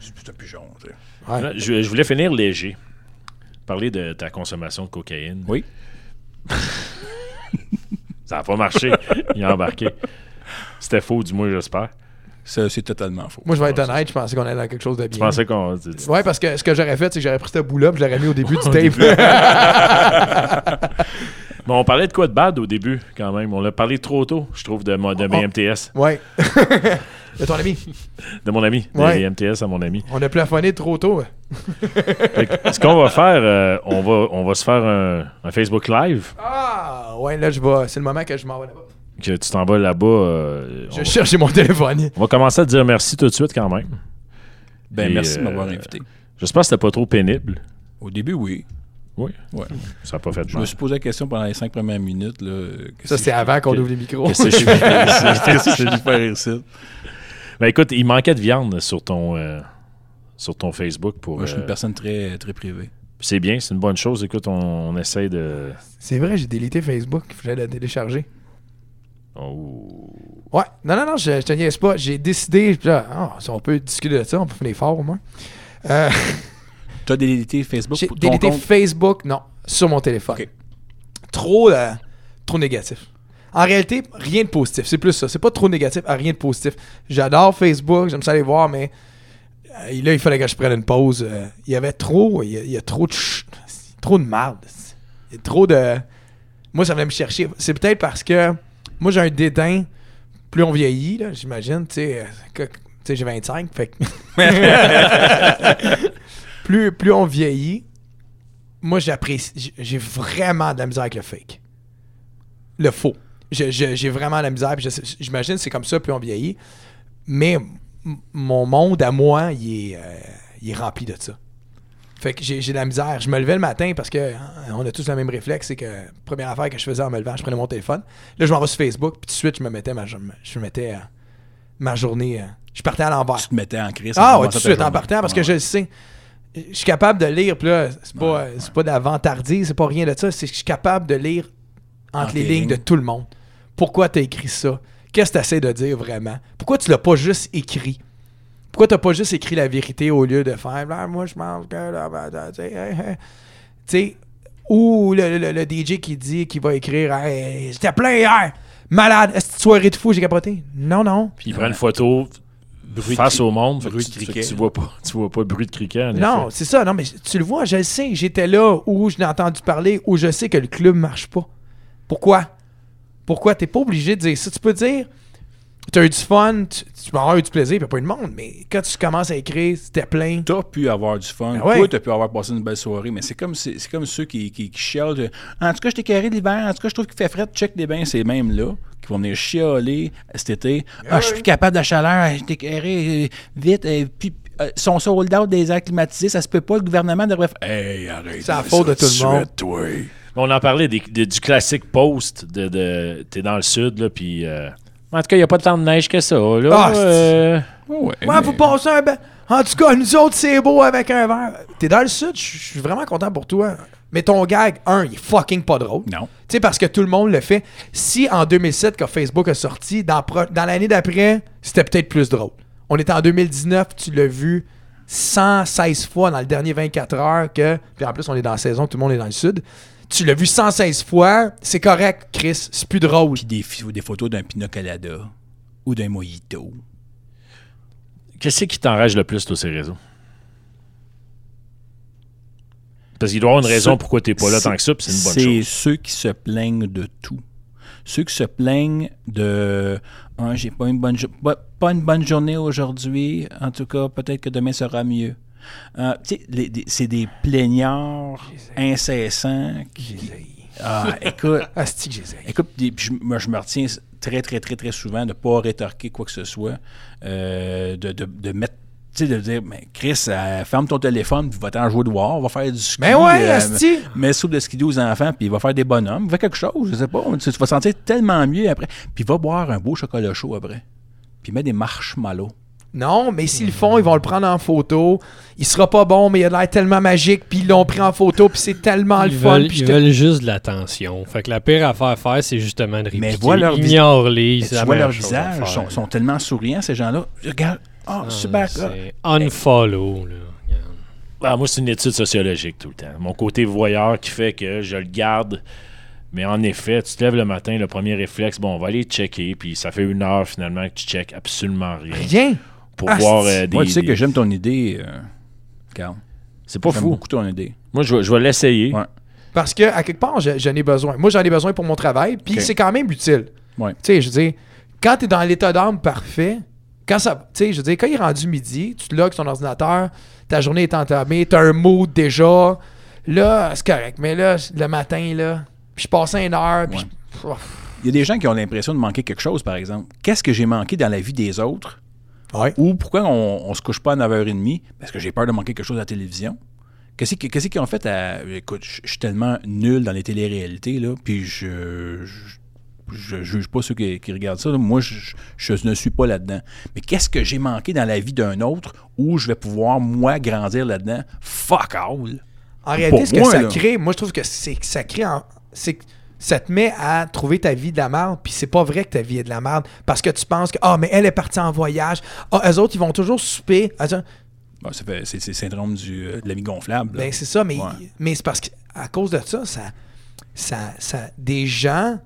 C'est un pigeon. tu sais. Ouais. Là, je, je voulais finir léger. Parler de ta consommation de cocaïne. Oui. Ça n'a pas marché. Il a embarqué. C'était faux, du moins, j'espère. Ça, c'est totalement faux. Moi, je vais être honnête, je pensais qu'on allait dans quelque chose de bien. Tu pensais qu'on. Ouais, parce que ce que j'aurais fait, c'est que j'aurais pris ce bout-là, puis je l'aurais mis au début du tape. Bon, on parlait de quoi de bad au début, quand même. On l'a parlé trop tôt, je trouve, de, de mes Oh. MTS. ouais. de ton ami. De mon ami. Ouais. Des MTS à mon ami. On a plafonné trop tôt. Que, ce qu'on va faire, euh, on, va, on va se faire un, un Facebook Live. Ah, ouais, là, je vais. C'est le moment que je m'en vais là-bas. Que tu t'en vas là-bas. euh, Je cherche mon téléphone. on va commencer à te dire merci tout de suite, quand même. Ben, Et, merci de euh, m'avoir invité. J'espère que c'était pas trop pénible. Au début, oui. Oui. Ouais. Ça n'a pas fait de Je me suis posé la question pendant les cinq premières minutes. Là, euh, Ça, c'est avant qu'on ouvre les micros. Qu'est-ce que je faire ici? Ben écoute, il manquait de viande sur ton, euh, sur ton Facebook. pour. Moi, je suis euh, une personne très, très privée. c'est bien, c'est une bonne chose. Écoute, on, on essaie de. C'est vrai, j'ai délité Facebook. Il fallait le télécharger. Oh. Ouais. Non, non, non, je, je te niaise pas. J'ai décidé. ah, si on peut discuter de ça, on peut finir fort au moins. Euh, Tu as délité Facebook j'ai délité compte? Facebook, non, sur mon téléphone. Trop, euh, trop négatif. En réalité, rien de positif. C'est plus ça. C'est pas trop négatif, à rien de positif. J'adore Facebook, j'aime ça aller voir, mais euh, là, il fallait que je prenne une pause. Euh, il y avait trop, il y a, il y a trop de ch- trop de marde. Il y a trop de. Moi, ça venait me chercher. C'est peut-être parce que moi, j'ai un dédain. Plus on vieillit, là, j'imagine, tu sais, j'ai 25, fait que- plus, plus on vieillit, moi, j'apprécie. J'ai vraiment de la misère avec le fake. Le faux. J'ai vraiment de la misère. J'imagine que c'est comme ça, plus on vieillit. Mais mon monde à moi, il est, euh, il est rempli de ça. Fait que j'ai de la misère. Je me levais le matin parce que hein, on a tous le même réflexe. C'est que première affaire que je faisais en me levant, je prenais mon téléphone. Là, je m'en vais sur Facebook. Puis tout de suite, je me mettais ma, je me- je mettais, euh, ma journée. euh, je partais à l'envers. Tu te mettais en crise. Ah ouais, tout de suite, en partant, parce que je le sais. Je suis capable de lire, puis là, c'est pas, Ouais, c'est pas c'est pas rien de ça, c'est que je suis capable de lire entre Entre les les lignes lignes. de tout le monde. Pourquoi tu as écrit ça? Qu'est-ce que tu essaies de dire vraiment? Pourquoi tu l'as pas juste écrit? Pourquoi t'as pas juste écrit la vérité au lieu de faire Ah, moi je pense que là, ben, tu sais, ou le, le- le DJ qui dit qu'il va écrire Hey, J'étais plein hier, malade, est-ce que tu soirée de fou, j'ai capoté? Non, non. Puis il prend une photo Bruit face au monde. fait que bruit tu, de fait que criquet. tu vois pas, tu vois pas le bruit de criquet. en Non, c'est ça. Non, mais tu le vois, je le sais. J'étais là où je l'ai entendu parler, où je sais que le club marche pas. Pourquoi? Pourquoi? T'es pas obligé de dire ça. Tu peux dire. t'as eu du fun, tu, tu vas avoir eu du plaisir, puis pas eu de monde, mais quand tu commences à écrire, c'était plein. T'as pu avoir du fun. Ben ouais. Toi, t'as pu avoir passé une belle soirée. Mais c'est comme, c'est, c'est comme ceux qui, qui, qui chialent. de, En tout cas, je t'ai carré l'hiver. En tout cas, je trouve qu'il fait frais. Check les bains. C'est même là qui vont venir chialer cet été. Ah, je suis plus capable de la chaleur. Je t'ai carré euh, vite. euh, puis, euh, sont sold out des airs climatisés. Ça se peut pas. Le gouvernement devrait faire. Hey, arrête. C'est la faute de tout le monde. toi. On en parlait des- des- du classique post de, de t'es dans le sud, là, puis. euh, en tout cas, il n'y a pas tant de neige que ça, là. Ah, euh, Ouais, Ouais, mais- vous passez un ben. En tout cas, nous autres, c'est beau avec un verre. T'es dans le sud, je suis vraiment content pour toi. Mais ton gag, un, il est fucking pas drôle. Non. Tu sais, parce que tout le monde le fait. Si en 2007, quand Facebook a sorti, dans, l'année d'après, c'était peut-être plus drôle. On était en 2019, tu l'as vu 116 fois dans le dernier 24 heures que. Puis en plus, on est dans la saison, tout le monde est dans le sud. Tu l'as vu 116 fois, c'est correct, Chris, c'est plus drôle. Puis des, photos d'un Colada ou d'un Mojito. Qu'est-ce qui t'enrage le plus, toi, ces réseaux? Parce qu'il doit y avoir une raison Ceux- pourquoi t'es pas là tant que ça, puis c'est une bonne C'est chose. ceux qui se plaignent de tout. Ceux qui se plaignent de Ah, j'ai pas une bonne pas, pas une bonne journée aujourd'hui, en tout cas, peut-être que demain sera mieux. Euh, tu c'est des plaignards incessants qui. Ah, écoute, Asti que j'essaie. Écoute, je, moi, je me retiens très, très, très, très souvent de ne pas rétorquer quoi que ce soit, euh, de, de, de mettre. Tu sais, de dire, mais Chris, euh, ferme ton téléphone, puis va-t'en jouer dehors, va faire du ski. Mais ouais, euh, asti! Mets soupe de ski aux enfants, puis il va faire des bonhommes. Fais quelque chose, je sais pas. Tu, tu vas sentir tellement mieux après. Puis va boire un beau chocolat chaud après. Puis mets des marshmallows. Non, mais s'ils le font, ils vont le prendre en photo. Il sera pas bon, mais il a l'air tellement magique, puis ils l'ont pris en photo, puis c'est tellement le Ils fun. veulent, puis ils te- veulent juste de l'attention. Fait que la pire affaire à faire, c'est justement de Mais répliquer. vois leur. Mais tu vois leur visage, sont, sont tellement souriants, ces gens-là. Regarde, ah, Ah, super. C'est unfollow. Là. Ah, moi, c'est une étude sociologique tout le temps. Mon côté voyeur qui fait que je le garde. Mais en effet, tu te lèves le matin, le premier réflexe, bon, on va aller checker, puis ça fait une heure finalement que tu checkes absolument rien. Rien? Pour Ah, voir euh, des. Moi, tu sais des- que j'aime ton idée, euh, Carl. C'est pas J'aime fou. beaucoup ton idée. Moi, je vais, je vais l'essayer. Ouais. Parce que, à quelque part, je- j'en ai besoin. Moi, j'en ai besoin pour mon travail, puis c'est quand même utile. Ouais. Tu sais, je veux dire, quand t'es dans l'état d'âme parfait, quand ça. Tu sais, je veux dire, quand il est rendu midi, tu te logs ton ordinateur, ta journée est entamée, t'as un mood déjà. Là, c'est correct. Mais là, le matin, là, puis je passe une heure, puis Ouais. je- Il y a des gens qui ont l'impression de manquer quelque chose, par exemple. Qu'est-ce que j'ai manqué dans la vie des autres? Ouais. Ou pourquoi on, on se couche pas à 9h30? Parce que j'ai peur de manquer quelque chose à la télévision. Qu'est-ce qui- qu'est-ce qu'ils ont fait à. Écoute, je je suis tellement nul dans les téléréalités, là, puis je. je je juge pas ceux qui, qui regardent ça. là. Moi, je, je ne suis pas là-dedans. Mais qu'est-ce que j'ai manqué dans la vie d'un autre où je vais pouvoir, moi, grandir là-dedans? Fuck all! En réalité, ce que ça là. crée, moi, je trouve que c'est que ça crée. en- C'est ça te met à trouver ta vie de la merde, puis c'est pas vrai que ta vie est de la merde, parce que tu penses que, ah, mais elle est partie en voyage. Ah, eux autres, ils vont toujours souper. Bon, c'est c'est le syndrome du, euh, de l'ami gonflable. là. Ben, c'est ça, mais, Ouais. mais c'est parce qu'à cause de ça, ça, ça, ça, des gens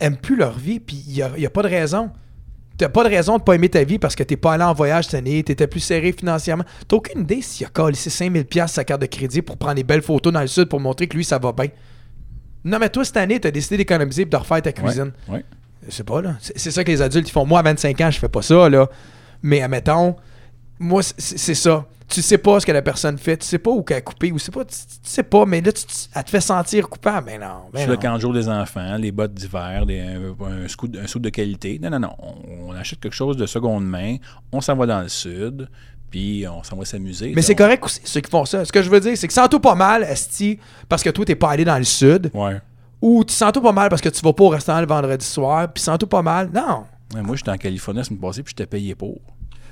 aiment plus leur vie, puis il n'y a, y a pas de raison. T'as pas de raison de pas aimer ta vie parce que t'es pas allé en voyage cette année, t'étais plus serré financièrement. T'as aucune idée s'il a collé 5000 pièces sa carte de crédit pour prendre des belles photos dans le sud pour montrer que lui, ça va bien. Non, mais toi, cette année, t'as décidé d'économiser et de refaire ta cuisine. ouais. Sais pas, là. C'est c'est ça que les adultes ils font. Moi, à 25 ans, je fais pas ça, là. Mais admettons, moi, c'est c'est ça. Tu sais pas ce que la personne fait, tu sais pas où qu'elle a coupé, ou c'est pas, tu, tu sais pas, mais là, tu, tu- elle te fait sentir coupable. Mais non, Sur non. le camp de jour des enfants, les bottes d'hiver, un, un, de qualité. Non, non, non. On, on achète quelque chose de seconde main, on s'en va dans le sud, puis on s'en va s'amuser. Mais c'est correct aussi, ceux qui font ça. Ce que je veux dire, c'est que sens-toi pas mal, Esti, parce que toi, t'es pas allé dans le sud, Ouais. ou tu sens-toi pas mal parce que tu vas pas au restaurant le vendredi soir, puis sens-toi pas mal. Non. Ouais, moi, j'étais en Californie la semaine passée, puis j'étais payé pour.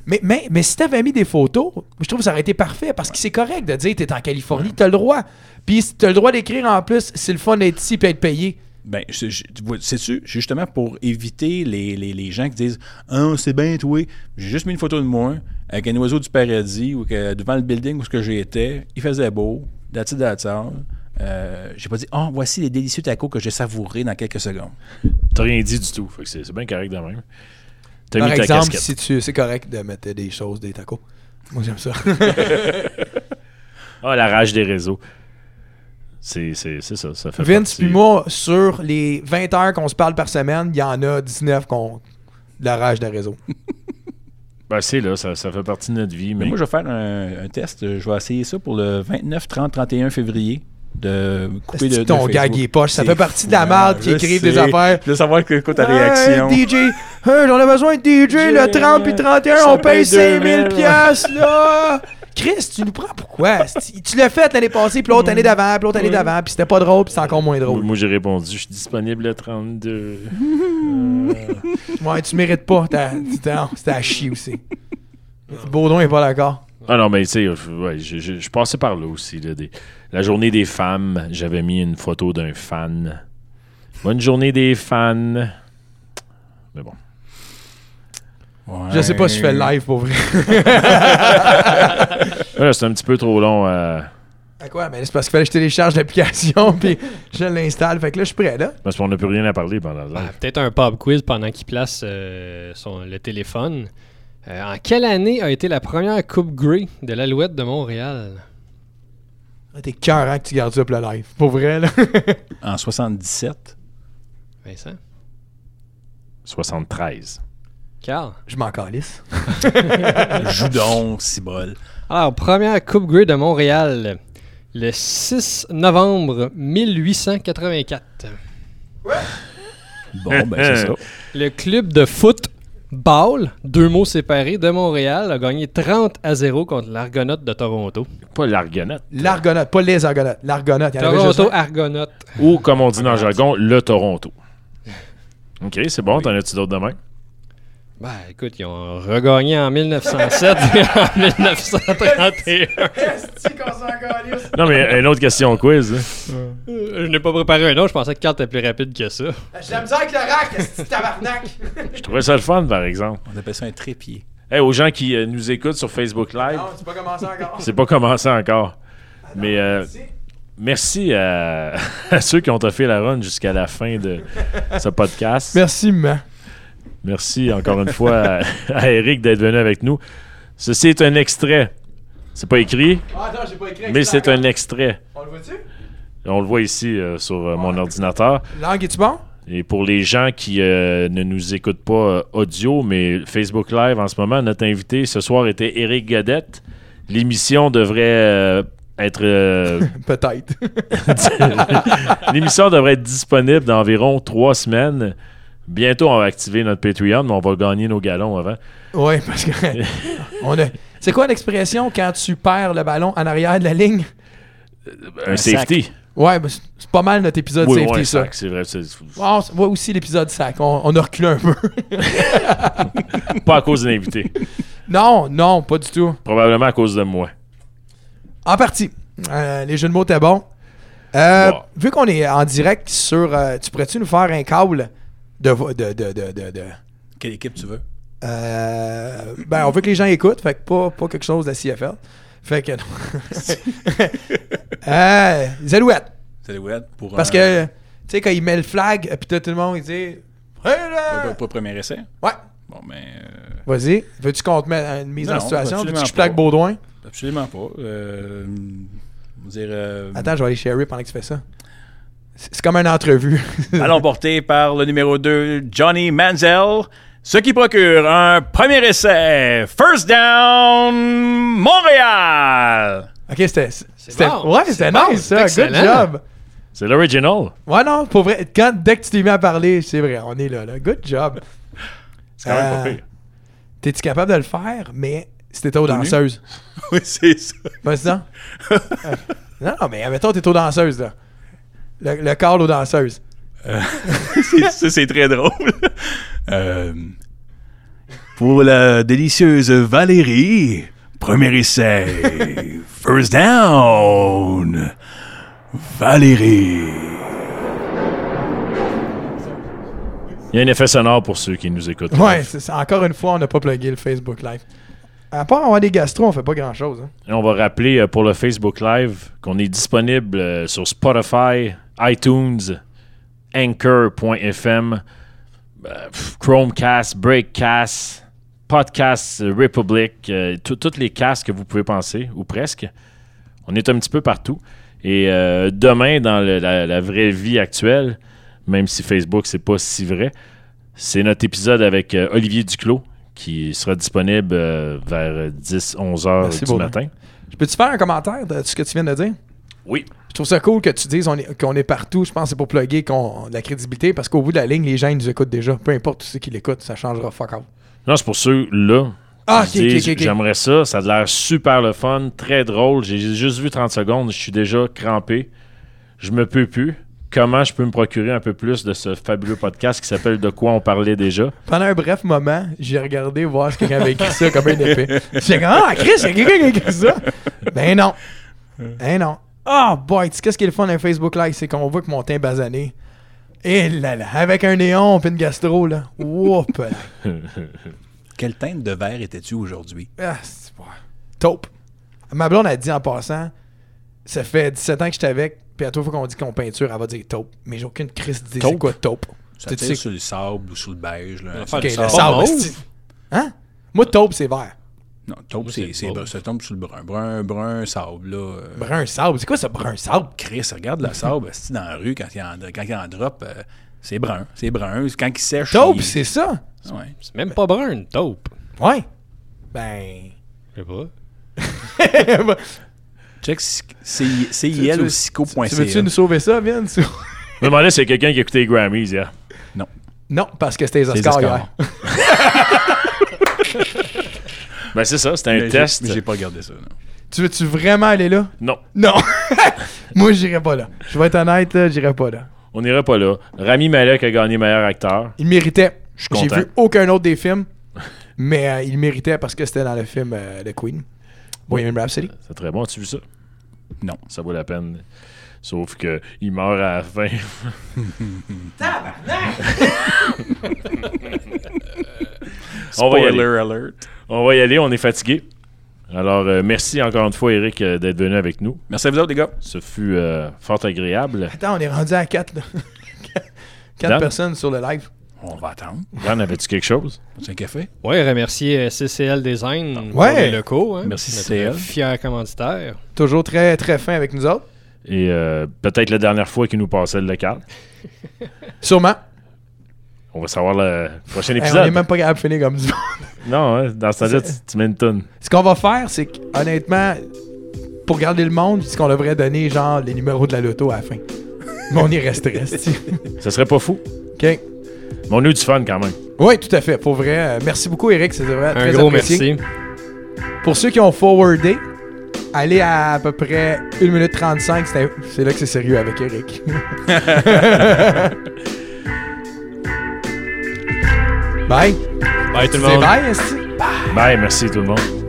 Mais, mais, mais si t'avais mis des photos, je trouve que ça aurait été parfait parce que c'est correct de dire t'es en Californie, t'as le droit. Puis t'as le droit d'écrire en plus, c'est le fun d'être ici et être payé. Ben, sais-tu, justement pour éviter les, les, les gens qui disent Ah, c'est bien, toi. J'ai juste mis une photo de moi avec un oiseau du paradis ou que devant le building où ce que j'étais, il faisait beau, that's all. Euh, j'ai pas dit, ah, voici les délicieux tacos que j'ai savourés dans quelques secondes. T'as rien dit du tout. Fait que c'est c'est bien correct de même. Par mis ta exemple, casquette. si tu, c'est correct de mettre des choses, des tacos. Moi, j'aime ça. Ah, la rage des réseaux. C'est c'est- c'est ça. Ça fait Vince partie. puis moi, sur les 20 heures qu'on se parle par semaine, il y en a 19 qu'on la rage de réseau. Ben, c'est là, ça, ça fait partie de notre vie. Mais Mais moi, je vais faire un, un test. Je vais essayer ça pour le 29, 30, 31 février. De couper de, ton Facebook? gag est poche? Ça fait partie de la merde qui écrivent des affaires. Je veux savoir que, quoi ta Ouais, réaction. DJ, hey, j'en ai besoin de DJ, le 30 puis 31, Ça on paye paye 5000 2000, piastres, là! Chris, tu nous prends pourquoi? Tu tu l'as fait l'année passée, puis l'autre année d'avant, puis l'autre année d'avant, puis c'était pas drôle, puis c'est encore moins moi, drôle. moi, j'ai répondu, je suis disponible le 32. Ouais, tu mérites pas. C'était à chier aussi. Baudon est pas d'accord. Ah non, mais tu sais, je- ouais, je, je- je passais par là aussi. là, des- la journée des femmes, j'avais mis une photo d'un fan. Bonne journée des fans. Mais bon. Je sais pas si je fais le live pour vrai. C'est un petit peu trop long. euh, À quoi? Mais c'est parce qu'il fallait que je télécharge l'application, puis je l'installe. Fait que là, je suis prêt, là. parce qu'on n'a plus rien à parler pendant Ben, live. Peut-être un pub quiz pendant qu'il place euh, son, le téléphone. Euh, en quelle année a été la première Coupe Grey de l'Alouette de Montréal? Ah, T'es cœur hein, que tu gardes ça pour le live. Pour vrai, là. En 77. Vincent? 73. Carl? Je m'en calisse. Joue donc, cibole. Alors, première Coupe Grey de Montréal, le 6 novembre 1884. Bon, ben c'est ça. Le club de football, deux mots séparés, de Montréal a gagné 30 à 0 contre l'Argonaute de Toronto. Pas l'Argonaute. L'argonaute, pas les argonautes. L'argonaute. Toronto. Argonaute. Ou, comme on dit dans le jargon, le Toronto. OK, c'est bon. T'en as-tu d'autres demain? Ben, écoute, ils ont regagné en 1907 et en 1931. Non, mais une autre question quiz. hein. Euh, Je n'ai pas préparé un autre, je pensais que Carl était plus rapide que ça. J'ai la misère avec le rack, c'est tabarnak? Je trouvais ça le fun, par exemple. On appelle ça un trépied. Hey, aux gens qui euh, nous écoutent sur Facebook Live, Non, c'est pas commencé encore. c'est pas commencé encore. Mais euh, merci à, à ceux qui ont fait la run jusqu'à la fin de ce podcast. Merci, man. Merci encore une fois à, à Eric d'être venu avec nous. Ceci est un extrait. C'est pas écrit, Ah non, j'ai pas écrit. mais c'est un extrait. On le voit-tu? On le voit ici euh, sur euh, mon ordinateur. Langue, es-tu bon? Et pour les gens qui euh, ne nous écoutent pas audio, mais Facebook Live en ce moment, notre invité ce soir était Eric Godette. L'émission devrait être Peut-être. l'émission devrait être disponible dans environ trois semaines. Bientôt, on va activer notre Patreon, mais on va gagner nos galons avant. ouais, parce que. on a... C'est quoi l'expression quand tu perds le ballon en arrière de la ligne? Un, Un safety. Ouais, ben, c'est- pas mal notre épisode Oui, safety, ouais, ça. c'est vrai. on voit aussi l'épisode sac. On, on a reculé un peu. Pas à cause de l'invité. non, non, pas du tout. Probablement à cause de moi. En partie. Euh, les jeux de mots étaient bons. Euh, Wow. Vu qu'on est en direct sur. euh, tu pourrais-tu nous faire un câble de. de, de, de, Quelle équipe tu veux? Euh, ben, on veut que les gens écoutent, fait que pas, pas quelque chose de la CFL. Fait que. euh, les Alouettes. Pour Parce un- que, tu sais, quand il met le flag, puis tout le monde, il dit. Là? Pour, premier essai? Ouais. Bon, ben. euh, Vas-y. Veux-tu qu'on te mette une mise Non, en situation? Veux-tu que je plaque Baudouin? absolument pas. Euh, dire, euh, Attends, je vais aller chérir pendant que tu fais ça. C'est comme une entrevue. Ballon porté par le numéro 2, Johnny Manziel. Ce qui procure un premier essai. First down, Montréal. ok, c'était. c'était- bon, ouais, c'était bon, nice, ça. excellent. Good job. C'est l'original. Ouais, non, pour vrai. Quand, dès que tu t'es mis à parler, c'est vrai, on est là, là. Good job. C'est quand même Euh, pas pire. T'es-tu capable de le faire, mais si t'étais aux nu? danseuses? oui, c'est ça. Vas-y. Euh, non, non, mais mettons, t'es aux danseuses, là. Le, le corps aux danseuses. C'est- ça, c'est très drôle. Euh, pour la délicieuse Valérie, premier essai. First down. Valérie. Il y a un effet sonore pour ceux qui nous écoutent. Ouais, c'est ça. encore une fois, on n'a pas plugué le Facebook Live. À part avoir des gastro, on fait pas grand-chose. Hein. On va rappeler euh, pour le Facebook Live qu'on est disponible euh, sur Spotify, iTunes, Anchor.fm, pff, Chromecast, Breakcast, Podcast Republic, euh, tout- toutes les casts que vous pouvez penser, ou presque. On est un petit peu partout. Et euh, demain, dans le- la, la vraie vie actuelle, même si Facebook, c'est pas si vrai, C'est notre épisode avec euh, Olivier Duclos qui sera disponible vers 10-11 heures Merci, du matin. Je peux-tu faire un commentaire de ce que tu viens de dire? Oui. Je trouve ça cool que tu dises est- qu'on est partout. Je pense que c'est pour plugger qu'on de la crédibilité parce qu'au bout de la ligne, les gens ils nous écoutent déjà. Peu importe ceux qui l'écoutent, ça changera fuck all. Non, c'est pour ceux-là. Ah, qui ok, ok, disent, ok, ok. J'aimerais ça. Ça a l'air super le fun, très drôle. J'ai juste vu 30 secondes. Je suis déjà crampé. Je me peux plus. Comment je peux me procurer un peu plus de ce fabuleux podcast qui s'appelle De quoi on parlait déjà? Pendant un bref moment, j'ai regardé voir si quelqu'un avait écrit ça comme un épée. J'ai dit Ah, Chris, il y a quelqu'un qui a écrit ça. Ben non. Ben non. Ah, boy, tu sais qu'est-ce qui est le fun d'un Facebook Live? C'est qu'on voit que mon teint basané. Et là là, avec un néon puis une gastro, là. Whoop! là. Quelle teinte de verre étais-tu aujourd'hui? Ah, c'est pas. Taupe. Ma blonde a dit en passant, ça fait 17 ans que j'étais avec, puis à toute fois qu'on dit qu'on peinture, elle va dire taupe. Mais j'ai aucune crise d'idée c'est Taupe? quoi taupe. Ça Tu tire sur le sable ou sur le beige. Là. faire Ok, du le sable. esti. Hein? Moi, taupe, c'est vert. Non, taupe, c'est, c'est c'est le brun. Ça tombe sur le brun. Brun, brun, sable. Là. Euh, Brun sable. C'est quoi ça, brun sable? Chris, regarde le sable esti, dans la rue quand il en, quand il en drop. euh, c'est brun. C'est brun. Quand il sèche. Taupe, il- c'est ça? Ouais. C'est même pas brun, une taupe. Ouais. Ben. Je sais pas. Check CIL Tu- ou tu sico.ca. veux-tu nous sauver ça, Vince? Je me demandais si c'est quelqu'un qui écoutait les Grammys hier. non, parce que c'était les C'est les Oscars, Oscars. hier. Ben, c'est ça, c'était un Mais j'ai- test. mais J'ai pas regardé ça. non. Tu veux-tu vraiment aller là? Non, Non. Moi, j'irai pas là. Je vais être honnête, là, j'irai pas là. on n'irait pas là. Rami Malek a gagné meilleur acteur. Il méritait. Je suis J'ai vu aucun autre des films, mais euh, il méritait parce que c'était dans le film euh, de Queen. Bohemian Rhapsody. C'est très bon. As-tu vu ça? Non. Ça vaut la peine. Sauf que il meurt à la fin. on, va y aller. Alert. on va y aller, on est fatigué. Alors, euh, merci encore une fois, Eric, euh, d'être venu avec nous. Merci à vous autres, les gars. Ce fut euh, fort agréable. Attends, on est rendu à 4 là. 4 Dan? personnes sur le live. On va attendre. Dan, avais-tu quelque chose? C'est un café? Ouais, remercier CCL Design Ouais. pour les locaux. Hein, Merci, CCL. Fier commanditaire. Toujours très très fin avec nous autres. Et euh, peut-être la dernière fois qu'il nous passait le local. Sûrement. On va savoir le prochain Hey, on épisode. est même pas capable de finir comme du monde. Non, hein, dans ce temps-là, tu, tu mets une toune. Ce qu'on va faire, c'est qu'honnêtement, pour garder le monde, c'est qu'on devrait donner genre les numéros de la loto à la fin. Mais on y resterait. Ça serait pas fou. OK. Mais on a eu du fun quand même. Oui, tout à fait. Pour vrai. euh, merci beaucoup, Eric. C'est vrai. Un très gros apprécié. merci. Pour ceux qui ont forwardé, allez à à peu près 1 minute 35. C'est c'est là que c'est sérieux avec Eric. bye. Bye tout le monde. Bye, merci tout le monde.